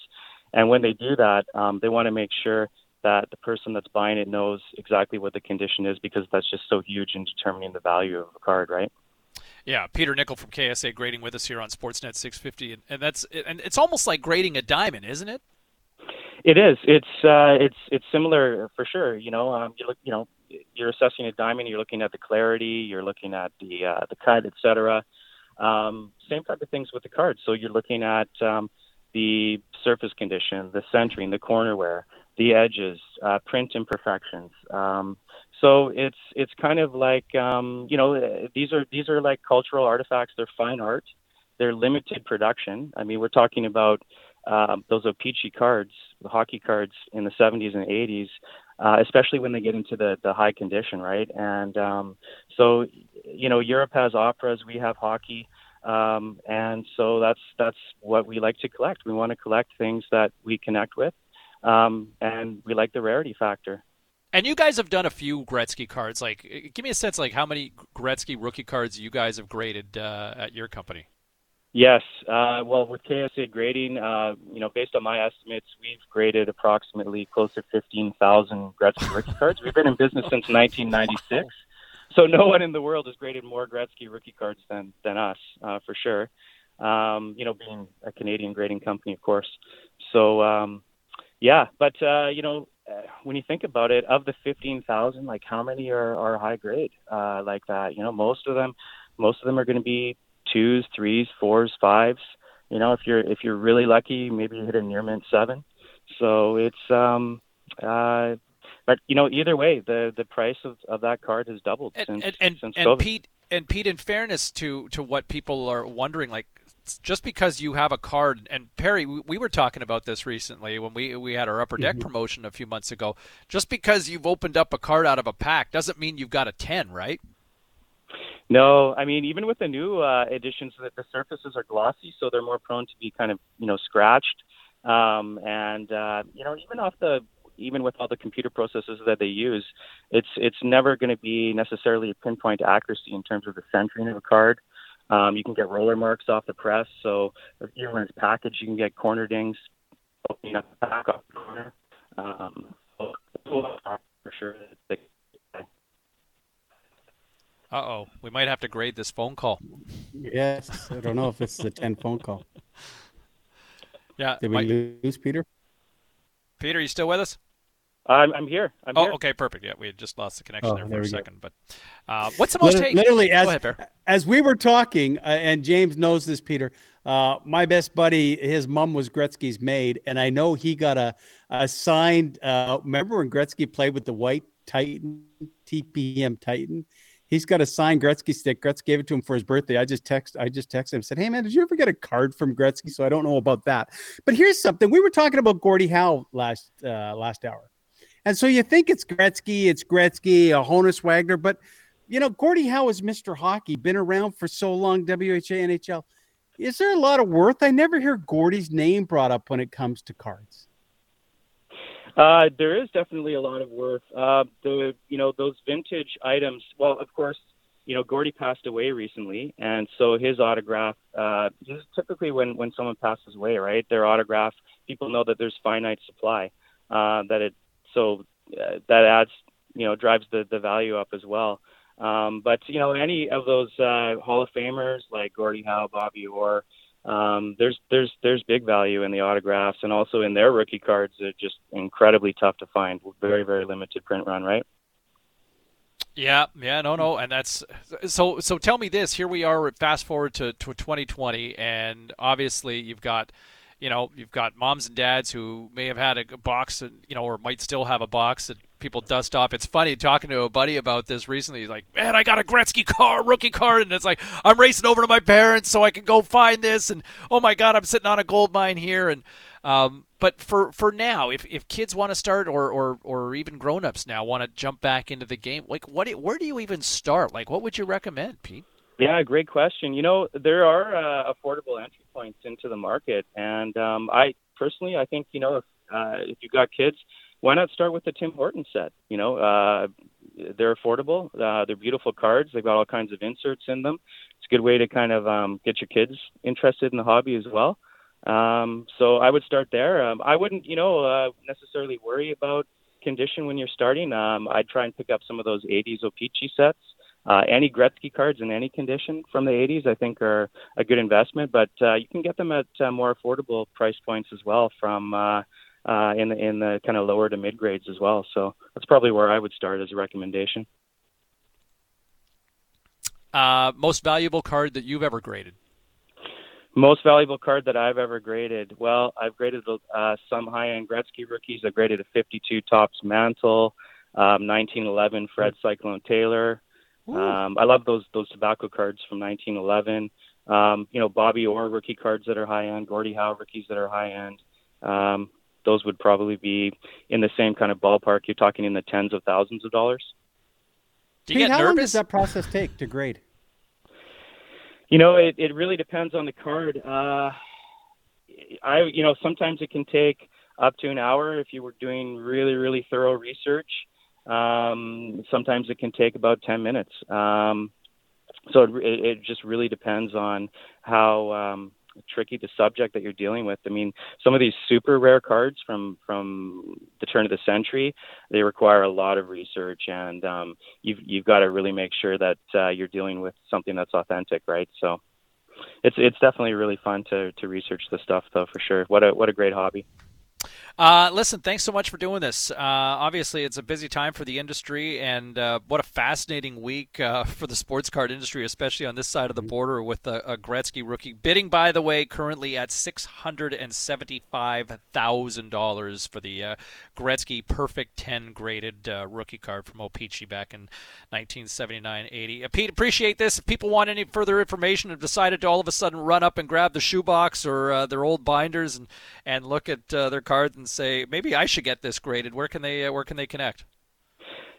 And when they do that, um, they want to make sure that the person that's buying it knows exactly what the condition is because that's just so huge in determining the value of a card, right? Yeah, Peter Nickel from KSA grading with us here on Sportsnet 650, and, and that's and it's almost like grading a diamond, isn't it? It is. It's uh, it's it's similar for sure. You know, um, you look, you know, you're assessing a diamond. You're looking at the clarity. You're looking at the uh, the cut, etc. Um, same type of things with the cards. So you're looking at um, the surface condition, the centering, the corner wear the edges, uh, print imperfections. Um, so it's it's kind of like um, you know these are these are like cultural artifacts. They're fine art. They're limited production. I mean, we're talking about um, those O-Pee-Chee cards, the hockey cards in the 70s and 80s, uh, especially when they get into the, the high condition, right? And um, so, you know, Europe has operas, we have hockey, um, and so that's that's what we like to collect. We want to collect things that we connect with, um, and we like the rarity factor. And you guys have done a few Gretzky cards. Like, give me a sense, like how many Gretzky rookie cards you guys have graded uh, at your company. Yes. Uh, well, with KSA grading, uh, you know, based on my estimates, we've graded approximately close to 15,000 Gretzky rookie cards. We've been in business since 1996. So no one in the world has graded more Gretzky rookie cards than, than us, uh, for sure. Um, you know, being a Canadian grading company, of course. So, um, yeah, but, uh, you know, uh, when you think about it, of the 15,000, like how many are, are high grade, uh, like that? You know, most of them, most of them are going to be twos, threes, fours, fives. You know, if you're if you're really lucky, maybe you hit a near mint seven. So it's um uh but you know, either way, the the price of, of that card has doubled and, since and, and, since and Pete and Pete, in fairness to to what people are wondering, like just because you have a card, and Perry, we, we were talking about this recently when we we had our upper deck Mhm. promotion a few months ago. Just because you've opened up a card out of a pack doesn't mean you've got a ten, right? No, I mean even with the new uh, editions, the, the surfaces are glossy, so they're more prone to be kind of you know scratched. Um, and uh, you know even off the even with all the computer processes that they use, it's it's never going to be necessarily a pinpoint accuracy in terms of the centering of a card. Um, you can get roller marks off the press, so if even when it's packaged, you can get corner dings opening up the back off the corner. Um, so for sure. Uh oh, we might have to grade this phone call. Yes, I don't know if it's the 10 phone call. Yeah, Did we might- lose Peter? Peter, you still with us? I'm I'm here. I'm oh, here. okay, perfect. Yeah, we had just lost the connection Oh, there for there a we go. second. But uh, what's the most Liter- take? Literally, as, ahead, as we were talking, uh, and James knows this, Peter. Uh, my best buddy, his mom was Gretzky's maid, and I know he got a, a signed. Uh, remember when Gretzky played with the White Titan, TPM Titan? He's got a signed Gretzky stick. Gretzky gave it to him for his birthday. I just text, I just texted him, said, "Hey man, did you ever get a card from Gretzky?" So I don't know about that. But here's something: we were talking about Gordie Howe last uh, last hour. And so you think it's Gretzky, it's Gretzky, a Honus Wagner, but you know, Gordie Howe is Mr. Hockey, been around for so long, WHA, NHL. Is there a lot of worth? I never hear Gordie's name brought up when it comes to cards. Uh, there is definitely a lot of worth. Uh, the you know those vintage items. Well, of course, you know Gordie passed away recently, and so his autograph. Uh, typically when when someone passes away, right, their autograph. People know that there's finite supply. Uh, that it so uh, that adds you know drives the the value up as well. Um, but you know any of those uh, Hall of Famers like Gordie Howe, Bobby Orr. Um, there's there's there's big value in the autographs and also in their rookie cards. They're just incredibly tough to find. Very very limited print run, right? Yeah, yeah, no, no, and that's so. So tell me this: here we are, fast forward to, to 2020, and obviously you've got, you know, you've got moms and dads who may have had a box, and you know, or might still have a box that people dust off. It's funny talking to a buddy about this recently. He's like, "Man, I got a Gretzky car, rookie card," and it's like I'm racing over to my parents so I can go find this, and oh my god, I'm sitting on a gold mine here, and um, but for for now, if, if kids want to start, or or or even grown ups now want to jump back into the game, like what where do you even start? Like, what would you recommend, Pete? Yeah, great question. You know, there are uh, affordable entry points into the market, and um, I personally, I think you know, if uh, if you've got kids, why not start with the Tim Horton set? You know, uh, they're affordable. Uh, they're beautiful cards. They've got all kinds of inserts in them. It's a good way to kind of um, get your kids interested in the hobby as well. Um, so I would start there. Um, I wouldn't, you know, uh, necessarily worry about condition when you're starting. Um, I'd try and pick up some of those 80s O-Pee-Chee sets. Uh, any Gretzky cards in any condition from the 80s, I think, are a good investment. But uh, you can get them at uh, more affordable price points as well, from uh, uh, in the in the kind of lower to mid grades as well. So that's probably where I would start as a recommendation. Uh, most valuable card that you've ever graded? Most valuable card that I've ever graded. Well, I've graded uh, some high-end Gretzky rookies. I've graded a 52 Topps Mantle, um, 1911 Fred Cyclone Taylor. Um, I love those those tobacco cards from 1911. Um, you know, Bobby Orr rookie cards that are high end, Gordie Howe rookies that are high end. Um, those would probably be in the same kind of ballpark. You're talking in the tens of thousands of dollars. Do you Pete, get how long does that process take to grade? You know, it, it really depends on the card. Uh, I, you know, sometimes it can take up to an hour if you were doing really, really thorough research. Um, sometimes it can take about 10 minutes. Um, so it, it, just really depends on how um, tricky the subject that you're dealing with. I mean, some of these super rare cards from from the turn of the century, they require a lot of research, and um, you've you've got to really make sure that uh, you're dealing with something that's authentic, right? So it's it's definitely really fun to to research the stuff, though, for sure. What a what a great hobby. Uh, listen, thanks so much for doing this. Uh, obviously, it's a busy time for the industry, and uh, what a fascinating week uh, for the sports card industry, especially on this side of the border with a, a Gretzky rookie bidding. By the way, currently at six hundred and seventy-five thousand dollars for the uh, Gretzky Perfect Ten graded uh, rookie card from O-Pee-Chee back in 1979-80. Uh, Pete, appreciate this. If people want any further information, have decided to all of a sudden run up and grab the shoebox or uh, their old binders and and look at uh, their cards and say maybe I should get this graded. Where can they uh, where can they connect?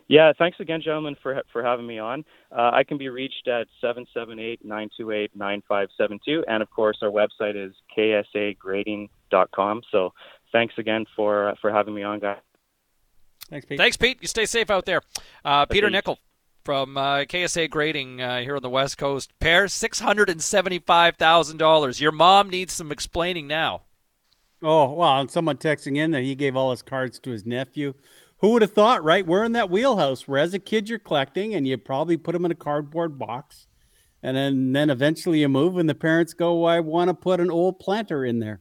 Yeah, thanks again, gentlemen, for for having me on. Uh, I can be reached at 778-928-9572, and of course, our website is ksagrading.com. So, thanks again for uh, for having me on, guys. Thanks, Pete. Thanks, Pete. You stay safe out there. Uh, Peter Pete. Nickel from uh, KSA Grading uh, here on the West Coast. Pair six hundred and seventy-five thousand dollars. Your mom needs some explaining now. Oh, well, and someone texting in that he gave all his cards to his nephew. Who would have thought, right? We're in that wheelhouse where as a kid you're collecting and you probably put them in a cardboard box. And then, then eventually you move and the parents go, I want to put an old planter in there.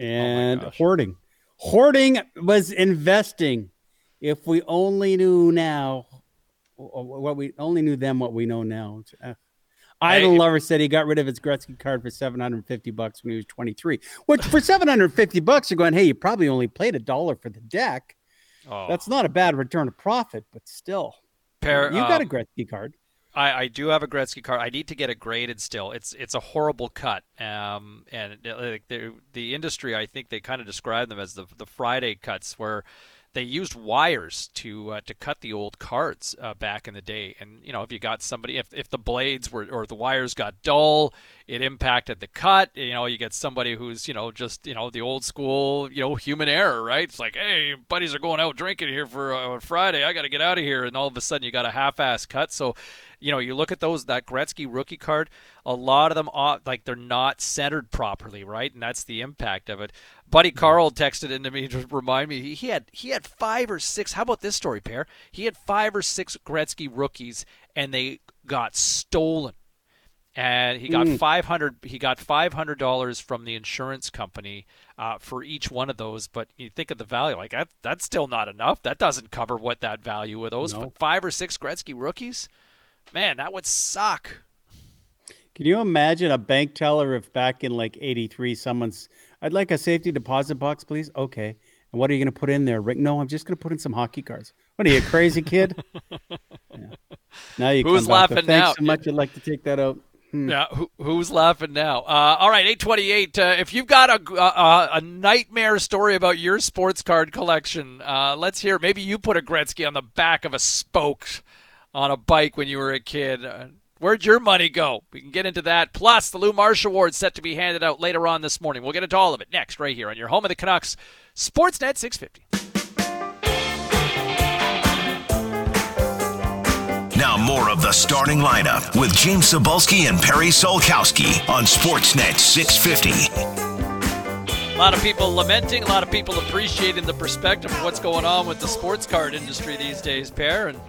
Oh, and hoarding. Hoarding was investing. If we only knew now what we only knew then what we know now. Idle Hey. Lover said he got rid of his Gretzky card for 750 bucks when he was 23. Which for 750 bucks, you're going, hey, you probably only played a dollar for the deck. Oh. That's not a bad return of profit, but still. Pair, you got a um, Gretzky card. I, I do have a Gretzky card. I need to get it graded still. It's it's a horrible cut. Um, and uh, like the the industry, I think they kind of describe them as the the Friday cuts, where they used wires to uh, to cut the old cards uh, back in the day. And you know, if you got somebody, if if the blades were or the wires got dull, it impacted the cut. You know, you get somebody who's you know just you know the old school you know human error, right? It's like, hey, buddies are going out drinking here for uh, Friday. I got to get out of here, and all of a sudden you got a half-ass cut. So you know, you look at those that Gretzky rookie card, a lot of them are like they're not centered properly, right? And that's the impact of it. Buddy Carl texted into me to remind me he- had he had five or six. How about this story, pair? He had five or six Gretzky rookies, and they got stolen. And he got Mm. five hundred. He got five hundred dollars from the insurance company uh, for each one of those. But you think of the value, like that. That's still not enough. That doesn't cover what that value of those. No. Five or six Gretzky rookies, man, that would suck. Can you imagine a bank teller if back in like 83 someone's, I'd like a safety deposit box, please? Okay. And what are you going to put in there, Rick? No, I'm just going to put in some hockey cards. What are you, a crazy kid? Yeah. Now you Who's come back with, Thanks now? so much. I'd like to take that out. Hmm. Yeah, who, who's laughing now? Uh, all right, eight twenty-eight. Uh, if you've got a, a a nightmare story about your sports card collection, uh, let's hear. Maybe you put a Gretzky on the back of a spoke on a bike when you were a kid. Uh, where'd your money go? We can get into that. Plus, the Lou Marsh Award set to be handed out later on this morning. We'll get into all of it next, right here on your home of the Canucks, Sportsnet six fifty. Now more of the starting lineup with James Cybulski and Perry Solkowski on Sportsnet 650. A lot of people lamenting, a lot of people appreciating the perspective of what's going on with the sports card industry these days, pair. And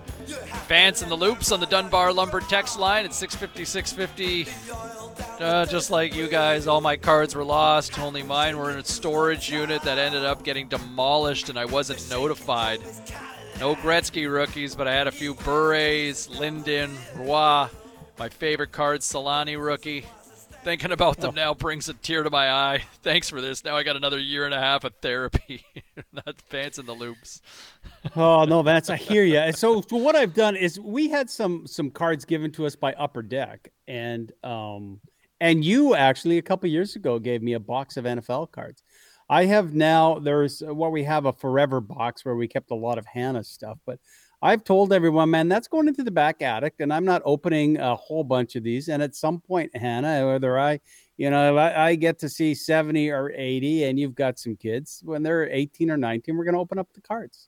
fans in the loops on the Dunbar Lumber text line at 650 650. Uh, just like you guys, all my cards were lost. Only mine were in a storage unit that ended up getting demolished, and I wasn't notified. No Gretzky rookies, but I had a few Bures, Linden, Roy. My favorite card, Solani rookie. Thinking about them now brings a tear to my eye. Thanks for this. Now I got another year and a half of therapy. Not fans in the loops. oh no, Vance, I hear you. So, so what I've done is we had some some cards given to us by Upper Deck, and um, And you actually a couple years ago gave me a box of NFL cards. I have now there's what we have a forever box where we kept a lot of Hannah stuff, but I've told everyone, man, that's going into the back attic, and I'm not opening a whole bunch of these. And at some point, Hannah, whether I, you know, I, I, get to see 70 or 80, and you've got some kids, when they're 18 or 19, we're going to open up the cards.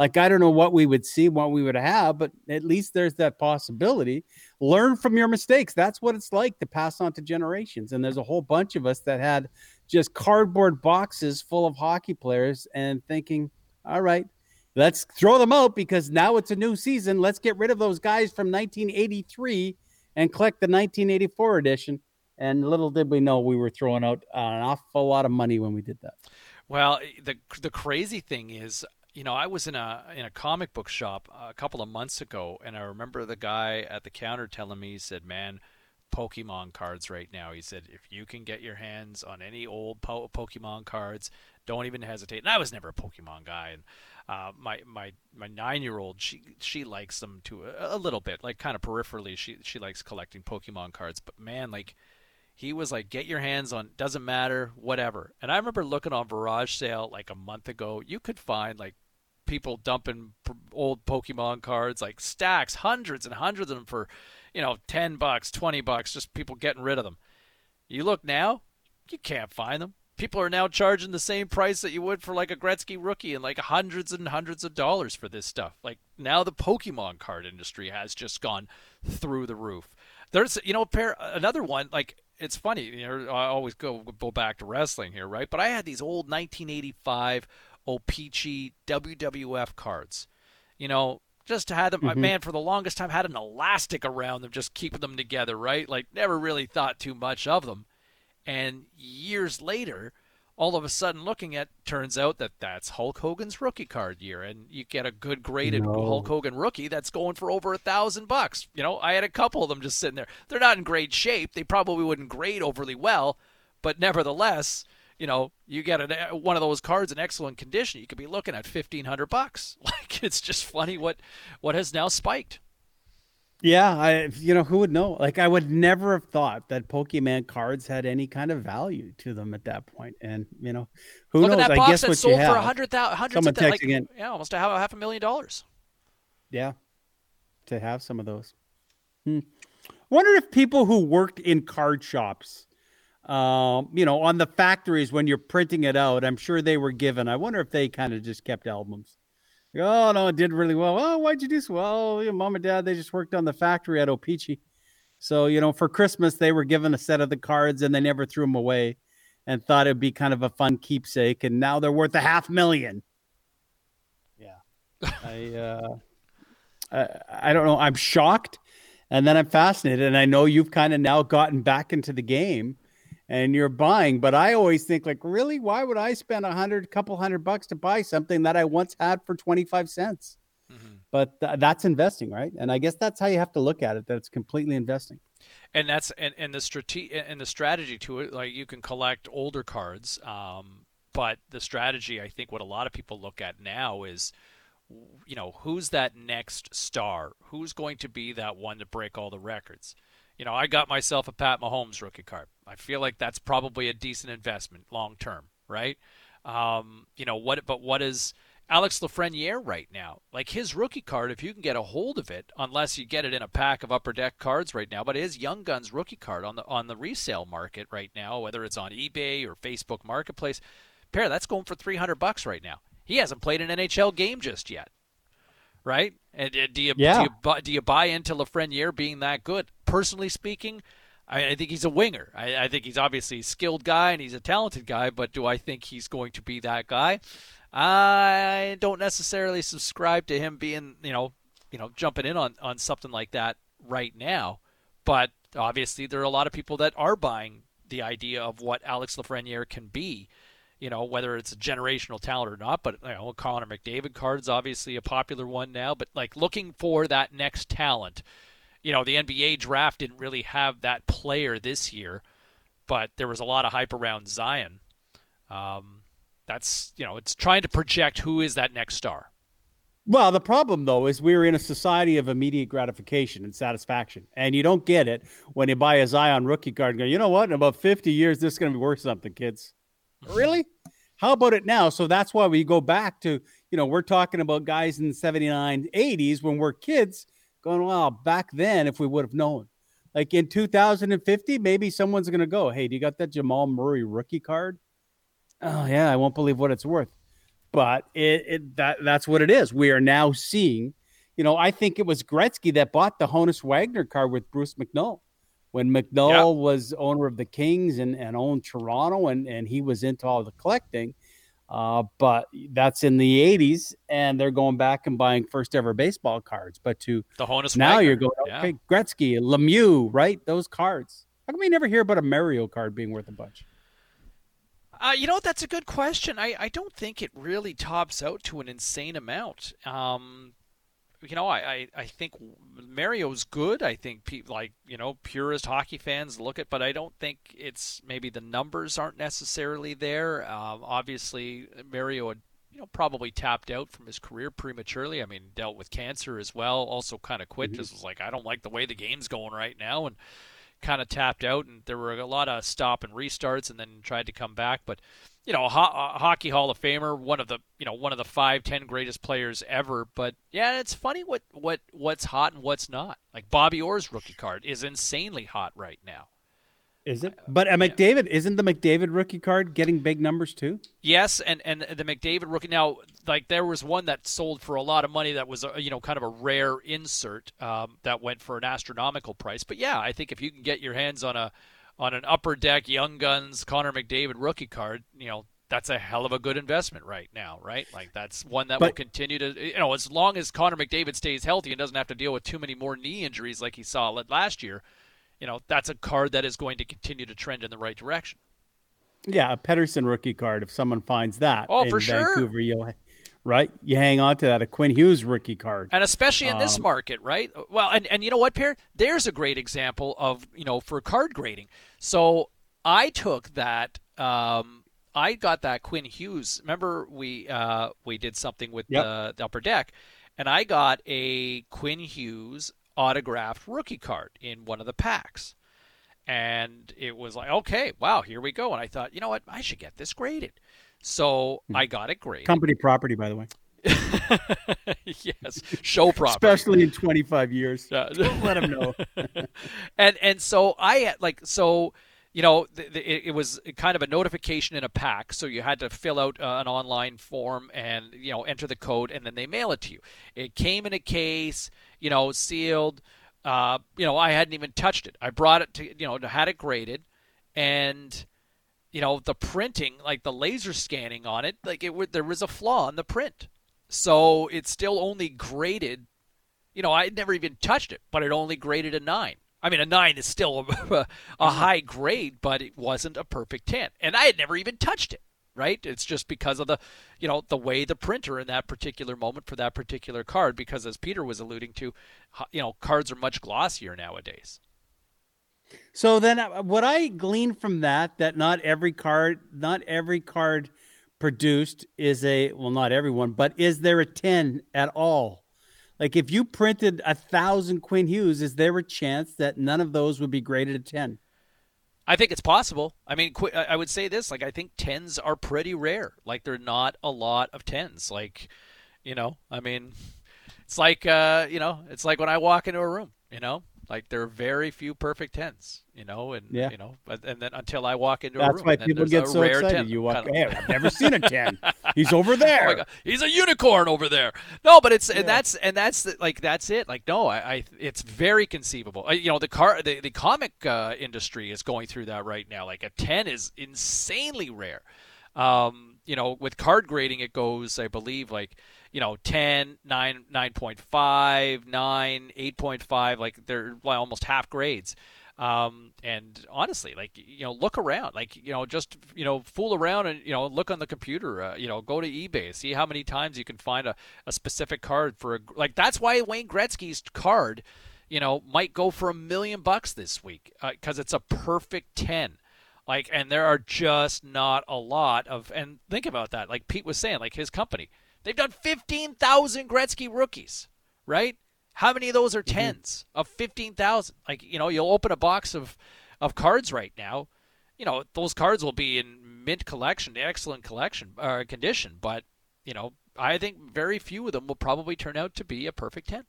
Like, I don't know what we would see, what we would have, but at least there's that possibility. Learn from your mistakes. That's what it's like to pass on to generations. And there's a whole bunch of us that had just cardboard boxes full of hockey players and thinking, all right, let's throw them out because now it's a new season. Let's get rid of those guys from 1983 and collect the 1984 edition. And little did we know we were throwing out an awful lot of money when we did that. Well, the the crazy thing is, you know, I was in a in a comic book shop a couple of months ago, and I remember the guy at the counter telling me, he said, "Man, Pokemon cards right now." He said, "If you can get your hands on any old po- Pokemon cards, don't even hesitate." And I was never a Pokemon guy, and uh, my my my nine year old she she likes them to a, a, little bit, like kind of peripherally. She she likes collecting Pokemon cards, but man, like he was like, get your hands on, doesn't matter, whatever. And I remember looking on Garage Sale like a month ago. You could find like people dumping old Pokemon cards, like stacks, hundreds and hundreds of them for, you know, ten bucks, twenty bucks, just people getting rid of them. You look now, you can't find them people are now charging the same price that you would for like a Gretzky rookie and like hundreds and hundreds of dollars for this stuff. Like now the Pokemon card industry has just gone through the roof. There's you know pair another one like it's funny you know I always go go back to wrestling here right but I had these old 1985 O-Pee-Chee WWF cards. You know, just had them. Mm-hmm. Man, for the longest time, had an elastic around them, just keeping them together. Right, like never really thought too much of them. And years later, all of a sudden looking at turns out that that's Hulk Hogan's rookie card year and you get a good graded no. Hulk Hogan rookie that's going for over a thousand bucks. You know, I had a couple of them just sitting there. They're not in great shape. They probably wouldn't grade overly well, but nevertheless, you know, you get a, uh, one of those cards in excellent condition, you could be looking at fifteen hundred bucks. Like it's just funny what what has now spiked. Yeah, I you know who would know? Like I would never have thought that Pokemon cards had any kind of value to them at that point. And you know, who Look knows? At that I box guess that what sold you have. for a hundred thousand, hundreds Someone of th- like, in. yeah, almost a half, half a million dollars. Yeah, to have some of those. Hmm. Wonder if people who worked in card shops, um, you know, on the factories when you're printing it out, I'm sure they were given. I wonder if they kind of just kept albums. Oh no, it did really well. Oh, why'd you do so well? Your mom and dad they just worked on the factory at O-Pee-Chee. So you know, for Christmas they were given a set of the cards and they never threw them away, and thought it'd be kind of a fun keepsake. And now they're worth a half million. Yeah, I, uh, I I don't know. I'm shocked, and then I'm fascinated. And I know you've kind of now gotten back into the game and you're buying. But I always think like, really, why would I spend a hundred, couple hundred bucks to buy something that I once had for 25 cents? Mm-hmm. But th- that's investing, right? And I guess that's how you have to look at it. That it's completely investing. And that's and, and the strategy and the strategy to it, like you can collect older cards, um, but the strategy, I think, what a lot of people look at now is, you know, who's that next star? Who's going to be that one to break all the records? You know, I got myself a Pat Mahomes rookie card. I feel like that's probably a decent investment long term, right? Um, you know what? But what is Alex Lafreniere right now? Like his rookie card, if you can get a hold of it, unless you get it in a pack of upper deck cards right now, but his Young Guns rookie card on the on the resale market right now, whether it's on eBay or Facebook Marketplace, pair that's going for three hundred bucks right now. He hasn't played an NHL game just yet right? And, and do you yeah. do you buy, do you buy into Lafreniere being that good? Personally speaking, I, I think he's a winger. I, I, think he's obviously a skilled guy and he's a talented guy, but do I think he's going to be that guy? I don't necessarily subscribe to him being, you know, you know, jumping in on, on something like that right now. But obviously, there are a lot of people that are buying the idea of what Alex Lafreniere can be you know, whether it's a generational talent or not. But you know, Connor McDavid card's obviously a popular one now. But like looking for that next talent, you know, the NBA draft didn't really have that player this year, but there was a lot of hype around Zion. Um, that's you know, it's trying to project who is that next star. Well, the problem though is we're in a society of immediate gratification and satisfaction, and you don't get it when you buy a Zion rookie card and go, you know what? In about fifty years, this is going to be worth something, kids. Really? How about it now? So that's why we go back to, you know, we're talking about guys in the 79, 80s when we're kids going, well, back then, if we would have known. Like in 2050, maybe someone's going to go, hey, do you got that Jamal Murray rookie card? Oh, yeah, I won't believe what it's worth but it, it, that that's what it is. We are now seeing, you know, I think it was Gretzky that bought the Honus Wagner card with Bruce McNall when yep. was owner of the Kings and, and owned Toronto and, and he was into all the collecting. Uh, but that's in the 80s, and they're going back and buying first ever baseball cards. But to the Honus now, Wagner. you're going okay, yeah. Gretzky, Lemieux, right? Those cards. How come we never hear about a Mario card being worth a bunch? Uh, you know, that's a good question. I, I don't think it really tops out to an insane amount. Um, you know, I, I, I think Mario's good. I think people like you know purist hockey fans look at, but I don't think it's maybe the numbers aren't necessarily there. Um, obviously, Mario had you know probably tapped out from his career prematurely. I mean, dealt with cancer as well. Also, kind of quit. Mm-hmm. Just was like, I don't like the way the game's going right now, and kind of tapped out, and there were a lot of stop and restarts, and then tried to come back. But you know, a, ho- a hockey Hall of Famer, one of the you know one of the five, ten greatest players ever. But yeah, it's funny what what what's hot and what's not. Like Bobby Orr's rookie card is insanely hot right now. Is it? But uh, McDavid isn't the McDavid rookie card getting big numbers too? Yes, and and the McDavid rookie now like there was one that sold for a lot of money that was a, you know kind of a rare insert um, that went for an astronomical price. But yeah, I think if you can get your hands on a on an upper deck Young Guns Connor McDavid rookie card, you know that's a hell of a good investment right now, right? Like that's one that but, will continue to, you know, as long as Connor McDavid stays healthy and doesn't have to deal with too many more knee injuries like he saw last year you know, that's a card that is going to continue to trend in the right direction. Yeah, a Pettersson rookie card. If someone finds that, oh in for Vancouver, sure, you'll right, you hang on to that. A Quinn Hughes rookie card, and especially in this um, market, right? Well, and and you know what, Pierre? There's a great example of you know for card grading. So I took that. Um, I got that Quinn Hughes. Remember we uh, we did something with yep. the, the upper deck, and I got a Quinn Hughes autographed rookie card in one of the packs. And it was like, okay, wow, here we go. And I thought, you know what? I should get this graded. So hmm. I got it graded. Company property, by the way. yes, show property, especially in 25 years. Uh, let them know. and and so I had like so you know, the, it, it, was kind of a notification in a pack, so you had to fill out uh, an online form and you know enter the code, and then they mail it to you. It came in a case you know, sealed. Uh, you know, I hadn't even touched it. I brought it to, you know, had it graded, and you know, the printing, like the laser scanning on it, like it would there was a flaw in the print, so it's still only graded. You know, I never even touched it, but it only graded a nine. I mean, a nine is still a, a mm-hmm. high grade, but it wasn't a perfect ten, and I had never even touched it right? It's just because of the, you know, the way the printer in that particular moment for that particular card. Because as Peter was alluding to, you know, cards are much glossier nowadays. So then, uh, what I glean from that that not every card, not every card produced is a well, not everyone, but is there a ten at all? Like if you printed a thousand Quinn Hughes, is there a chance that none of those would be graded a ten? I think it's possible. I mean, I would say this: like, I think tens are pretty rare. Like, they're not a lot of tens. Like, you know, I mean, it's like, uh, you know, it's like when I walk into a room. You know, like there are very few perfect tens, you know, and yeah. you know, but and then until I walk into That's a room, why people get so excited. 10. You walk, hey, I've never seen a ten. He's over there. Oh He's a unicorn over there. No, but it's yeah. and that's and that's the, like that's it. Like no, I, I it's very conceivable. You know, the car the the comic uh, industry is going through that right now. Like a ten is insanely rare. Um, you know, with card grading, it goes, I believe, like you know 10 9 9.5 9 8.5 like they're almost half grades. Um, and honestly like you know look around like you know just you know fool around and you know look on the computer uh, you know go to ebay see how many times you can find a, a specific card for a like that's why wayne gretzky's card you know might go for a million bucks this week because uh, it's a perfect 10 like and there are just not a lot of and think about that like pete was saying like his company They've done 15,000 Gretzky rookies, right? How many of those are 10s mm-hmm. of 15,000? Like, you know, you'll open a box of, of cards right now. You know, those cards will be in mint collection, excellent collection uh, condition, but, you know, I think very few of them will probably turn out to be a perfect 10.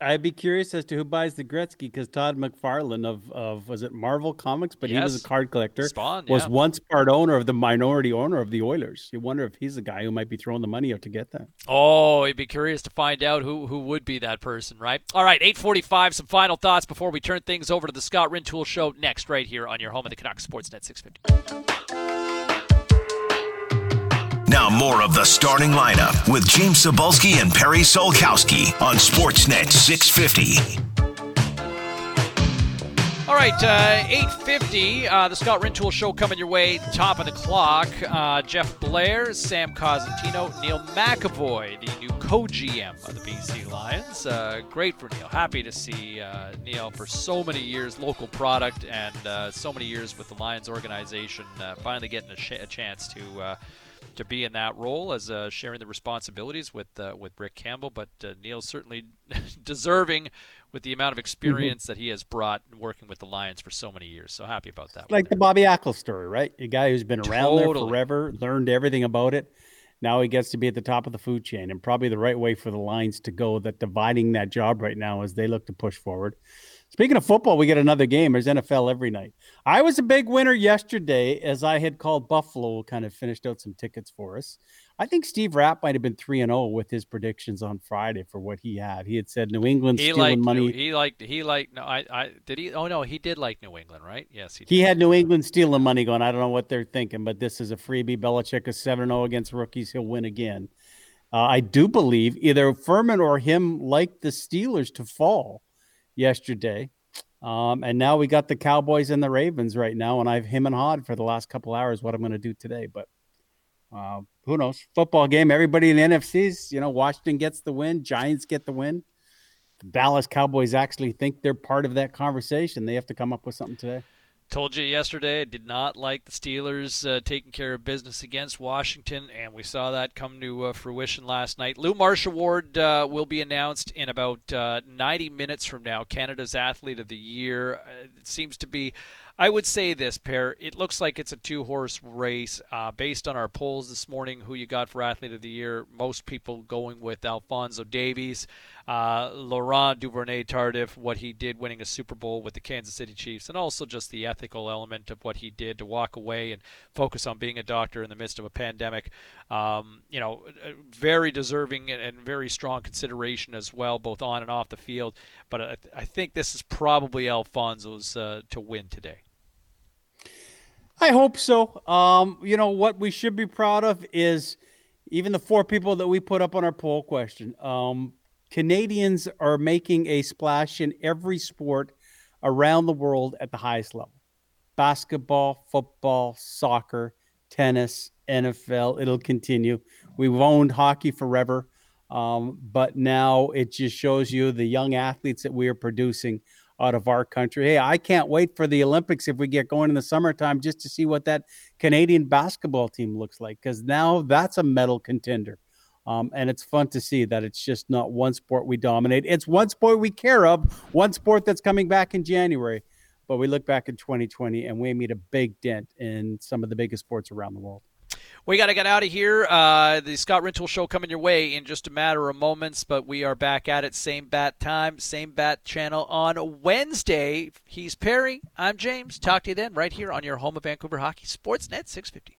I'd be curious as to who buys the Gretzky because Todd McFarlane of, of was it Marvel Comics, but yes. he was a card collector. Spawn, was once part owner of the minority owner of the Oilers. You wonder if he's the guy who might be throwing the money out to get that. Oh, you'd be curious to find out who who would be that person, right? All right, eight forty five. Some final thoughts before we turn things over to the Scott Rintoul Show next, right here on your home of the Canucks Sportsnet six fifty. Now, more of the starting lineup with James Cybulski and Perry Solkowski on Sportsnet 650. All right, uh, 8.50, uh, the Scott Rintoul Show coming your way, top of the clock. Uh, Jeff Blair, Sam Cosentino, Neil McEvoy, the new co-GM of the BC Lions. Uh, great for Neil. Happy to see uh, Neil for so many years, local product, and uh, so many years with the Lions organization, finally getting a, sh- a chance to to be in that role as uh, sharing the responsibilities with uh, with Rick Campbell. But uh, Neil's certainly deserving with the amount of experience mm-hmm. that he has brought working with the Lions for so many years. So happy about that. Like the Bobby Ackle story, right? A guy who's been around totally. there forever, learned everything about it. Now he gets to be at the top of the food chain, and probably the right way for the Lions to go. That dividing that job right now as they look to push forward. Speaking of football, we get another game. There's NFL every night. I was a big winner yesterday as I had called Buffalo kind of finished out some tickets for us. I think Steve Rapp might have been 3 and 0 with his predictions on Friday for what he had. He had said New England he stealing liked, money. He liked he liked no I I did he Oh no, he did like New England, right? Yes, he did. He had New England stealing money going. I don't know what they're thinking, but this is a freebie. Belichick is 7 0 against rookies. He'll win again. Uh, I do believe either Furman or him liked the Steelers to fall yesterday. Um, and now we got the Cowboys and the Ravens right now, and I've him and hawed for the last couple hours what I'm going to do today. But uh, who knows? Football game. Everybody in the NFCs, you know, Washington gets the win, Giants get the win. The Dallas Cowboys actually think they're part of that conversation. They have to come up with something today. Told you yesterday I did not like the Steelers uh, taking care of business against Washington, and we saw that come to uh, fruition last night. Lou Marsh Award uh, will be announced in about uh, 90 minutes from now. Canada's Athlete of the Year. Uh, it seems to be I would say this, pair. It looks like it's a two horse race. Uh, based on our polls this morning, who you got for Athlete of the Year, most people going with Alphonso Davies. Uh, Laurent Duvernay Tardif, what he did winning a Super Bowl with the Kansas City Chiefs, and also just the ethical element of what he did to walk away and focus on being a doctor in the midst of a pandemic. Um, you know, very deserving and very strong consideration as well, both on and off the field. But I, I think this is probably Alphonso's uh, to win today. I hope so. Um, you know what we should be proud of is even the four people that we put up on our poll question. Um, Canadians are making a splash in every sport around the world at the highest level: basketball, football, soccer, tennis, NFL. It'll continue. We've owned hockey forever, um, but now it just shows you the young athletes that we are producing out of our country. Hey, I can't wait for the Olympics if we get going in the summertime just to see what that Canadian basketball team looks like because now that's a medal contender. Um, and it's fun to see that it's just not one sport we dominate. It's one sport we care of, one sport that's coming back in January. But we look back in 2020 and we made a big dent in some of the biggest sports around the world. We got to get out of here. Uh, the Scott Rintoul Show coming your way in just a matter of moments, but we are back at it. Same bat time, same bat channel on Wednesday. He's Perry. I'm James. Talk to you then, right here on your home of Vancouver Hockey, Sportsnet 650.